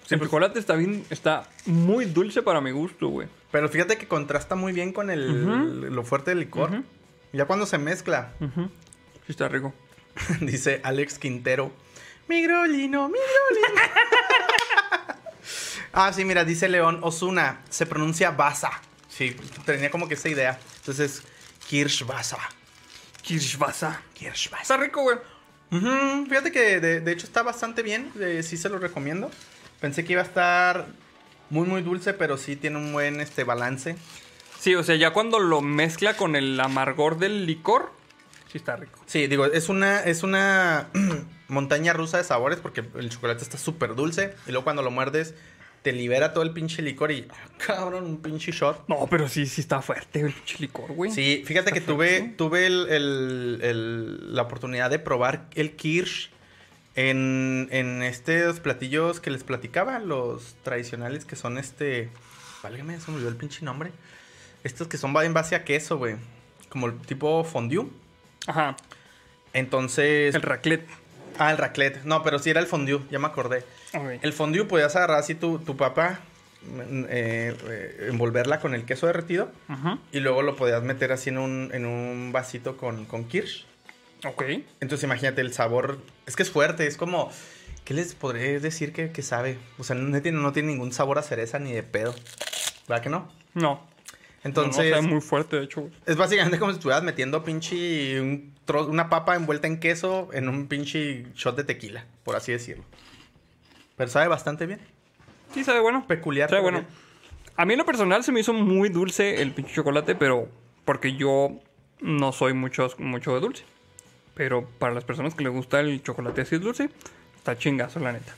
el pues- chocolate está bien... Está muy dulce para mi gusto, güey. Pero fíjate que contrasta muy bien con el, lo fuerte del licor. Ya cuando se mezcla. Sí está rico. dice Alex Quintero. Mi grolino, mi grolino. ah, sí, mira, dice León Osuna. Se pronuncia Basa. Sí, tenía como que esa idea. Entonces, Kirschwasser. Kirschwasser. Kirschwasser. Está rico, güey. Ujú, Fíjate que de, de hecho está bastante bien. eh, sí se lo recomiendo. Pensé que iba a estar muy, muy dulce, pero sí tiene un buen este, balance. Sí, o sea, ya cuando lo mezcla con el amargor del licor, sí está rico. Sí, digo, es una, es una montaña rusa de sabores porque el chocolate está súper dulce y luego cuando lo muerdes te libera todo el pinche licor y, ah, cabrón, un pinche shot. No, pero sí, sí está fuerte el pinche licor, güey. Sí, fíjate que tuve, tuve el- el- el- la oportunidad de probar el Kirsch en, en estos platillos que les platicaba, los tradicionales que son este... Válgame, se me olvidó el pinche nombre. Estos que son en base a queso, güey. Como el tipo fondue. Ajá. Entonces... El raclette. Ah, el raclette. No, pero sí era el fondue, ya me acordé. El fondue podías agarrar así tu, tu papa, mm, eh, eh, envolverla con el queso derretido y luego lo podías meter así en un, en un vasito con, con kirsch. Ok. Entonces imagínate el sabor, es que es fuerte, es como, ¿qué les podré decir que, que sabe? O sea, no tiene, no tiene ningún sabor a cereza ni de pedo. ¿Verdad que no? No. Entonces, No, muy fuerte, de hecho, es básicamente como si estuvieras metiendo pinche un tro- una papa envuelta en queso en un pinche shot de tequila, por así decirlo. Pero sabe bastante bien. Sí, sabe bueno. Peculiar. Sabe bueno. bien. A mí en lo personal se me hizo muy dulce el pinche chocolate, pero porque yo no soy mucho, mucho de dulce. Pero para las personas que les gusta el chocolate así dulce, está chingazo, la neta.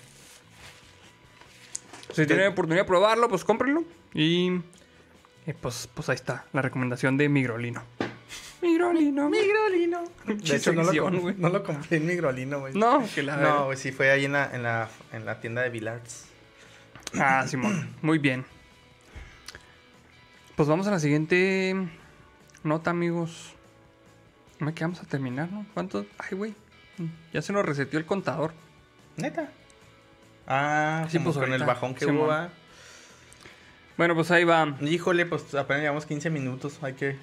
Si tienen oportunidad de probarlo, pues cómprenlo. Y eh, pues, pues ahí está, la recomendación de Migrolino. Migrolino, Migrolino. De hecho, no lo, güey. no lo compré en Migrolino, güey. No, que la No, güey, sí fue ahí en la, en la, en la tienda de Villards. Ah, Simón. Muy bien. Pues vamos a la siguiente nota, amigos. Me quedamos a terminar, ¿no? ¿Cuántos? Ay, güey. Ya se nos reseteó el contador. Neta. Ah, Sí, pues con el bajón que Simón. hubo. Bueno, pues ahí va. Híjole, pues apenas llevamos 15 minutos. Hay que.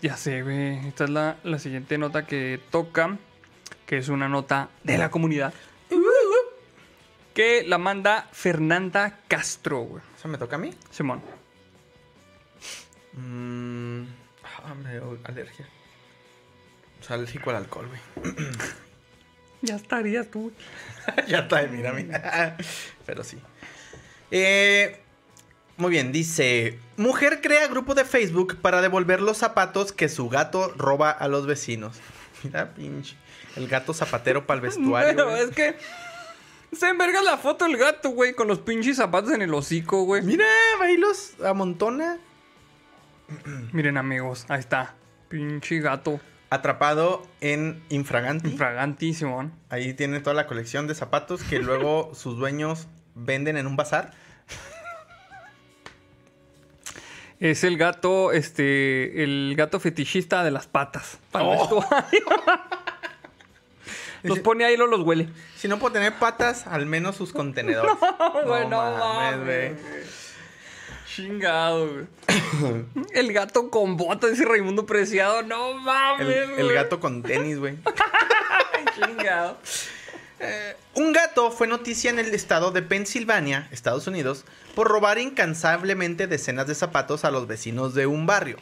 Ya sé, güey. Esta es la, la siguiente nota que toca. Que es una nota de la comunidad. Que la manda Fernanda Castro, güey. ¿Eso me toca a mí? Simón. Mmm. Ah, me dio alergia. Soy alérgico al alcohol, güey. Ya estarías tú. ya está, mira, mira. Pero sí. Eh, muy bien, dice: Mujer crea grupo de Facebook para devolver los zapatos que su gato roba a los vecinos. Mira, pinche. El gato zapatero para el vestuario. Pero güey. es que. Se enverga la foto del gato, güey, con los pinches zapatos en el hocico, güey. Mira, va y los amontona. Miren, amigos, ahí está. Pinche gato. Atrapado en Infraganti. Infragantísimo. Ahí tiene toda la colección de zapatos que luego sus dueños venden en un bazar. Es el gato, este, el gato fetichista de las patas. Para el Oh. los pone ahí y no los huele. Si no puede tener patas, al menos sus contenedores. güey, no mames, mames, güey. Chingado, güey. el gato con botas, dice Raimundo Preciado. No El, mames, el güey. gato con tenis, güey. Chingado. Un gato fue noticia en el estado de Pensilvania, Estados Unidos, por robar incansablemente decenas de zapatos a los vecinos de un barrio.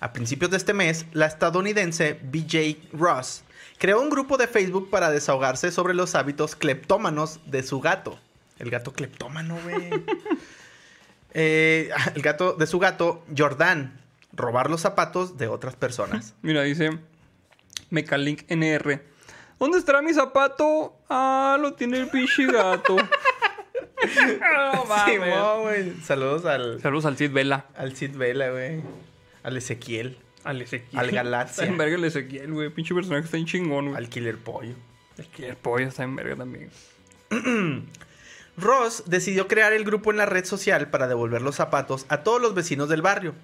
A principios de este mes, la estadounidense BJ Ross creó un grupo de Facebook para desahogarse sobre los hábitos cleptómanos de su gato. El gato cleptómano, güey. Eh, el gato de su gato, Jordan. Robar los zapatos de otras personas. Mira, dice Mecalink NR. ¿Dónde estará mi zapato? Ah, lo tiene el pinche gato. no mames. Saludos al, Saludos al Cid Vela. al Sid Vela, güey. Al Ezequiel. Al Ezequiel. Al Galaxia. Está en verga el Ezequiel, güey. Pinche personaje está en chingón, güey. Al Killer Pollo. El Killer Pollo está en verga también. Ross decidió crear el grupo en la red social para devolver los zapatos a todos los vecinos del barrio.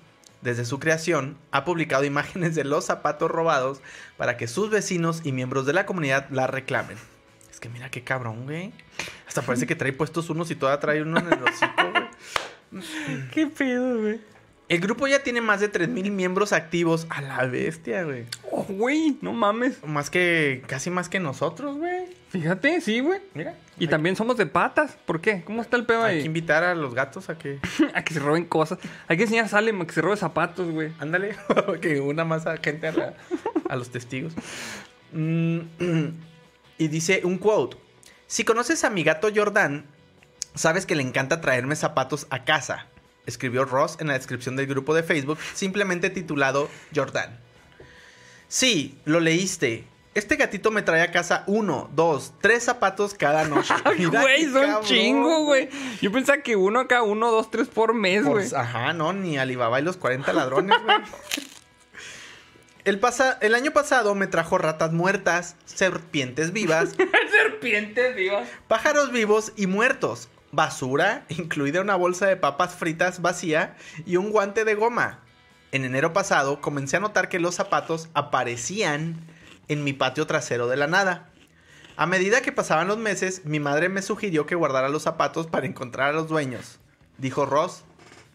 Desde su creación, ha publicado imágenes de los zapatos robados para que sus vecinos y miembros de la comunidad la reclamen. Es que mira qué cabrón, güey. Hasta parece que trae puestos unos y todavía trae uno en el hocico, güey. ¿Qué pedo, güey? El grupo ya tiene más de 3.000 miembros activos. A la bestia, güey. Oh, güey, no mames. Más que... Casi más que nosotros, güey. Fíjate, sí, güey. Mira. Y hay- también somos de patas. ¿Por qué? ¿Cómo está el pedo Hay que ahí? invitar a los gatos a que... a que se roben cosas. Hay que enseñar a Salem a que se robe zapatos, güey. Ándale, que una más a gente a, la- a los testigos. Mm, y dice un quote. Si conoces a mi gato Jordan, Sabes que le encanta traerme zapatos a casa, escribió Ross en la descripción del grupo de Facebook, simplemente titulado Jordan. Sí, lo leíste. Este gatito me trae a casa uno, dos, tres zapatos cada noche. Güey, son cabrón, chingo, güey. Yo pensaba que uno acá, uno, dos, tres por mes, güey. Pues, ajá, no, ni Alibaba y los 40 ladrones, güey. El, pasa- el año pasado me trajo ratas muertas, serpientes vivas, Serpientes vivas. pájaros vivos y muertos, basura, incluida una bolsa de papas fritas vacía y un guante de goma. En enero pasado comencé a notar que los zapatos aparecían en mi patio trasero de la nada. A medida que pasaban los meses, mi madre me sugirió que guardara los zapatos para encontrar a los dueños. Dijo Ross,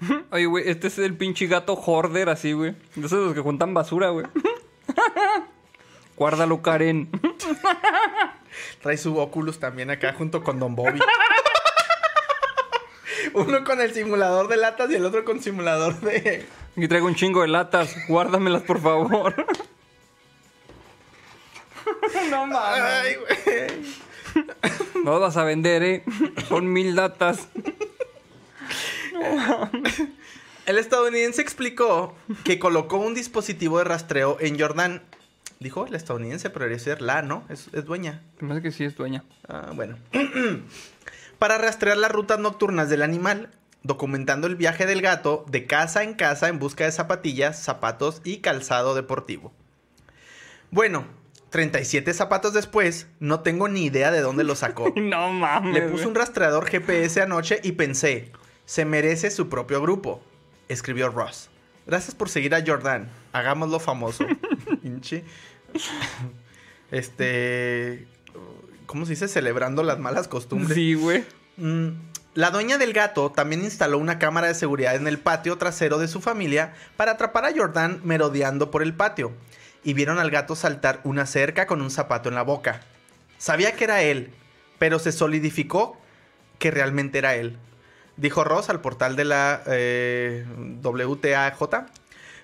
Oye, güey, este es el pinche gato hoarder así, güey. De esos los que juntan basura, güey. Guárdalo, Karen. Trae su Oculus también acá junto con Don Bobby. Uno con el simulador de latas y el otro con simulador de... Aquí traigo un chingo de latas. Guárdamelas, por favor. no mames. Ay, güey. No las vas a vender, eh. Son mil latas. El estadounidense explicó que colocó un dispositivo de rastreo en Jordan. Dijo el estadounidense, pero debería ser la, ¿no? Es, es dueña. Me hace que sí es dueña. Ah, bueno. Para rastrear las rutas nocturnas del animal, documentando el viaje del gato de casa en casa en busca de zapatillas, zapatos y calzado deportivo. Bueno, 37 zapatos después, no tengo ni idea de dónde los sacó. No mames. Le puse un rastreador GPS anoche y pensé, se merece su propio grupo, escribió Ross. Gracias por seguir a Jordan. Hagámoslo famoso. Este. ¿Cómo se dice? Celebrando las malas costumbres. Sí, güey. Mm, La dueña del gato también instaló una cámara de seguridad en el patio trasero de su familia para atrapar a Jordan merodeando por el patio. Y vieron al gato saltar una cerca con un zapato en la boca. Sabía que era él, pero se solidificó que realmente era él. Dijo Ross al portal de la eh, WTAJ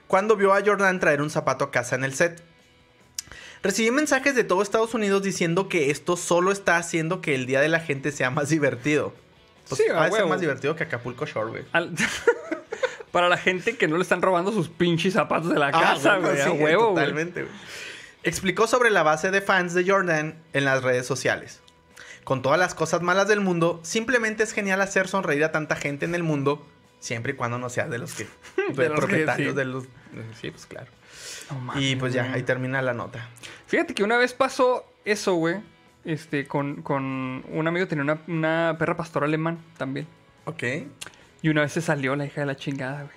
cuando vio a Jordan traer un zapato a casa en el set. Recibí mensajes de todo Estados Unidos diciendo que esto solo está haciendo que el Día de la Gente sea más divertido. Pues, Sí, a ha de ser más divertido que Acapulco Shore, güey. Al- Para la gente que no le están robando sus pinches zapatos de la casa, Ah, bueno, güey. a sí, huevo. Totalmente, güey. Explicó sobre la base de fans de Jordan en las redes sociales. Con todas las cosas malas del mundo, simplemente es genial hacer sonreír a tanta gente en el mundo, siempre y cuando no seas de los que... de, De los que propietarios sí. de los... Sí, pues claro. No Y pues ya, ahí termina la nota. Fíjate que una vez pasó eso, güey. Este, con, con un amigo tenía una, una perra pastora alemán también. Ok. Y una vez se salió la hija de la chingada, güey.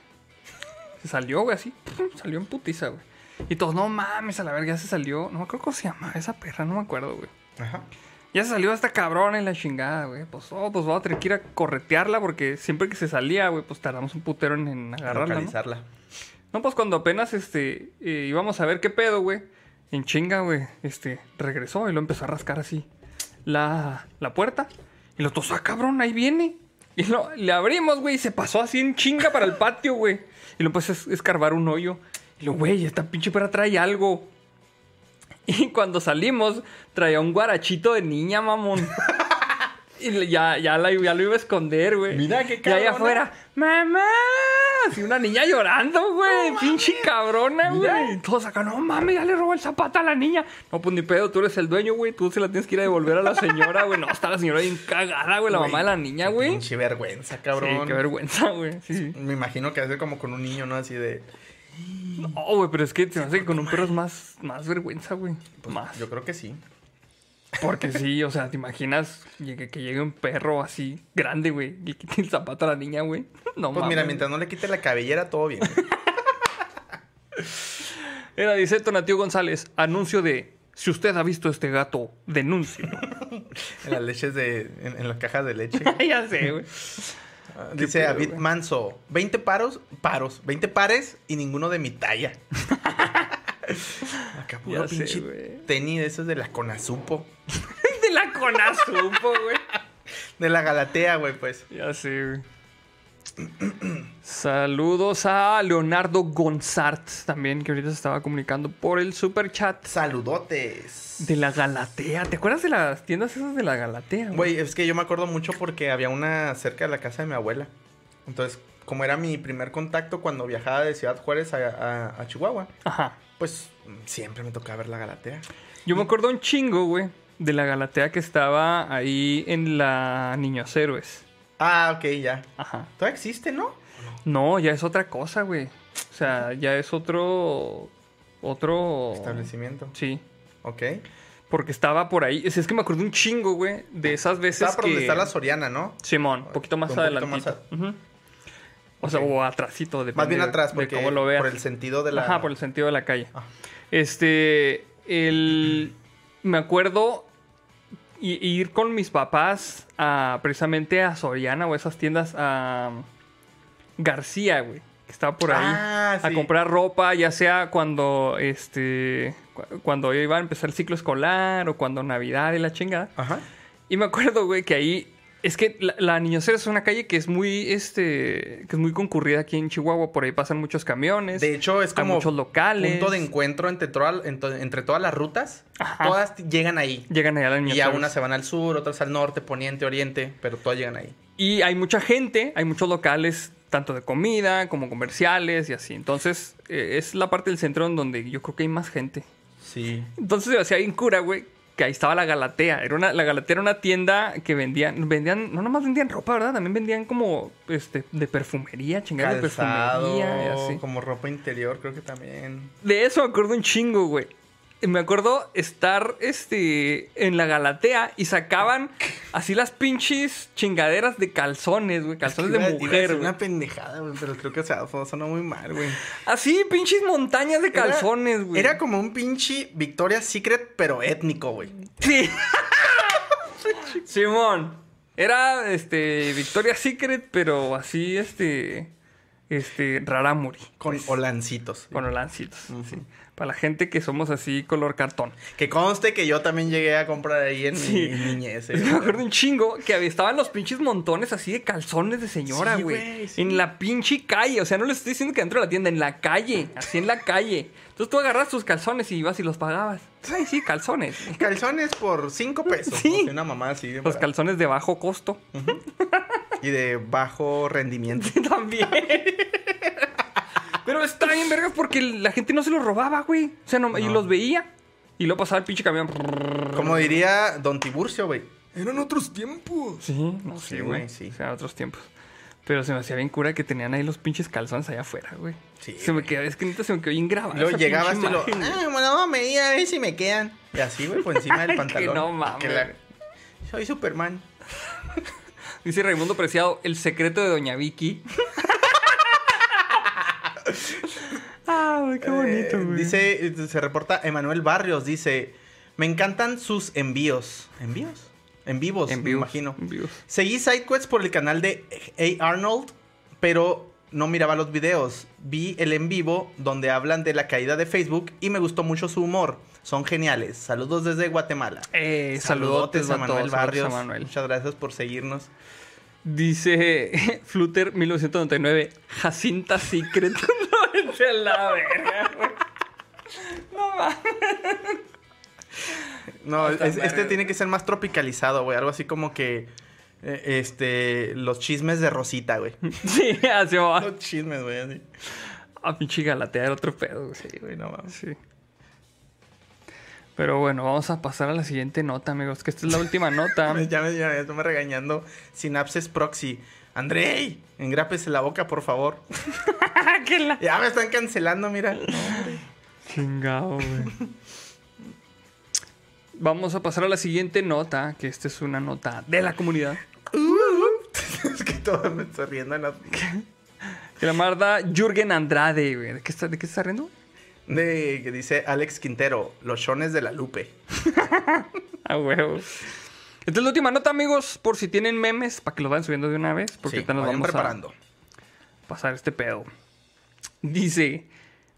Se salió, güey, así. Salió en putiza, güey. Y todos, no mames, a la verga, ya se salió. No me acuerdo cómo se llama esa perra, no me acuerdo, güey. Ajá. Ya se salió esta cabrona y la chingada, güey. Pues, oh, pues vamos a tener que ir a corretearla porque siempre que se salía, güey, pues tardamos un putero en, en agarrarla. Localizarla. No, pues cuando apenas este eh, íbamos a ver qué pedo, güey. En chinga, güey. Este, regresó y lo empezó a rascar así. La, la puerta. Y lo tosó, ah, cabrón, ahí viene. Y lo, le abrimos, güey, y se pasó así en chinga para el patio, güey. Y lo empezó a es- escarbar un hoyo. Y lo, güey, esta pinche perra trae algo. Y cuando salimos, traía un guarachito de niña, mamón. Y ya, ya, la- ya lo iba a esconder, güey. Mira qué Y ahí cabrona. afuera, ¡mamá! Así una niña llorando, güey. Pinche cabrona, güey. Y Todos acá, no mames, ya le robó el zapato a la niña. No, pues ni pedo, tú eres el dueño, güey. Tú se la tienes que ir a devolver a la señora, güey. No, está la señora bien cagada, güey. La Güey, mamá de la niña, güey. Pinche vergüenza, Sí, cabrón. qué vergüenza, güey. Sí, sí. Me imagino que hace como con un niño, ¿no? Así de... No, güey, pero es que se me hace que con un perro es más, más vergüenza, güey. pues, más. Yo creo que sí. Porque sí, o sea, ¿te imaginas que llegue un perro así grande, güey? Y quite el zapato a la niña, güey. No Pues mames. mira, mientras no le quite la cabellera, todo bien. güey. Era, dice Tonatiuh González, anuncio de si usted ha visto este gato, denúncielo. en las leches de... En, en las cajas de leche. ya sé, güey. Ah, Qué Dice pedo, David güey. Manso, 20 paros, paros, 20 pares y ninguno de mi talla. Acá puro Ya sé, pinche güey. tenis de esos de la Conazupo. De la Conazupo, güey. De la Galatea, güey, pues. Ya sé, güey. Saludos a Leonardo Gonzart también, que ahorita se estaba comunicando por el super chat Saludotes. de la Galatea. ¿Te acuerdas de las tiendas esas de la Galatea? Güey, es que yo me acuerdo mucho porque había una cerca de la casa de mi abuela. Entonces, como era mi primer contacto cuando viajaba de Ciudad Juárez a, a- a Chihuahua, Ajá. pues siempre me tocaba ver la Galatea. Yo me acuerdo un chingo, güey, de la Galatea que estaba ahí en la Niños Héroes. Ah, ok, ya. Ajá. ¿Todavía existe, no? No, ya es otra cosa, güey. O sea, ya es otro. Otro. Establecimiento. Sí. Ok. Porque estaba por ahí. Es, que me acuerdo un chingo, güey, de esas veces Estaba por que. donde está la Soriana, ¿no? Simón, un poquito más Un poquito adelantito. más Ujú. O sea, o atrásito, Más bien atrás, de porque cómo lo veas. por el sentido de la... Ajá, por el sentido de la calle. Ah. Este, el, me acuerdo ir con mis papás a precisamente a Soriana o esas tiendas a García, güey, que estaba por ahí. Ah, A sí. comprar ropa, ya sea cuando este cu- cuando iba a empezar el ciclo escolar o cuando Navidad y la chingada. Ajá. Y me acuerdo, güey, que ahí. Es que la, la Héroes es una calle que es muy, este, que es muy concurrida aquí en Chihuahua. Por ahí pasan muchos camiones. De hecho, es hay como muchos locales. punto de encuentro entre, toda- entre todas las rutas. Ajá. Todas llegan ahí. Llegan allá a la Niños Y unas se van al sur, otras al norte, poniente, oriente, pero todas llegan ahí. Y hay mucha gente, hay muchos locales, tanto de comida como comerciales y así. Entonces, eh, es la parte del centro en donde yo creo que hay más gente. Sí. Entonces, me hacía bien cura, güey, que ahí estaba la Galatea. Era una, la Galatea era una tienda que vendían, vendían, no nomás vendían ropa, ¿verdad? También vendían como, este, de perfumería, chingadas de perfumería y así. como ropa interior, creo que también. De eso me acuerdo un chingo, güey. Me acuerdo estar este, en la Galatea y sacaban así las pinches chingaderas de calzones, güey. Calzones de mujer, güey. una pendejada, güey, pero creo que o sea, sonó muy mal, güey. Así, pinches montañas de Era- calzones, güey. Era como un pinche Victoria's Secret, pero étnico, güey. Sí. Simón. Era este Victoria's Secret, pero así, este. Este. Raramuri. Con olancitos. Con olancitos. sí. Para la gente que somos así color cartón. Que conste que yo también llegué a comprar ahí en Sí. mi niñez. eh. Me acuerdo un chingo que estaban los pinches montones así de calzones de señora, güey. sí. En la pinche calle. O sea, no les estoy diciendo que dentro de la tienda, en la calle. Así en la calle. Entonces tú agarras tus calzones y ibas y los pagabas. Ay, sí, calzones. Calzones por 5 pesos. Sí. una mamá así. Los calzones de bajo costo. Y de bajo rendimiento. También. Pero está bien, vergas, porque la gente no se los robaba, güey. O sea, no, y los veía. Y luego pasaba el pinche camión. Como diría Don Tiburcio, güey. Eran otros tiempos. Sí, no Sí, sé, güey, güey. sí. O sea, otros tiempos. Pero se me hacía bien cura que tenían ahí los pinches calzones allá afuera, güey. Sí, Se me quedó, es que neta se me quedó bien grabado. Luego llegabas y lo. Ah, bueno, a medir a ver si me quedan. Y así, güey, por encima del Que pantalón. no mames. Que la- Soy Superman. Dice Raimundo Preciado, el secreto de Doña Vicky. ah, qué bonito, Eh, güey. dice, se reporta Emanuel Barrios, dice, me encantan sus envíos. ¿Envíos? En vivos, en me imagino. en vivos. Seguí SideQuest por el canal de A. Arnold, pero no miraba los videos. Vi el en vivo donde hablan de la caída de Facebook y me gustó mucho su humor. Son geniales. Saludos desde Guatemala. Eh, Saludotes saludotes a Manuel todos, saludos Barrios. a Manuel. Muchas gracias por seguirnos. Dice Flutter 1999, Jacinta Secret. no, vete a la verga, güey. No mames. No, es- este tiene que ser más tropicalizado, güey. Algo así como que. eh, este. Los chismes de Rosita, güey. Sí, así va. Los chismes, güey. así. A pinche galatea era otro pedo, güey. Sí, güey, no mames. Sí. Pero bueno, vamos a pasar a la siguiente nota, amigos. Que esta es la última nota. Ya me, ya me estoy regañando. Sinapses Proxy. Andrei, engrápese la boca, por favor. La- Ya me están cancelando, mira. Chingado, güey. Vamos a pasar a la siguiente nota, que esta es una nota de la comunidad. es que todo me está riendo en la... Que la marda Jürgen Andrade, güey. ¿De qué está, de qué está riendo? De, que dice Alex Quintero, los shones de la Lupe. A huevo. Esta es la última nota, amigos, por si tienen memes, para que los vayan subiendo de una vez, porque Sí, nos vamos preparando. a pasar este pedo. Dice,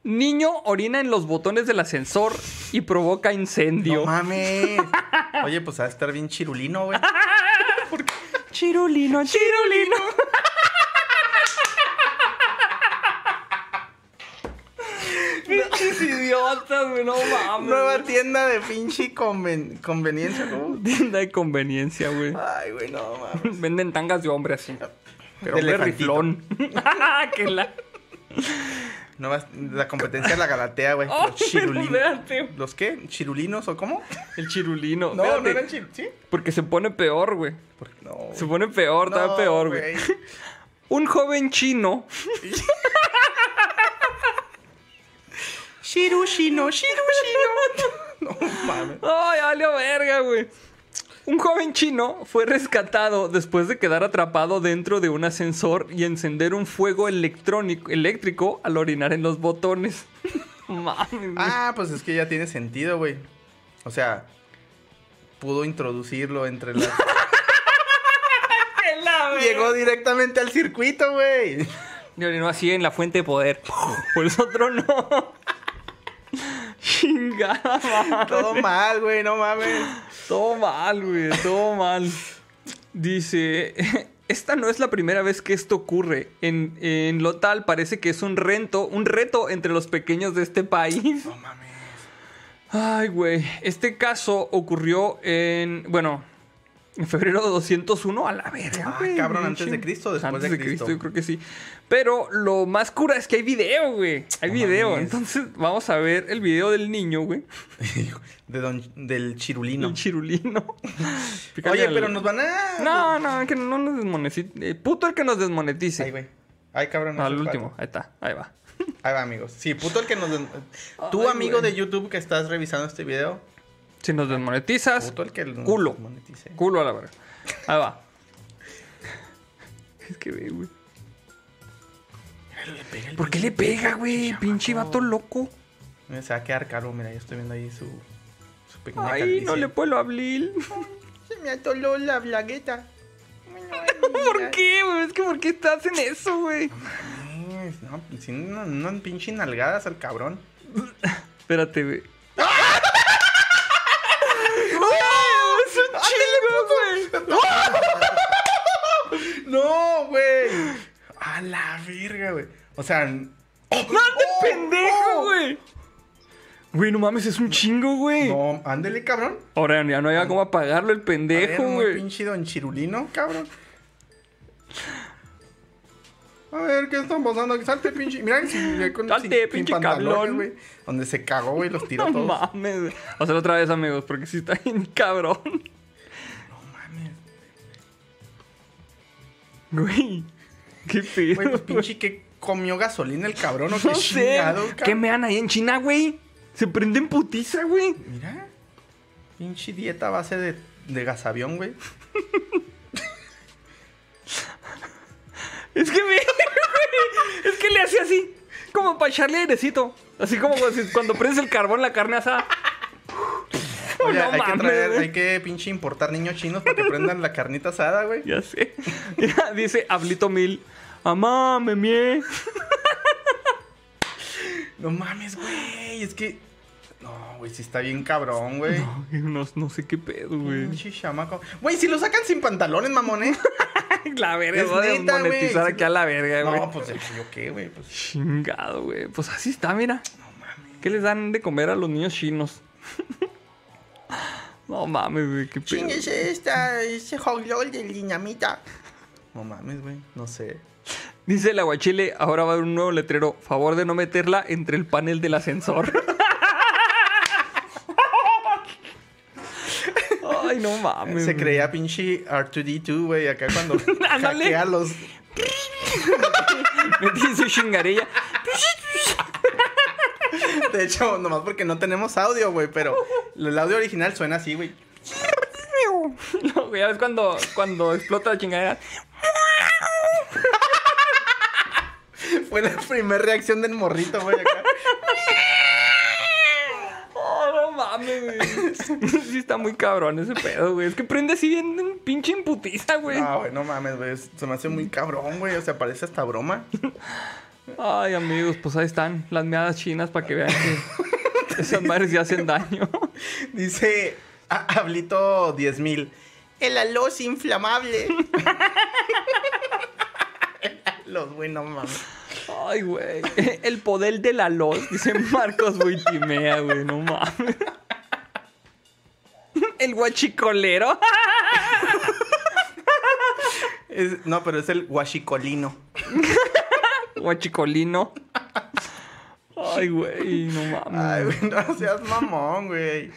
niño orina en los botones del ascensor y provoca incendio. No mames. Oye, pues va a estar bien chirulino, güey. Chirulino, chirulino. Idiotas, güey, no mames. Nueva güey. tienda de pinche conven- conveniencia, ¿no? Tienda de conveniencia, güey. Ay, güey, no mames. Venden tangas de hombre así. Pero De hombre riflón. que la... Nueva, la competencia de la Galatea, güey. Oh, Los chirulinos. ¿Los qué? ¿Chirulinos o cómo? El chirulino. No, Espérate, no eran chirulinos. ¿Sí? Porque se pone peor, güey. No. Se pone peor, No, todavía peor, güey. Un joven chino. Shiru, shino, shiru, shino. No mames. Ay, valió verga, güey. Un joven chino fue rescatado después de quedar atrapado dentro de un ascensor y encender un fuego electrónico, eléctrico al orinar en los botones. Mames, güey. Ah, pues es que ya tiene sentido, güey. O sea, pudo introducirlo entre las. Llegó directamente al circuito, güey. Y orinó así en la fuente de poder. Por eso otro no. Chingada, madre. Todo mal, güey, no mames. Todo mal, güey, todo mal. Dice, esta no es la primera vez que esto ocurre. En, en lo tal parece que es un reto, un reto entre los pequeños de este país. No mames. Ay, güey. Este caso ocurrió en, bueno, en febrero de 201 a la verga, Ah, güey. cabrón, ¿antes de Cristo después Antes de Cristo, Cristo? yo creo que sí. Pero lo más cura es que hay video, güey. Hay No video. mames. Entonces vamos a ver el video del niño, güey. De don, del chirulino. El chirulino. Oye, al- pero nos van a. No, no, que no nos desmonetice. Eh, puto el que nos desmonetice. Ay, güey. Ay, cabrón. Al eso es último, pato. ahí está, ahí va. Ahí va, amigos. Sí, puto el que nos. Tú, Ay, amigo de YouTube que estás revisando este video. Si nos desmonetizas, el que nos culo. monetice. Culo a la verga. Ahí va. Es que ve, güey. ¿Por qué le pega, güey? Pinche vato loco. Mira, Se va a quedar caro, mira, yo estoy viendo ahí su, su pequeña Ay, calvicie. no le puedo hablar. Se me atoló la blagueta. ¿Por qué, güey? Es que ¿por qué estás en eso, güey? No, no, no pinche nalgadas al cabrón. Espérate, güey. ¡Es un chingo, güey! No, güey. A la verga, güey. O sea, ¡No te pendejo, güey! Güey, no mames, es un chingo, güey. no, ándele, cabrón. Ahora ya no había cómo apagarlo el pendejo, güey. pinche don Chirulino, cabrón. A ver, ¿qué están pasando? aquí? Salte, pinche. Mira, si, con, Salte, sin- sin pinche pantalones, cabrón. güey. Donde se cagó, güey, los tiró No todos. mames, güey. Vamos a hacerlo otra vez, amigos, porque sí está bien cabrón. Güey, qué pedo. Güey, pues pinche que comió gasolina el cabrón o qué No sé. chingado, ¿Qué cabrón. me dan ahí en China, güey? Se prenden putiza, güey. Mira. Pinche dieta a base de, de gasavión, güey. Es que me. es que le hace así. Como para echarle airecito. Así como cuando, cuando prendes el carbón la carne asada. Oye, no hay que mames, traer, güey. hay que pinche importar niños chinos para que prendan la carnita asada, güey. Ya sé. Dice Ablito Mil. Amá, me mie. No mames, güey. Es que. No, güey, sí está bien cabrón, güey. No, no sé qué pedo, güey. Pinche chamaco. Güey, si lo sacan sin pantalones, mamón, ¿eh? La verga, Es voy a güey. aquí a la verga, güey. No, pues yo qué, güey. Pues Chingado, güey. Pues así está, mira. no mames. ¿Qué les dan de comer a los niños chinos? No mames, güey, qué pedo. Chíngese esta, ese hot dog de dinamita. No mames, güey. No sé. Dice el aguachile, ahora va a haber un nuevo letrero. Favor de no meterla entre el panel del ascensor. Ay, no mames. Se creía pinche R2D2, güey, acá cuando Ándale. hackea los... Metí su chingarilla. De hecho, nomás porque no tenemos audio, güey, pero el audio original suena así, güey. No, güey, ya ves cuando, cuando explota la chingadera. Fue la primera reacción del morrito, güey, acá. Oh, no mames, güey. Sí está muy cabrón ese pedo, güey. Es que prende así bien en pinche imputiza, güey. No, güey, no mames, güey. Se me hace muy cabrón, güey. O sea, parece hasta broma. Ay, amigos, pues ahí están las meadas chinas para que vean que esas madres ya hacen daño. Dice a- Hablito 10.000. El aloz inflamable. Los güey, no mames. Ay, güey. El poder de la luz, dice Marcos Buitimea, güey. No mames. El guachicolero. Es- no, pero es el guachicolino. Guachicolino. Ay, güey, no mames. Ay, güey, no seas mamón, güey.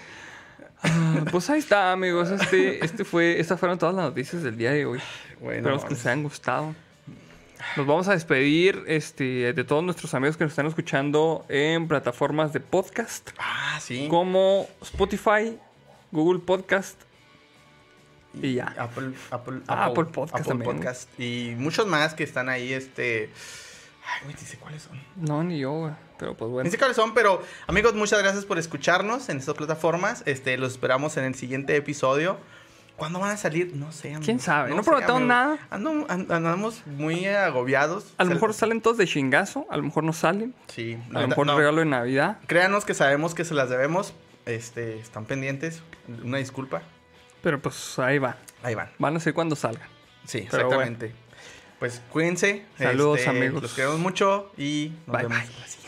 Pues ahí está, amigos. Este, este fue, estas fueron todas las noticias del día de hoy. Bueno, Espero que les hayan gustado. Nos vamos a despedir este, de todos nuestros amigos que nos están escuchando en plataformas de podcast Ah, sí. como Spotify, Google Podcast y ya. Apple, Apple, Ah, Apple Podcast también. Podcast. Y muchos más que están ahí, este... Ay, güey, dice cuáles son. No, ni yo, güey. Pero pues bueno. Ni sé cuáles son, pero amigos, muchas gracias por escucharnos en estas plataformas. Este, los esperamos en el siguiente episodio. ¿Cuándo van a salir? No sé, amigos. ¿Quién sabe? No sé, prometemos nada. Ando- an- andamos muy agobiados. A lo mejor salen todos de chingazo, a lo mejor no salen. Sí. A lo mejor no. regalo de Navidad. Créanos que sabemos que se las debemos. Este, están pendientes. Una disculpa. Pero pues ahí va. Ahí van. Van a ser cuando salgan. Sí, Pero exactamente. Pues cuídense. Saludos, este, amigos. Los queremos mucho y nos Bye, vemos bye. la siguiente.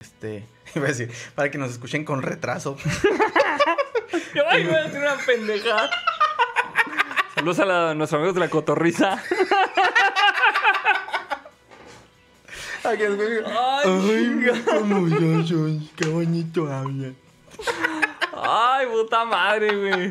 Este, iba a decir, para que nos escuchen con retraso. Ay, voy a decir una pendejada. Saludos a, la- a nuestros amigos de la cotorriza. Ay. Ay, como yo soy, qué bonito habla. Ay, puta madre, güey.